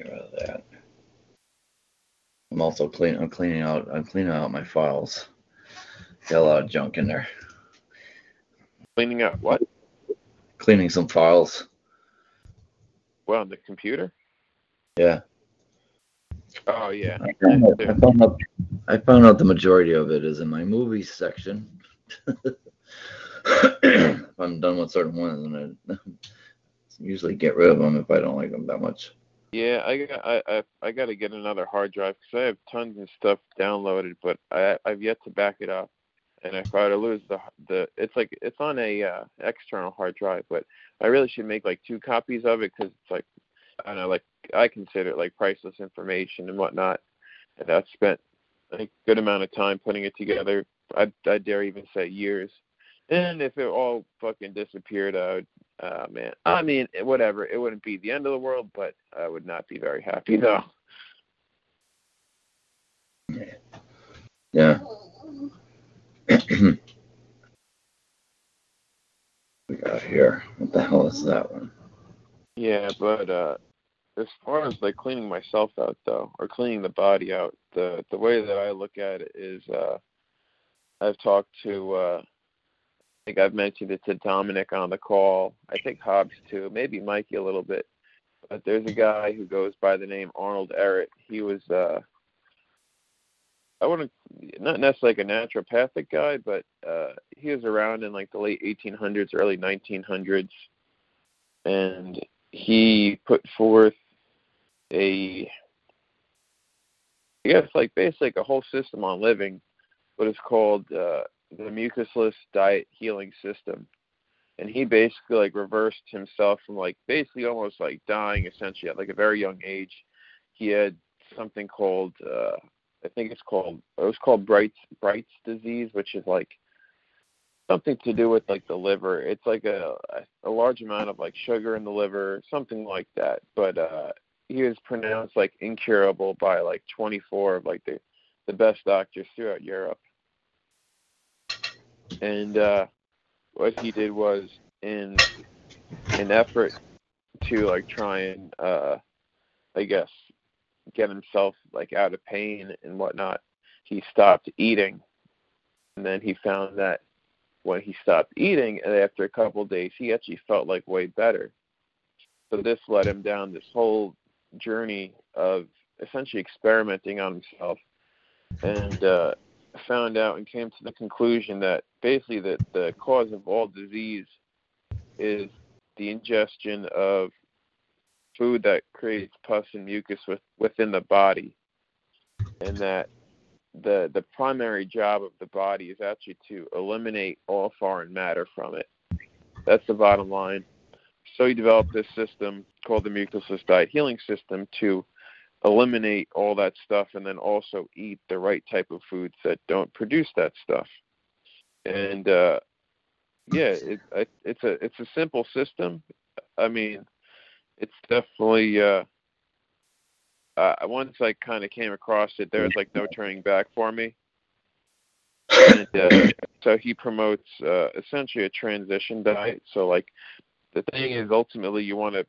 rid of that. I'm also clean. I'm cleaning out. I'm cleaning out my files. Got a lot of junk in there. Cleaning out what? Cleaning some files. Well, on the computer? Yeah. Oh yeah. I found, I found out. I found out the majority of it is in my movies section. if I'm done with certain ones, and I usually get rid of them if I don't like them that much. Yeah, I got I I, I got to get another hard drive because I have tons of stuff downloaded, but I I've yet to back it up. And I were to lose the the, it's like it's on a uh, external hard drive, but I really should make like two copies of it because it's like I don't know, like I consider it like priceless information and whatnot. And I've spent a good amount of time putting it together. I I dare even say years. And if it all fucking disappeared, I would uh man. I mean, whatever. It wouldn't be the end of the world, but I would not be very happy though. Yeah. (clears throat) we got here. What the hell is that one? Yeah, but uh as far as like cleaning myself out though, or cleaning the body out, the the way that I look at it is uh I've talked to uh I think I've mentioned it to Dominic on the call. I think Hobbs too, maybe Mikey a little bit. But there's a guy who goes by the name Arnold Ehret. He was uh I wouldn't not necessarily like a naturopathic guy, but uh he was around in like the late 1800s, early 1900s, and he put forth a I guess like basically a whole system on living, what is called uh, the mucusless diet healing system. And he basically like reversed himself from like basically almost like dying essentially at like a very young age. He had something called uh I think it's called it was called Bright's Bright's disease, which is like something to do with like the liver. It's like a a large amount of like sugar in the liver, something like that. But uh he was pronounced like incurable by like 24 of like the the best doctors throughout Europe. And uh what he did was in an effort to like try and uh I guess get himself like out of pain and whatnot, he stopped eating. And then he found that when he stopped eating and after a couple of days he actually felt like way better. So this led him down this whole journey of essentially experimenting on himself and uh found out and came to the conclusion that basically that the cause of all disease is the ingestion of food that creates pus and mucus with, within the body, and that the the primary job of the body is actually to eliminate all foreign matter from it. That's the bottom line. So he developed this system called the mucusless diet healing system to eliminate all that stuff and then also eat the right type of foods that don't produce that stuff. And uh yeah, it it's a it's a simple system. I mean, it's definitely uh uh once I kind of came across it there was like no turning back for me. And uh, so he promotes uh essentially a transition diet. So like the thing is ultimately you want to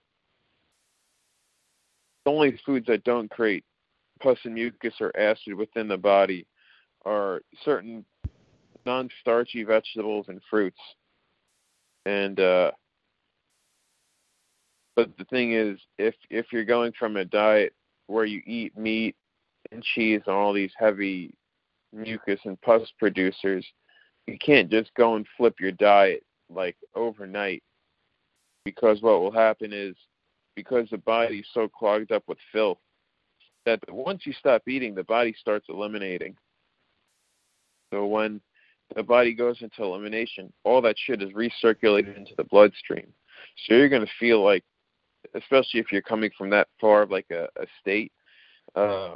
the only foods that don't create pus and mucus or acid within the body are certain non-starchy vegetables and fruits. And uh, but the thing is, if if you're going from a diet where you eat meat and cheese and all these heavy mucus and pus producers, you can't just go and flip your diet like overnight because what will happen is because the body's so clogged up with filth that once you stop eating the body starts eliminating. So when the body goes into elimination all that shit is recirculated into the bloodstream. So you're going to feel like especially if you're coming from that far of like a, a state uh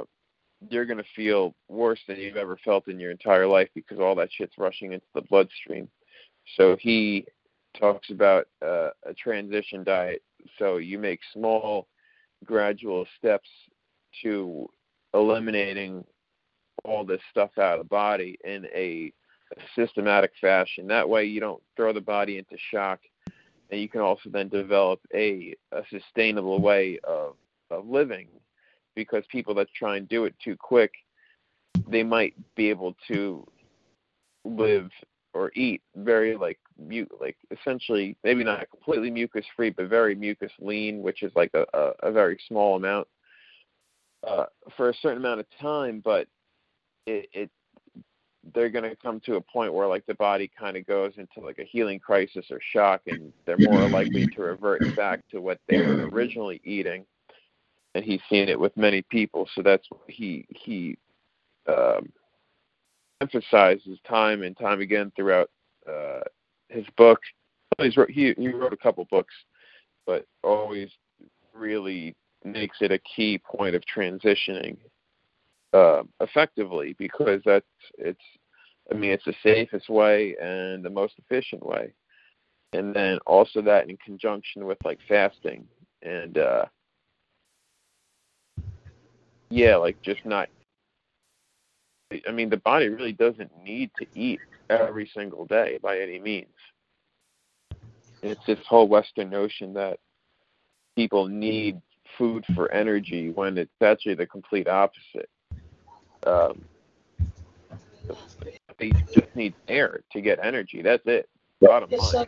you're going to feel worse than you've ever felt in your entire life because all that shit's rushing into the bloodstream. So he talks about uh, a transition diet. So you make small, gradual steps to eliminating all this stuff out of the body in a, a systematic fashion. That way, you don't throw the body into shock, and you can also then develop a, a sustainable way of of living. Because people that try and do it too quick, they might be able to live or eat very like mu- like essentially maybe not completely mucus free but very mucus lean which is like a, a, a very small amount uh, for a certain amount of time but it, it they're going to come to a point where like the body kind of goes into like a healing crisis or shock and they're more likely to revert back to what they were originally eating and he's seen it with many people so that's what he he um emphasizes time and time again throughout uh, his book. He's wrote, he he wrote a couple books, but always really makes it a key point of transitioning uh, effectively because that's it's I mean it's the safest way and the most efficient way, and then also that in conjunction with like fasting and uh, yeah, like just not I mean, the body really doesn't need to eat every single day by any means. It's this whole Western notion that people need food for energy when it's actually the complete opposite. Um, they just need air to get energy. That's it. Bottom line.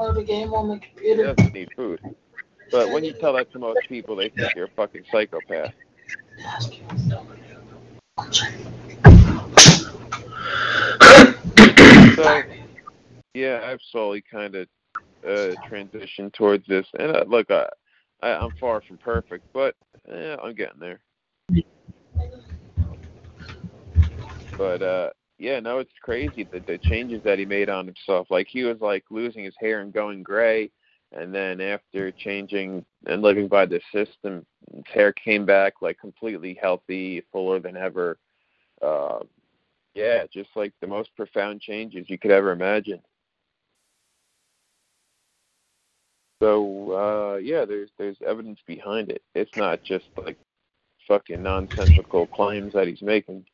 Download a game on It computer. doesn't need food. But when you tell that to most people, they think you're a fucking psychopath. So, yeah, I've slowly kind of uh, transitioned towards this, and uh, look, I, I, I'm far from perfect, but eh, I'm getting there. But uh, yeah, no, it's crazy the the changes that he made on himself. Like he was like losing his hair and going gray, and then after changing and living by the system, his hair came back like completely healthy, fuller than ever. Uh, yeah, just like the most profound changes you could ever imagine. So uh yeah, there's there's evidence behind it. It's not just like fucking nonsensical claims that he's making.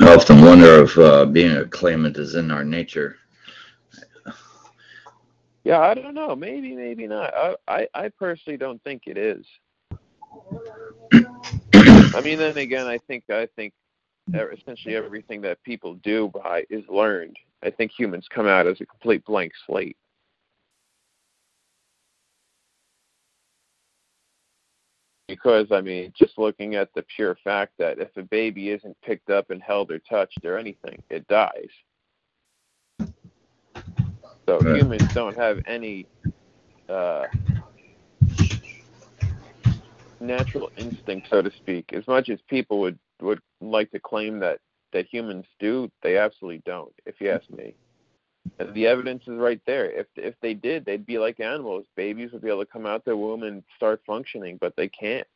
I often wonder if uh, being a claimant is in our nature. Yeah, I don't know. Maybe, maybe not. I I, I personally don't think it is. (clears throat) I mean, then again, I think I think essentially everything that people do by is learned. I think humans come out as a complete blank slate. Because I mean, just looking at the pure fact that if a baby isn't picked up and held or touched or anything, it dies. So Right. humans don't have any uh, natural instinct, so to speak. As much as people would would like to claim that that humans do, they absolutely don't. If you ask me, the evidence is right there. If if they did, they'd be like animals. Babies would be able to come out their womb and start functioning, but they can't.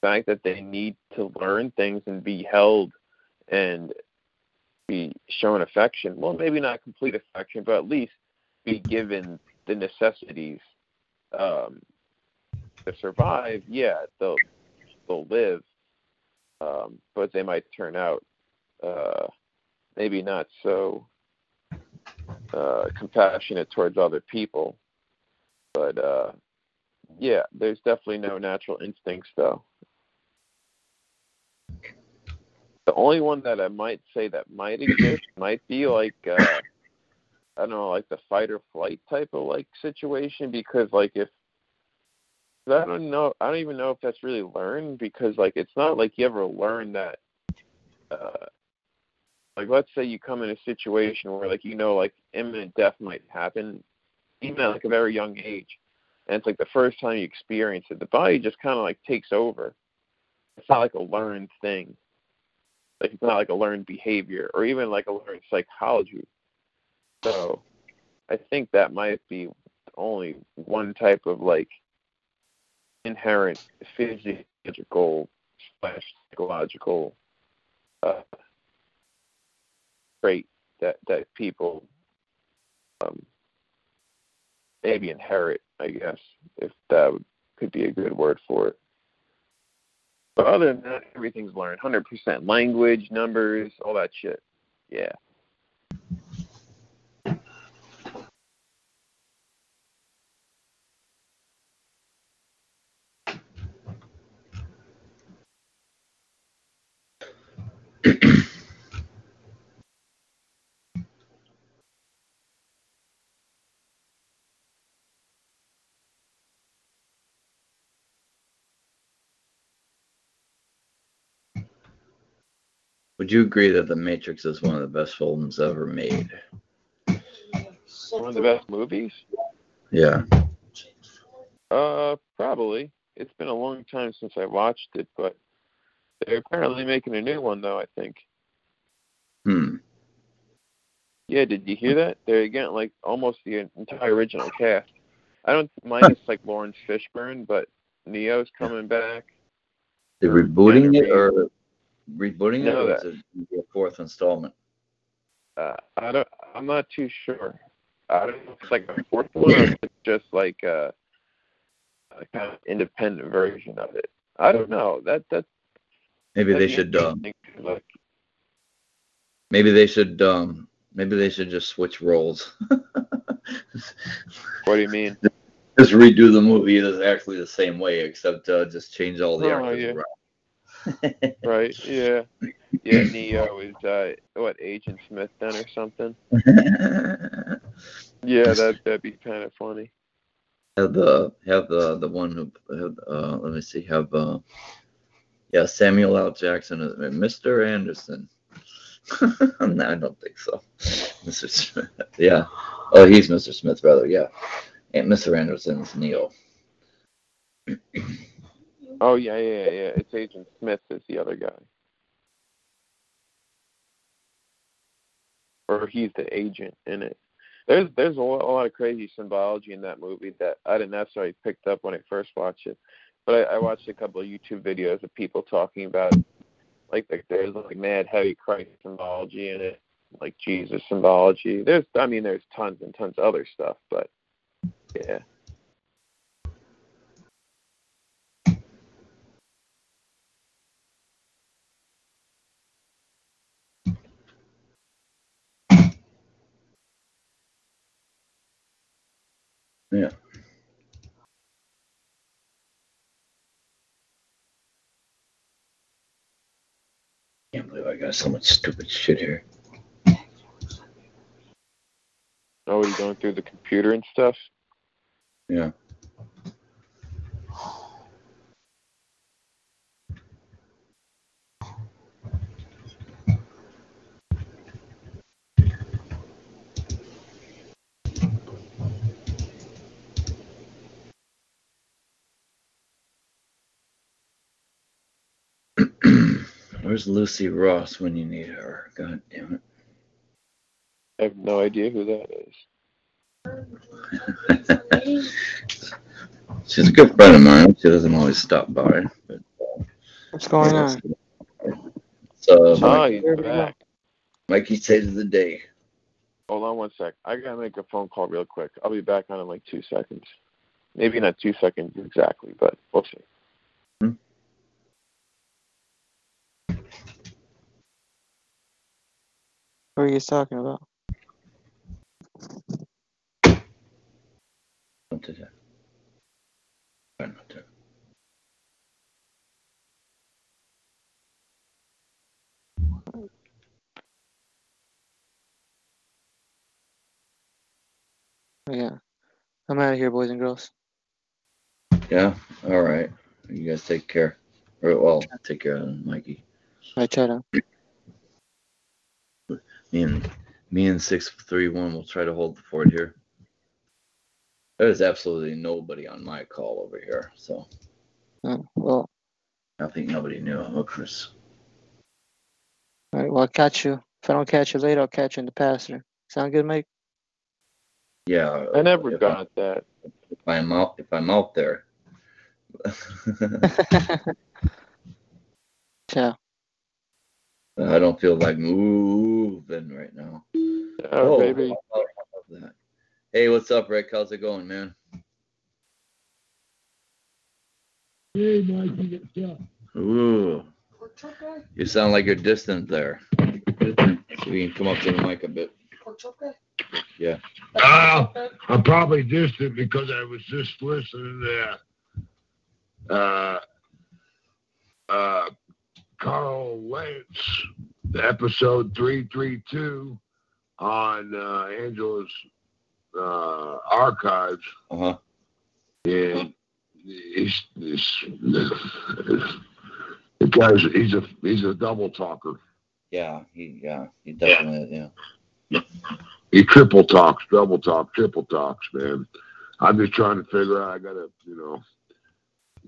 The fact that they need to learn things and be held and be shown affection. Well, maybe not complete affection, but at least be given the necessities um, to survive. Yeah, they'll they'll live, um, but they might turn out uh, maybe not so uh, compassionate towards other people. But uh, yeah, there's definitely no natural instincts though. The only one that I might say that might exist might be like uh I don't know, like the fight or flight type of like situation because like if I don't know I don't even know if that's really learned because like it's not like you ever learn that uh like let's say you come in a situation where like you know like imminent death might happen even at like a very young age and it's like the first time you experience it the body just kind of like takes over. It's not like a learned thing. Like it's not like a learned behavior or even like a learned psychology. So i think that might be only one type of like inherent physiological slash psychological uh, trait that that people um, maybe inherit, I guess, if that would, could be a good word for it. But other than that, everything's learned. 100% language, numbers, all that shit. Yeah. Would you agree that The Matrix is one of the best films ever made? One of the best movies? Yeah. Uh, probably. It's been a long time since I watched it, but they're apparently making a new one, though, I think. Hmm. Yeah, did you hear that? They're getting like almost the entire original cast. I don't minus like Laurence Fishburne, but Neo's coming back. They're rebooting it or rebooting it, No, or is it a fourth installment? Uh, I don't. I'm not too sure. I don't know if it's like a fourth one or if it's just like a, a kind of independent version of it. I don't know. That that Maybe they should. Um, Like, maybe they should. Um, maybe they should just switch roles. (laughs) what do you mean? just redo the movie that's actually the same way, except uh, just change all the Oh, actors yeah. around. Right? Yeah. Yeah. Neo is uh, what Agent Smith then or something. (laughs) Yeah, that that'd be kind of funny. have the have the the one who have, uh, let me see have uh yeah Samuel L. Jackson as Mr. Anderson. (laughs) no, I don't think so. (laughs) Mr. Smith. Yeah. Oh, he's Mr. Smith rather. Yeah. And Mr. Anderson's Neo. (clears throat) Oh yeah, yeah, yeah. It's Agent Smith is the other guy. Or he's the agent in it. There's there's a lot, a lot of crazy symbology in that movie that I didn't necessarily picked up when I first watched it, but I, I watched a couple of YouTube videos of people talking about like like there's like mad heavy Christ symbology in it, like Jesus symbology. There's I mean there's tons and tons of other stuff, but. Yeah. Can't believe I got so much stupid shit here. Oh, are you going through the computer and stuff? Yeah. Where's Lucy Ross when you need her? God damn it. I have no idea who that is. (laughs) She's a good friend of mine. She doesn't always stop by. But, uh, What's going on? So, Oh, Mike, he's back. Mikey saves the day. Hold on one sec. I gotta make a phone call real quick. I'll be back on in like two seconds. Maybe not two seconds exactly, but we'll see. Hmm? Who are you talking about? That. Yeah. I'm out of here, boys and girls. Yeah. All right. You guys take care. Well, take care, Mikey. I try to. Me and me and six three one will try to hold the fort here. There's absolutely nobody on my call over here, so Oh, well, I think nobody knew. Oh, Chris. all right. Well, I'll catch you. If I don't catch you later, I'll catch you in the passer. Sound good, Mike? Yeah. I never if got that. If I'm out, if I'm out there. (laughs) (laughs) Yeah. I don't feel like moving right now. Oh, baby. I love that. Hey, what's up, Rick? How's it going, man? Hey, Mikey, what's? Ooh, you sound like you're distant there. So you can come up to the mic a bit. Yeah. Uh, I'm probably distant because I was just listening to uh, uh, Karl Lentz, episode 332 on uh, Angela's uh, archives. Uh-huh. And he's, he's, the guy's he's a he's a double talker. Yeah, he yeah, he definitely yeah. He triple talks, double talk, triple talks, man. I'm just trying to figure out. I gotta, you know,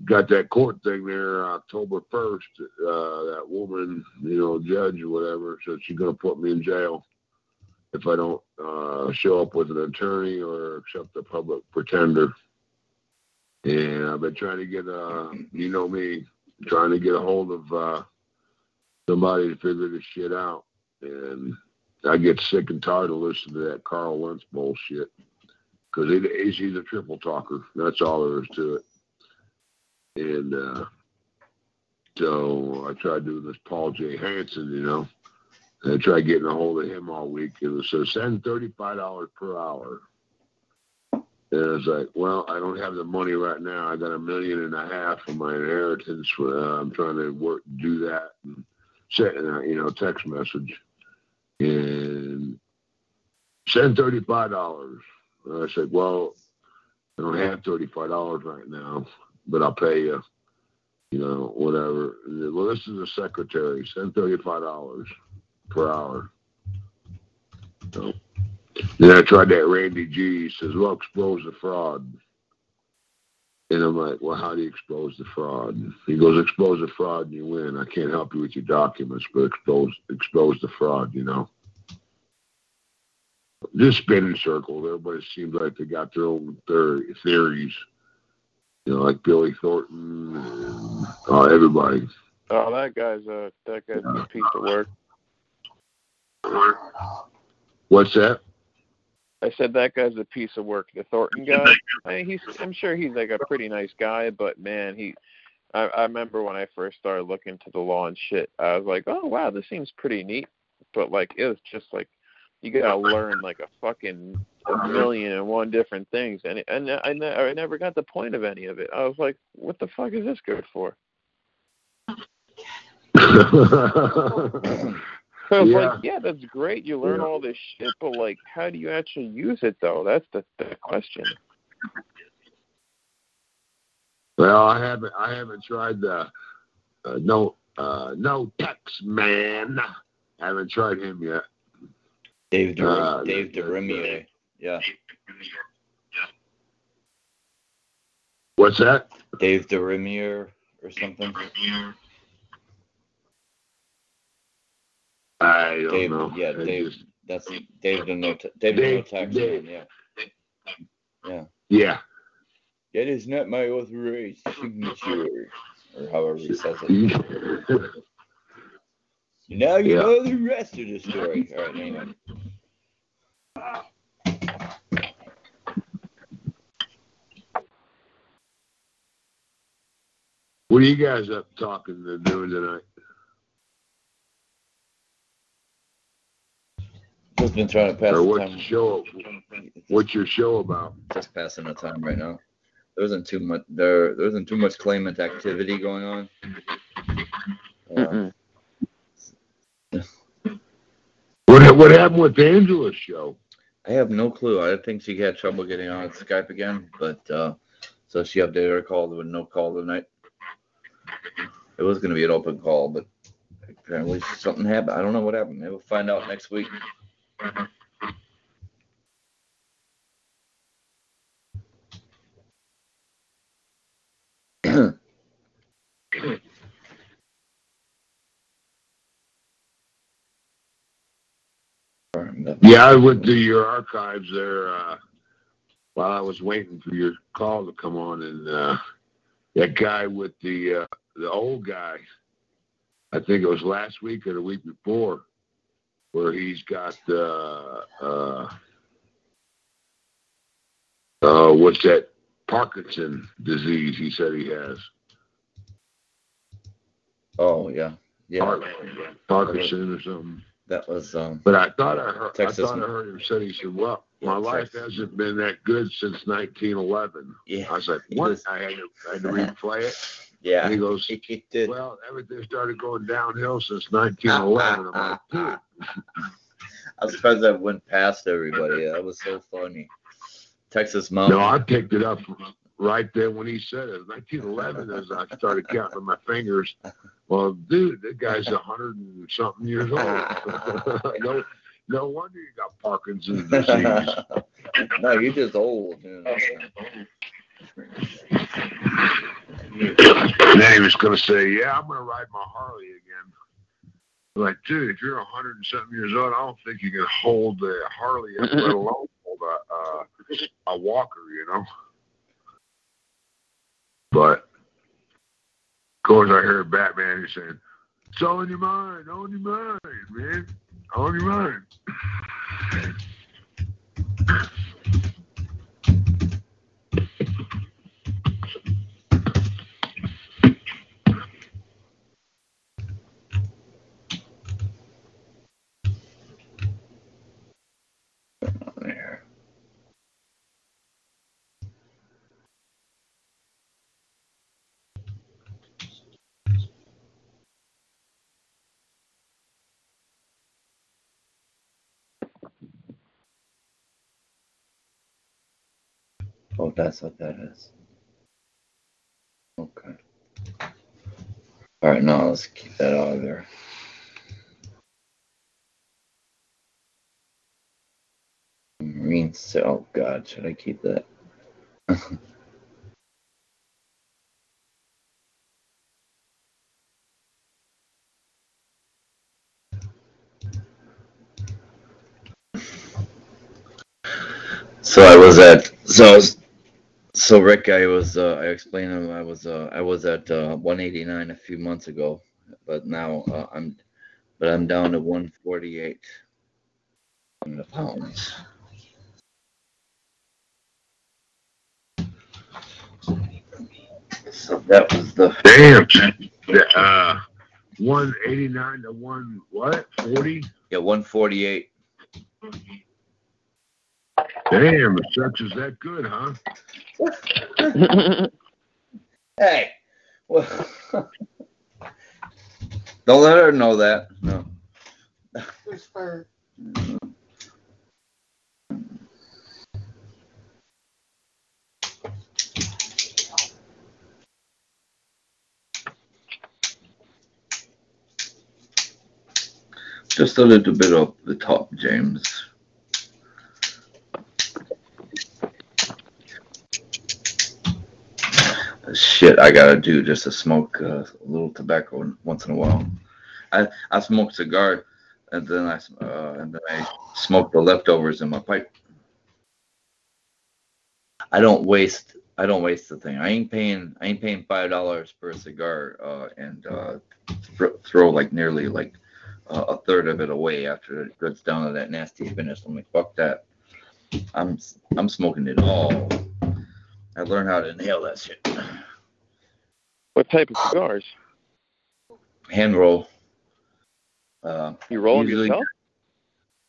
got that court thing there October first. Uh, that woman, you know, judge or whatever, said she's gonna put me in jail if I don't uh, show up with an attorney or accept a public pretender. And I've been trying to get, uh, you know me, trying to get a hold of uh, somebody to figure this shit out. And I get sick and tired of listening to that Karl Lentz bullshit because he, he's, he's a triple talker. That's all there is to it. And uh, so I tried doing this Paul J. Hansen, you know. And I tried getting a hold of him all week. And so send thirty-five dollars per hour. And I was like, well, I don't have the money right now. I got a million and a half of my inheritance. Uh, I'm trying to work, do that, and send, uh, you know, text message, and send thirty-five dollars. I said, well, I don't have thirty-five dollars right now, but I'll pay you. You know, whatever. Well, this is a secretary. Send thirty-five dollars per hour. So, then I tried that Randy G. He says, well, expose the fraud. And I'm like, well, how do you expose the fraud? He goes, expose the fraud and you win. I can't help you with your documents, but expose expose the fraud, you know. Just spinning circles. Everybody seems like they got their own theories. You know, like Billy Thornton and uh, everybody. Oh, that guy's a that guy's a piece of work. What's that? I said that guy's a piece of work. The Thornton guy. I mean, he's. I'm sure he's like a pretty nice guy, but man, he. I, I remember when I first started looking into the law and shit. I was like, oh wow, this seems pretty neat, but like it was just like you gotta learn like a fucking a million and one different things, and and I, ne- I never got the point of any of it. I was like, what the fuck is this good for? (laughs) So I was Yeah. like, yeah, that's great. You learn Yeah. all this shit, but like, how do you actually use it though? That's the, the question. Well, I haven't I haven't tried the uh, no uh, no text man. I haven't tried him yet. Dave Dur- Uh, Dave that- Derimier. Yeah. What's that? Dave Derimier or something. I don't Dave, know. yeah, I Dave. just- That's Dave the no Dave the no Dave- Dave. man. Yeah. Yeah. yeah. That is not my authorized signature, or however he says it. (laughs) Now you Yeah. know the rest of the story. All right, anyway. What are you guys up talking and doing tonight? Just been trying to pass Or the what's time. the show? What's your show about? Just passing the time right now. There isn't too much. There, there isn't too much claimant activity going on. Uh, (laughs) What what happened with Angela's show? I have no clue. I think she had trouble getting on Skype again, but uh, so she updated her call with no call tonight. It was going to be an open call, but apparently something happened. I don't know what happened. We'll find out next week. (clears throat) Yeah, I went to your archives there uh, while I was waiting for your call to come on, and uh, that guy with the uh, the old guy, I think it was last week or the week before, where he's got uh, uh, uh, what's that Parkinson disease? He said he has. Oh yeah, yeah. Par- Parkinson or something. That was um. But I thought I heard. Texas- I thought I heard him say. He said, "Well, my Yeah, life hasn't been that good since 1911." Yeah. I was like, "What?" was- I had to, I had to (laughs) replay it. Yeah. And he goes, He "Well, everything started going downhill since 1911." I'm like, (laughs) "Dude, I was surprised I went past everybody. That was so funny. Texas Mountain. No, I picked it up right there when he said it. 1911, as I started counting my fingers. Well, dude, that guy's a hundred and something years old. (laughs) no, no wonder you got Parkinson's disease. (laughs) no, you're just old. You know. And then he was going to say, "Yeah, I'm going to ride my Harley again." I'm like, dude, if you're a hundred and something years old, I don't think you can hold the Harley, up, let (laughs) alone hold a, uh, a walker, you know. But of course, I heard Batman He said, "It's all in your mind, all in your mind, man, all in Oh, that's what that is. Okay. All right, now let's keep that out of there. Marine cell. Oh God, should I keep that? (laughs) So I was at so I was, so Rick, I was uh, I explained to him I was uh, I was at uh, 189 a few months ago, but now uh, I'm but I'm down to 148 in the pounds. So that was the Damn, the, uh, one eighty nine to one what forty? yeah 148. Damn, the sex is that good, huh? (laughs) Hey, well, (laughs) don't let her know that. No. Just a little bit up the top, James. Shit, I gotta do just to smoke uh, a little tobacco once in a while. I I smoke cigar, and then I uh, and then I smoke the leftovers in my pipe. I don't waste I don't waste the thing. I ain't paying I ain't paying five dollars per cigar uh, and uh, thro- throw like nearly like uh, a third of it away after it gets down to that nasty finish. I'm like fuck that. I'm I'm smoking it all. I learned how to inhale that shit. What type of cigars? Hand roll. Uh, You roll usually- yourself?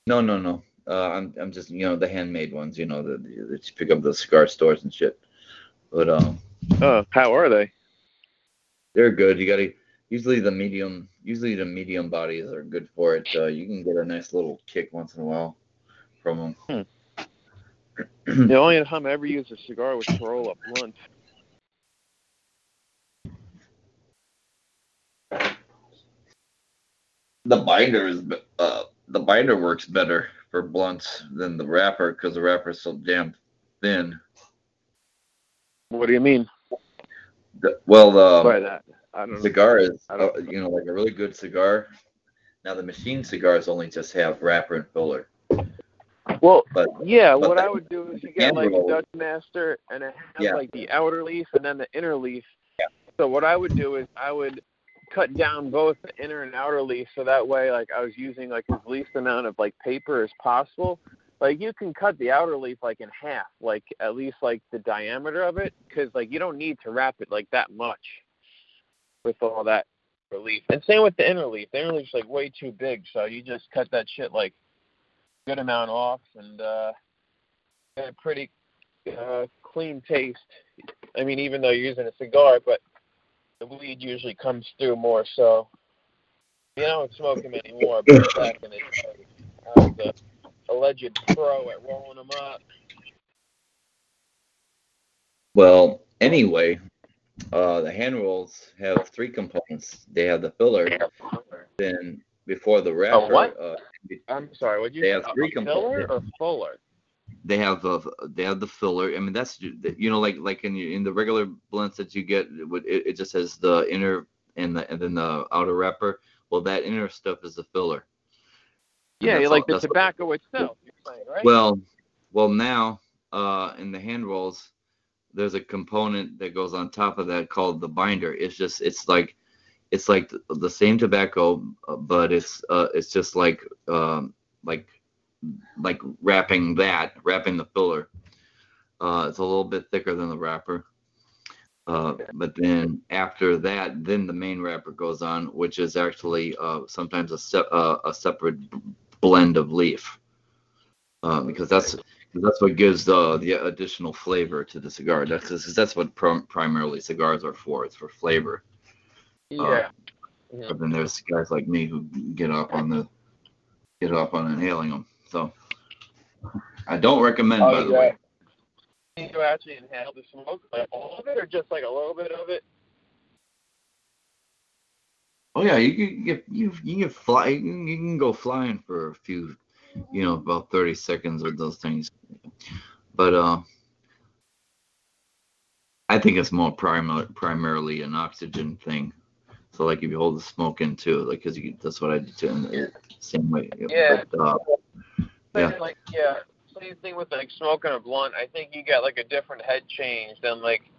No, no, no. Uh, I'm I'm just you know the handmade ones. You know that you pick up the cigar stores and shit. But um, Oh, how are they? they're good. You gotta usually the medium usually the medium bodies are good for it. Uh, you can get a nice little kick once in a while from them. Hmm. The only time I ever used a cigar was to roll up blunt. The binder is uh the binder works better for blunts than the wrapper because the wrapper is so damn thin. What do you mean The, well, the by that? I don't know. cigar is I uh, don't- you know like a really good cigar. Now the machine cigars only just have wrapper and filler, Well, but yeah, but what I would do is you get like a handroll- Dutch Master and it has Yeah. like the outer leaf and then the inner leaf. Yeah. So what I would do is I would cut down both the inner and outer leaf so that way like I was using like as least amount of like paper as possible. Like you can cut the outer leaf like in half, like at least like the diameter of it, because like you don't need to wrap it like that much with all that leaf. And same with the inner leaf. The inner leaf's like way too big, so you just cut that shit like good amount off and uh a pretty uh clean taste. I mean even though you're using a cigar, but the weed usually comes through more so you don't smoke them anymore, but back in the day I was a alleged pro at rolling them up. well anyway, uh the hand rolls have three components. They have the filler, then before the wrapper, what? uh, I'm sorry, what you They say? have A- three a filler components. or fuller? they have the they have the filler. I mean, that's you know like like in in the regular blends that you get, it, it it just has the inner and the and then the outer wrapper. Well, that inner stuff is the filler. Yeah, like all- the that's what- tobacco itself, you're saying, right? Well, well now uh, in the hand rolls, there's a component that goes on top of that called the binder. It's just it's like it's like the, the same tobacco, but it's uh, it's just like um, like like wrapping that wrapping the filler. Uh, it's a little bit thicker than the wrapper. Uh, but then after that, then the main wrapper goes on, which is actually uh, sometimes a, se- uh, a separate b- blend of leaf, uh, because that's that's what gives the the additional flavor to the cigar. That's that's what prim- primarily cigars are for. It's for flavor. Yeah. But then there's guys like me who get off on the get off on inhaling them. So I don't recommend, by the way. To actually inhale the smoke, like all of it, or just like a little bit of it? Oh yeah, you can get you you can fly you can, you can go flying for a few, you know, about thirty seconds with those things. But uh, I think it's more primar- primarily an oxygen thing. So like if you hold the smoke in too, like because that's what I do too. And the same way. Yeah. But, uh, Yeah. Like yeah, same thing with like smoking a blunt. I think you get like a different head change than like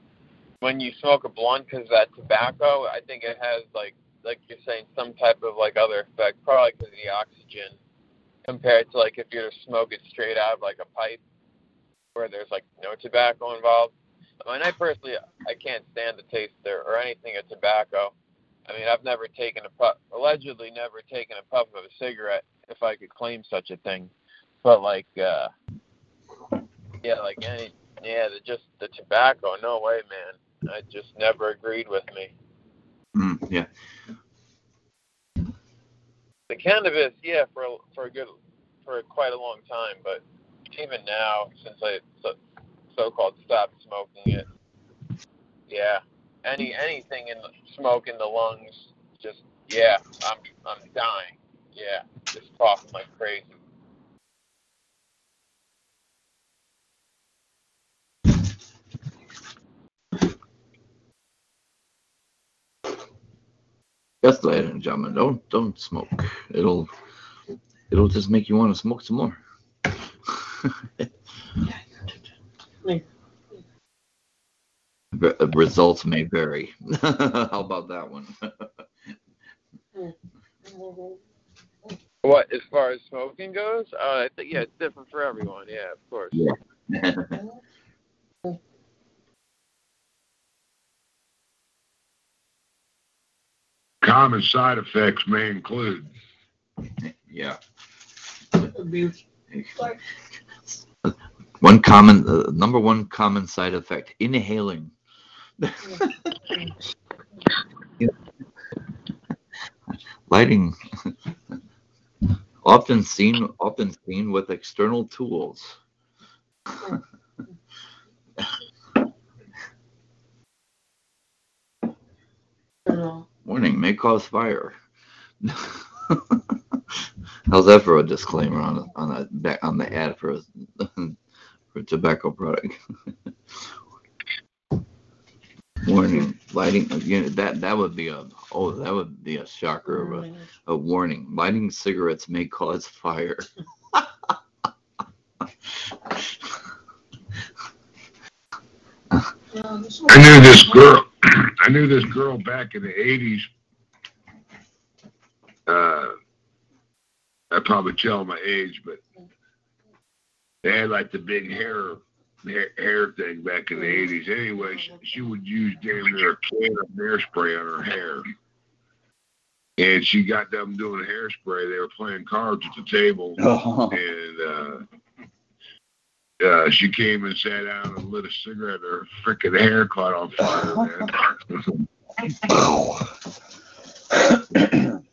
when you smoke a blunt because that tobacco. I think it has like like you're saying some type of like other effect, probably because of the oxygen, compared to like if you were to smoke it straight out of like a pipe where there's like no tobacco involved. I mean, I personally I can't stand the taste there or anything of tobacco. I mean, I've never taken a puff, allegedly never taken a puff of a cigarette, if I could claim such a thing. But like, uh, yeah, like any, yeah, the, just the tobacco, no way, man. I just never agreed with me. mm, yeah. The cannabis, yeah, for a, for a good, for quite a long time, but even now, since I so, so-called stopped smoking it, yeah, any anything in the smoke in the lungs, just yeah, I'm I'm dying. Yeah, just coughing like crazy. Yes, ladies and gentlemen, don't don't smoke. It'll it'll just make you want to smoke some more. (laughs) Re- Results may vary. (laughs) How about that one? What as far as smoking goes? Uh, I think yeah, it's different for everyone. Yeah, of course. yeah. (laughs) Common side effects may include (laughs) yeah. One common, uh, number one common side effect: inhaling. (laughs) Lighting, (laughs) often seen, often seen with external tools. (laughs) Warning, may cause fire. How's that for a disclaimer on on back on the ad for a, for a tobacco product? Warning, lighting again. That that would be a oh that would be a shocker of a, a warning. Lighting cigarettes may cause fire. I knew this girl. (clears throat) I knew this girl back in the '80s. Uh, I probably tell my age, but they had like the big hair hair, hair thing back in the '80s. Anyway, she, she would use damn near a can of hairspray on her hair. And she got them doing hairspray. They were playing cards at the table, Oh. and uh, uh, she came and sat down and lit a cigarette. Her freaking hair caught on fire, man.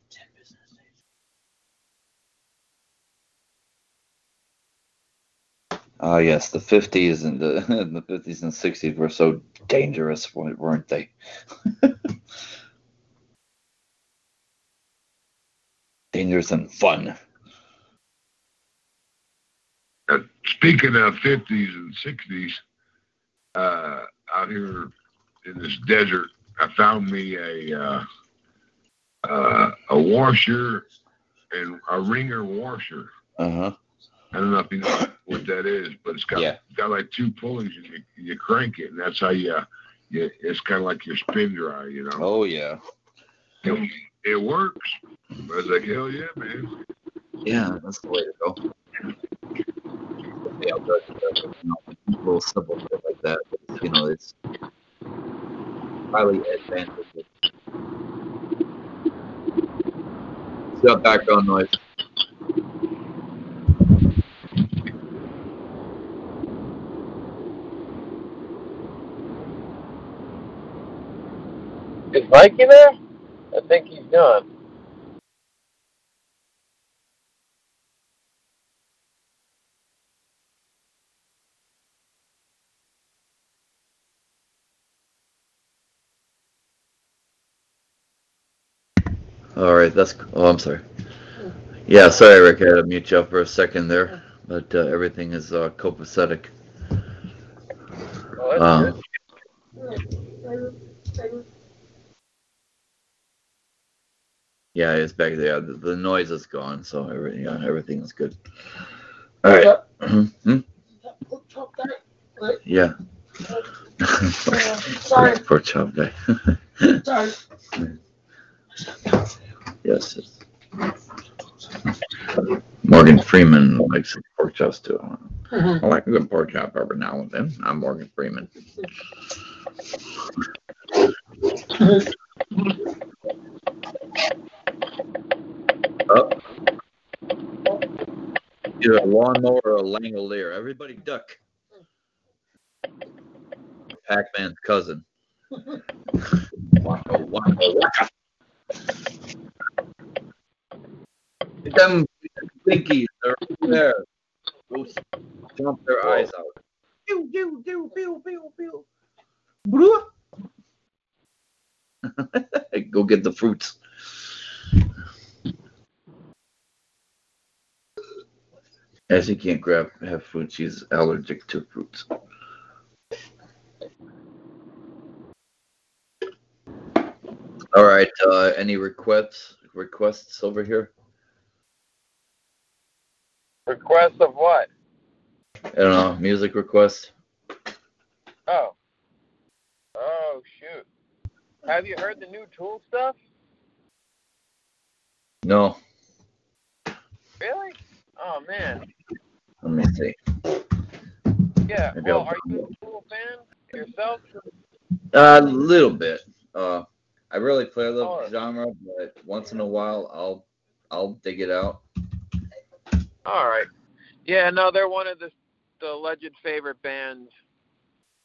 Ah, yes, the fifties and the (laughs) the fifties and sixties were so dangerous, weren't they? (laughs) dangerous and fun. Uh, speaking of 50s and 60s, uh, out here in this desert, I found me a uh, uh, a washer and a wringer washer. Uh huh. I don't know if you know (coughs) what that is, but it's got Yeah. got like two pulleys and you, you crank it, and that's how you, you it's kind of like your spin dryer, you know. Oh yeah. It, it works. I was like, hell yeah, man. Yeah, that's the way to go. Yeah, but, uh, you know, little simple shit like that. It's, you know, it's highly advantageous. It's got background noise. Is Mikey there? I think he's gone. All right, that's. Oh, I'm sorry. Yeah, sorry, Rick. I had to mute you up for a second there, but uh, everything is uh, copacetic. Oh, that's Um, yeah, it's back there. The, the noise is gone, so every, yeah, everything is good. All right. Mhm. (clears throat) Yeah. (laughs) Sorry. Poor chop guy. (laughs) Sorry. yes. Morgan Freeman likes pork chops too. Mhm. I like a good pork chop every now and then. I'm Morgan Freeman. Oh. Either a lawnmower or a Langolier. Everybody duck. Pac-Man's cousin. Waka, waka, waka. Them pinkies, they're over there. Go jump their eyes out. Pew, pew, pew, pew, pew, pew. (laughs) Go get the fruits. As she can't grab have fruit, she's allergic to fruits. All right. Uh, any requests? Requests over here? Requests of what? I don't know. Music requests. Oh. Oh shoot. Have you heard the new Tool stuff? No. Really? Oh man. Let me see. Yeah. Maybe well, I'll- are you a Tool fan yourself? A little bit. Uh, I really play the Oh. genre, but once in a while, I'll I'll dig it out. All right. Yeah, no, they're one of the the alleged favorite bands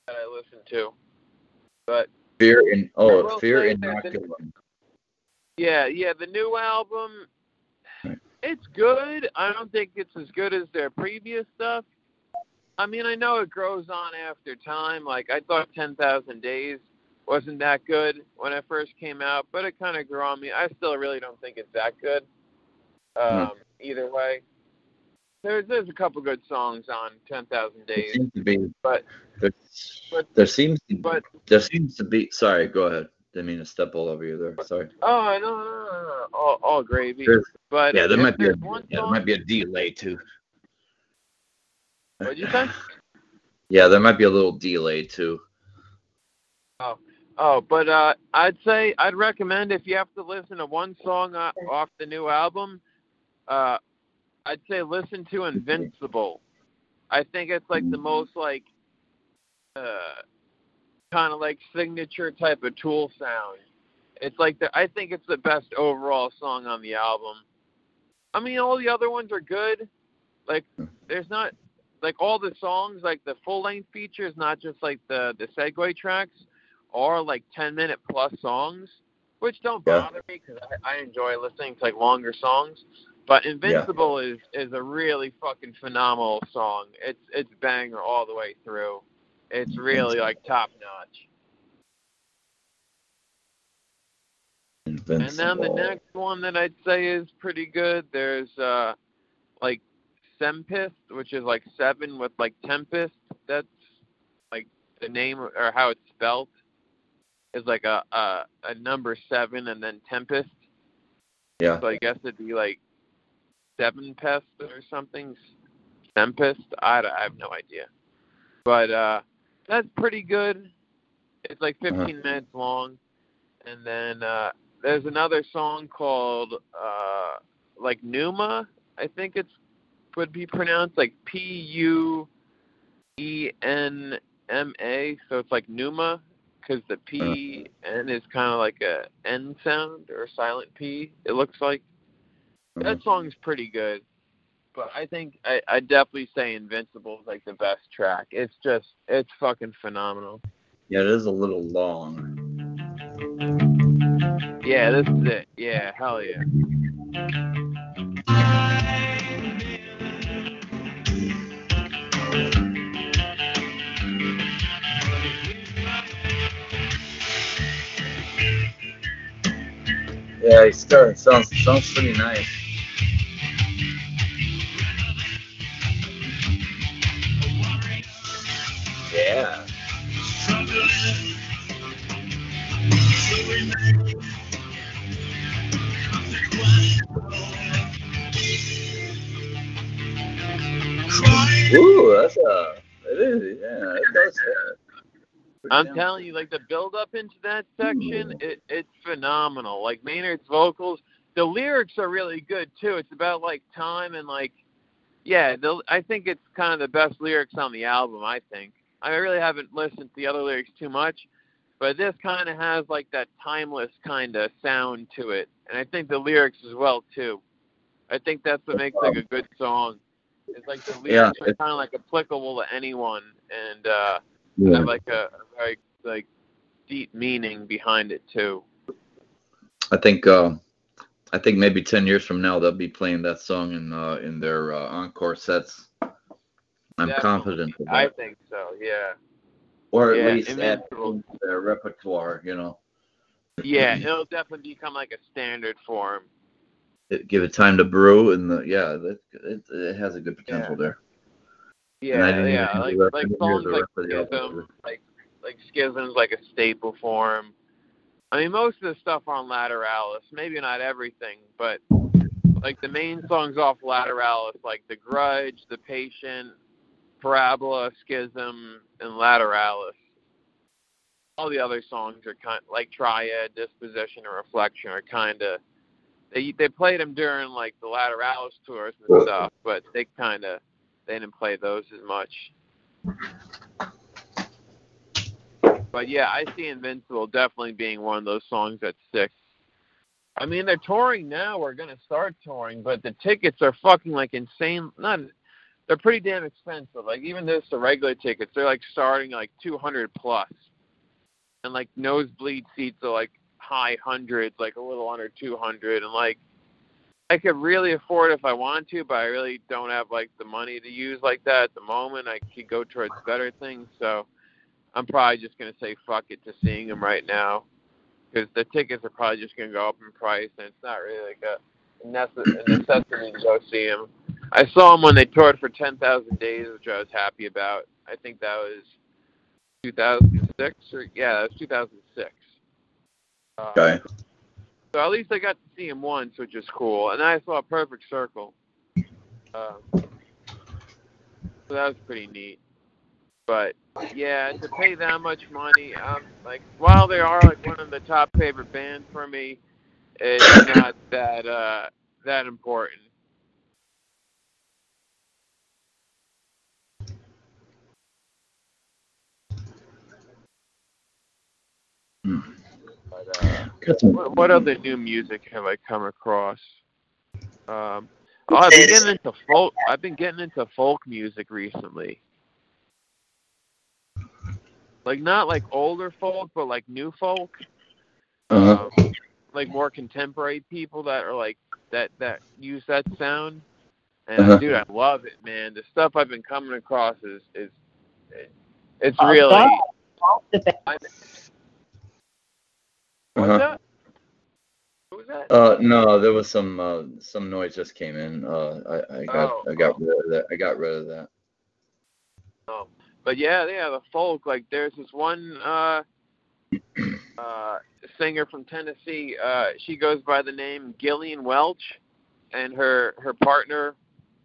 that I listen to. But Fear in oh, fear say in that the- inoculum. yeah, yeah, the new album it's good. I don't think it's as good as their previous stuff. I mean, I know it grows on after time. Like I thought, Ten Thousand Days wasn't that good when it first came out, but it kind of grew on me. I still really don't think it's that good. Um, Either way, there's there's a couple good songs on Ten Thousand There Days, seems to be but there, but there seems to, but there seems to be. Sorry, go ahead. Didn't mean to step all over you there. Sorry. oh no no no no, all, all gravy. There's- But yeah, there might be a, one yeah, there might be a delay too. what'd you say? (laughs) Yeah, there might be a little delay too. Oh, oh, but uh, I'd say I'd recommend if you have to listen to one song off the new album, uh, I'd say listen to (laughs) Invincible. I think it's like the most like uh, kind of like signature type of Tool sound. It's like the I think it's the best overall song on the album. I mean, all the other ones are good. Like, hmm. there's not like all the songs, like the full length features, not just like the the segue tracks, are like 10 minute plus songs, which don't Yeah. bother me because I, I enjoy listening to like longer songs. But Invincible is is a really fucking phenomenal song. It's it's banger all the way through. It's really like top notch. And then the next one that I'd say is pretty good. There's uh like Sempist, which is like seven with like Tempest. That's like the name or how it's spelled is like a a, a number seven and then Tempest. Yeah. So I guess it'd be like seven pest or something. Tempest. I, I have no idea. But uh that's pretty good. It's like 15 Uh-huh. minutes long. And then uh there's another song called uh like Numa, I think it's would be pronounced like P U E N M A, so it's like Numa because the P N is kind of like a N sound or silent P. It looks like that song's pretty good, but I think I I definitely say Invincible is like the best track. It's just it's fucking phenomenal. Yeah, it is a little long. Yeah, this is it. Yeah, hell yeah. Yeah, he started. Sounds sounds pretty nice. Ooh, that's a. It is. Yeah, it does. hit. I'm telling you, like the build up into that section, it, it's phenomenal. Like Maynard's vocals, the lyrics are really good too. It's about like time and like, yeah, the, I think it's kind of the best lyrics on the album. I think I really haven't listened to the other lyrics too much, but this kind of has like that timeless kind of sound to it, and I think the lyrics as well too. I think that's what makes like a good song. It's like the Yeah, lyrics are kind of like applicable to anyone, and uh Yeah. have like a, a very like deep meaning behind it too. I think. Uh, I think maybe ten years from now they'll be playing that song in uh, in their uh, encore sets. I'm Definitely. confident I think so. Yeah. Or at yeah, least add to their repertoire. You know, Yeah, it'll definitely become like a standard for him. It- give it time to brew, and the, yeah, that, it, it has a good potential there. Yeah, yeah, like like I didn't hear songs like rest of the album. Schism, like like Schism's like a staple for him. I mean, most of the stuff on Lateralus, maybe not everything, but like the main songs off Lateralus, like The Grudge, The Patient, Parabola, Schism, and Lateralus. All the other songs are kind like Triad, Disposition, and Reflection are kind of they they played them during like the Lateralus tours and stuff, but they kind of they didn't play those as much. But yeah, I see Invincible definitely being one of those songs that sticks. I mean, they're touring now. We're gonna start touring, but the tickets are fucking like insane. Not, they're pretty damn expensive. Like even this, the regular tickets, they're like starting like two hundred plus, and like nosebleed seats are like high hundreds, like a little under two hundred, and like I could really afford if I want to, but I really don't have like the money to use like that at the moment. I could go towards better things, so I'm probably just gonna say fuck it to seeing him right now, because the tickets are probably just gonna go up in price, and it's not really like a, necess- necessity to go see him. I saw him when they toured for 10,000 days, which I was happy about. I think that was 2006 or yeah, that was 2006. Uh, Okay. so at least I got to see him once, which is cool. And I saw Perfect Circle. Uh, so that was pretty neat. But yeah, to pay that much money, um, like while they are like one of the top favorite bands for me, it's not that uh that important. But, uh, what, what other new music have I come across? Um, oh, I've been getting into folk. I've been getting into folk music recently. Like not like older folk, but like new folk. Uh-huh. Um, like more contemporary people that are like that that use that sound. And Uh-huh. dude, I love it, man. The stuff I've been coming across is is it's really. God. I'm, what's Uh-huh. that? What was that? Uh, no, there was some uh, some noise just came in. Uh, I, I got Oh, I got rid of that. I got rid of that. Um, but yeah, they have a folk. Like, there's this one uh, (clears throat) uh, singer from Tennessee. Uh, she goes by the name Gillian Welch, and her her partner,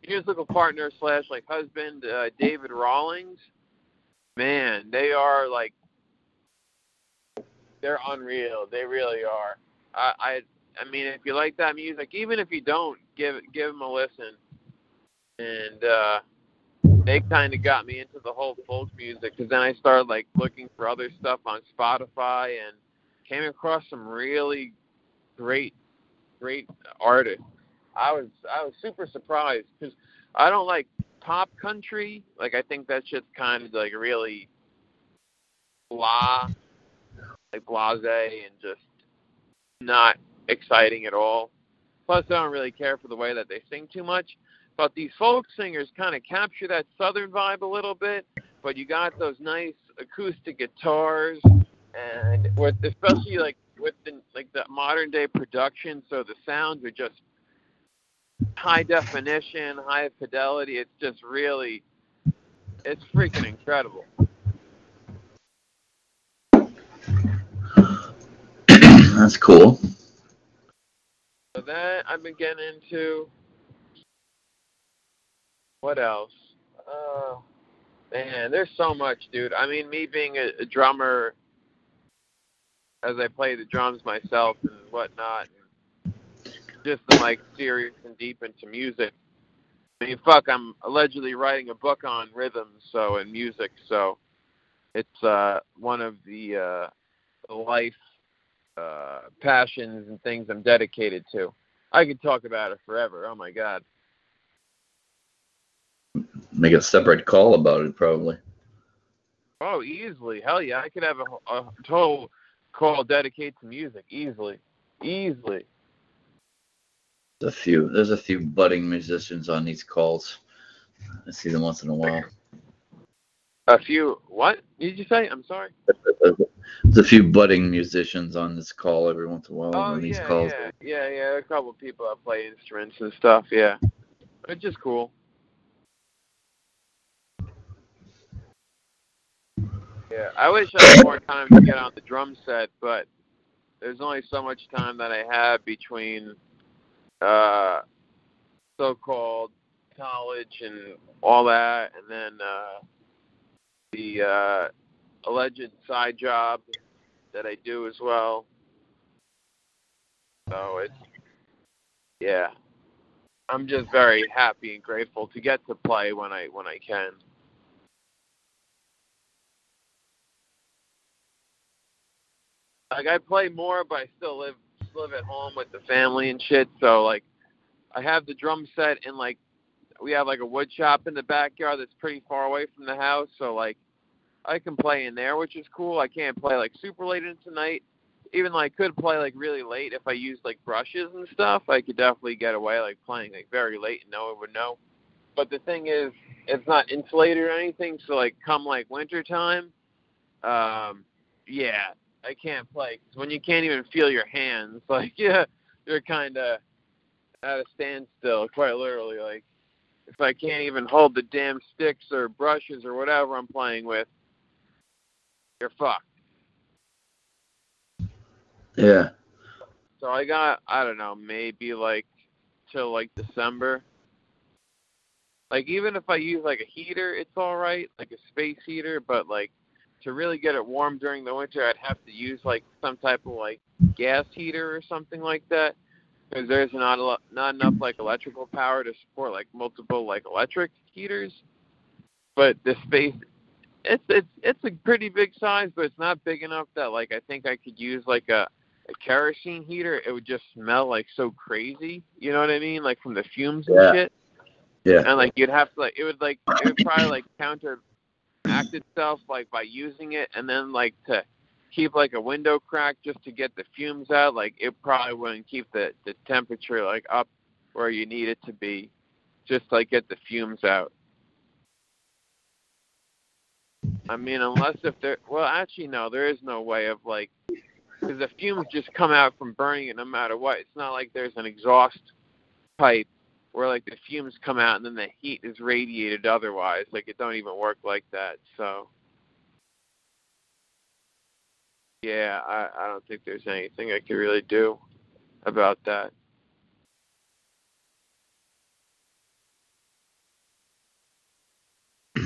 musical partner slash like husband, uh, David Rawlings. Man, they are like they're unreal. They really are. I I I mean, if you like that music, even if you don't, give give them a listen. And uh they kind of got me into the whole folk music because then I started like looking for other stuff on Spotify and came across some really great, great artists. I was I was super surprised because I don't like pop country. Like I think that shit's kind of like really blah, blase and just not exciting at all. Plus, I don't really care for the way that they sing too much. But these folk singers kind of capture that southern vibe a little bit. But you got those nice acoustic guitars, and with especially like with the like the modern day production, so the sounds are just high definition, high fidelity. It's just really, it's freaking incredible. That's cool. So that I've been getting into. What else? Uh, man, there's so much, dude. I mean, me being a, a drummer, as I play the drums myself and whatnot, just like serious and deep into music. I mean, fuck, I'm allegedly writing a book on rhythms, so and music, so it's uh one of the uh the life uh passions and things I'm dedicated to. I could talk about it forever. Oh my god. Make a separate call about it, probably. Oh, easily. Hell yeah, I could have a, a total call dedicated to music easily, easily. There's a few. There's a few budding musicians on these calls. I see them once in a while. A few. What did you say? I'm sorry. There's a few budding musicians on this call every once in a while Oh on these yeah, calls. yeah, yeah, yeah. A couple of people that play instruments and stuff. Yeah, it's just cool. Yeah, I wish I had more time to get on the drum set, but there's only so much time that I have between uh, so-called college and all that, and then uh, the uh, alleged side job that I do as well. So it's yeah. I'm just very happy and grateful to get to play when I when I can. Like I play more, but I still live live at home with the family and shit. So like, I have the drum set in like we have like a wood shop in the backyard that's pretty far away from the house. So like, I can play in there, which is cool. I can't play like super late into night, even though I could play like really late if I used like brushes and stuff, I could definitely get away like playing like very late and no one would know. But the thing is, it's not insulated or anything, so like come like winter time, um, yeah, I can't play 'cause when you can't even feel your hands, (laughs) like yeah, you're kind of at a standstill, quite literally. Like if I can't even hold the damn sticks or brushes or whatever I'm playing with, you're fucked. Yeah. So I got I don't know, maybe like till like December. Like even if I use like a heater, it's all right, like a space heater, but like to really get it warm during the winter, I'd have to use like some type of like gas heater or something like that because there's not a lot, not enough like electrical power to support like multiple like electric heaters. But the space it's it's it's a pretty big size, but it's not big enough that like I think I could use like a a kerosene heater, it would just smell like so crazy. You know what I mean? Like from the fumes and Yeah. shit. Yeah. And like you'd have to like it would like it would probably like counteract itself like by using it and then like to keep like a window crack just to get the fumes out, like it probably wouldn't keep the the temperature like up where you need it to be. Just like get the fumes out. I mean, unless if there, well, actually, no, there is no way of like, because the fumes just come out from burning it no matter what. It's not like there's an exhaust pipe where like the fumes come out and then the heat is radiated otherwise. Like it don't even work like that. So, yeah, I I don't think there's anything I could really do about that. (clears throat)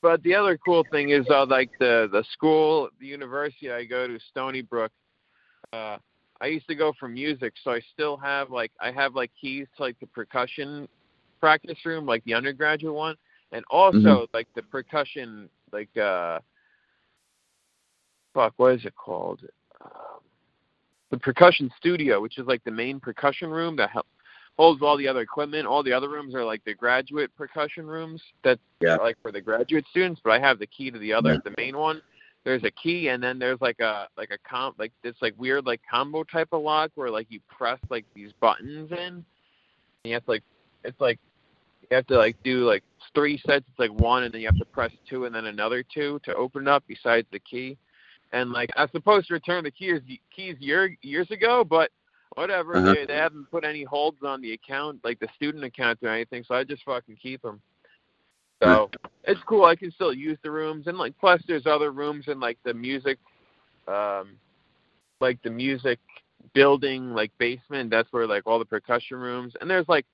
But the other cool thing is, uh, like the the school, the university I go to, Stony Brook. Uh, I used to go for music, so I still have like I have like keys to like the percussion practice room, like the undergraduate one, and also Mhm. like the percussion, like uh, fuck, what is it called? Um, the percussion studio, which is like the main percussion room that hel- holds all the other equipment. All the other rooms are like the graduate percussion rooms that Yeah. like for the graduate students. But I have the key to the other, Yeah. the main one. There's a key, and then there's like a like a com like this like weird like combo type of lock where like you press like these buttons in. And you have to like it's like you have to like do like three sets. It's like one, and then you have to press two, and then another two to open it up. Besides the key, and like I was supposed to return the keys keys year, years ago, but whatever. Uh-huh. They, they haven't put any holds on the account, like the student account or anything, so I just fucking keep them. So it's cool. I can still use the rooms, and like plus there's other rooms in like the music, um, like the music building, like basement. That's where like all the percussion rooms, and there's like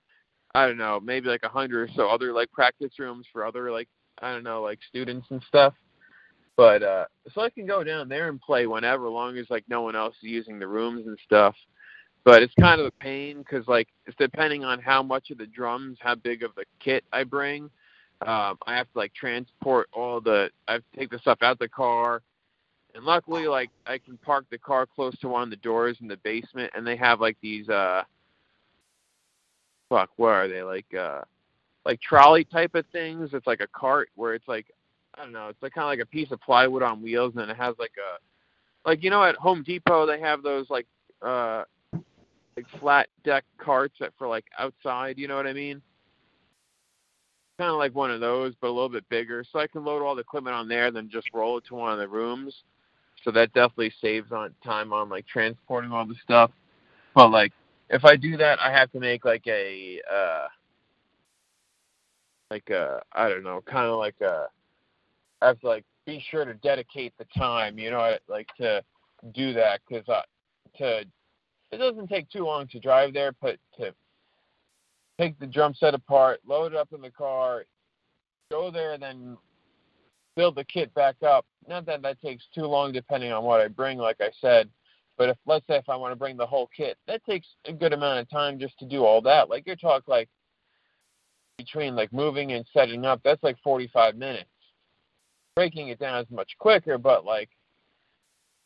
I don't know, maybe like a hundred or so other like practice rooms for other like I don't know, like students and stuff. But uh so I can go down there and play whenever, long as like no one else is using the rooms and stuff. But it's kind of a pain because like it's depending on how much of the drums, how big of the kit I bring. Um, I have to like transport all the. I have to take the stuff out of the car, and luckily like I can park the car close to one of the doors in the basement, and they have like these uh fuck, what are they like? uh Like trolley type of things. It's like a cart where it's like I don't know. It's like kind of like a piece of plywood on wheels, and it has like a like you know at Home Depot they have those like uh like flat deck carts that for like outside. You know what I mean? Kind of like one of those, but a little bit bigger. So I can load all the equipment on there, then just roll it to one of the rooms. So that definitely saves on time on like transporting all the stuff. But like if I do that, I have to make like a uh like a I don't know, kind of like a I have to like be sure to dedicate the time, you know, like to do that because uh, to it doesn't take too long to drive there, but to take the drum set apart, load it up in the car, go there, and then build the kit back up. Not that that takes too long, depending on what I bring, like I said. But if let's say if I want to bring the whole kit, that takes a good amount of time just to do all that. Like you're talking like between like moving and setting up, that's like 45 minutes. Breaking it down is much quicker, but like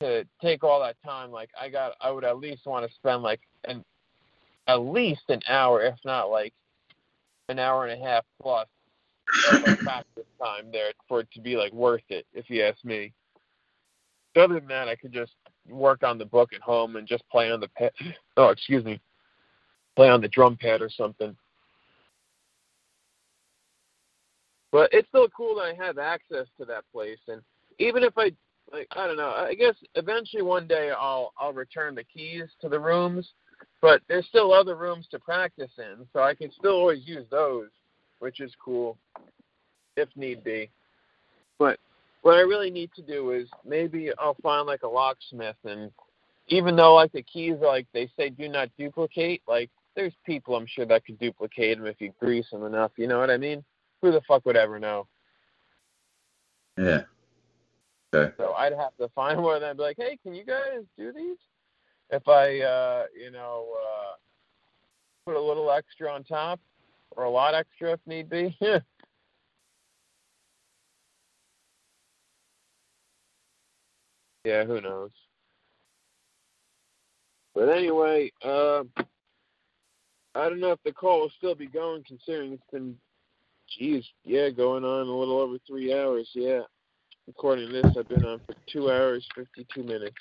to take all that time, like I got, I would at least want to spend like an at least an hour, if not like an hour and a half plus of practice time there for it to be like worth it, if you ask me. Other than that, I could just work on the book at home and just play on the pad. Oh, excuse me, play on the drum pad or something. But it's still cool that I have access to that place, and even if I like, I don't know, I guess eventually one day I'll I'll return the keys to the rooms, but there's still other rooms to practice in, so I can still always use those, which is cool, if need be. But what I really need to do is maybe I'll find like a locksmith, and even though like the keys are like they say do not duplicate, like there's people I'm sure that could duplicate them if you grease them enough. You know what I mean? Who the fuck would ever know? Yeah. Okay. So I'd have to find (laughs) one of them and be like, hey, can you guys do these? If I, uh, you know, uh, put a little extra on top or a lot extra if need be. (laughs) yeah, who knows? But anyway, uh, I don't know if the call will still be going considering it's been, geez, yeah, going on a little over three hours. Yeah. According to this, I've been on for two hours, 52 minutes.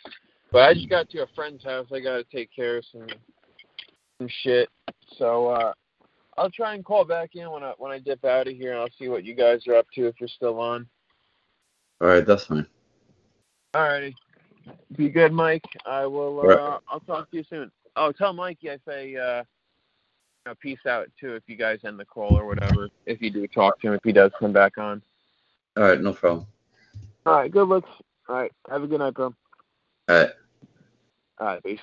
But I just got to a friend's house. I got to take care of some some shit. So uh, I'll try and call back in when I when I dip out of here, and I'll see what you guys are up to if you're still on. All right, that's fine. Alrighty. Be good, Mike. I will. Uh, Right. I'll talk to you soon. Oh, tell Mikey I say uh, you know, peace out too if you guys end the call or whatever. If you do talk to him, if he does come back on. All right, no problem. All right. Good looks. All right. Have a good night, bro. All right. All right. Peace.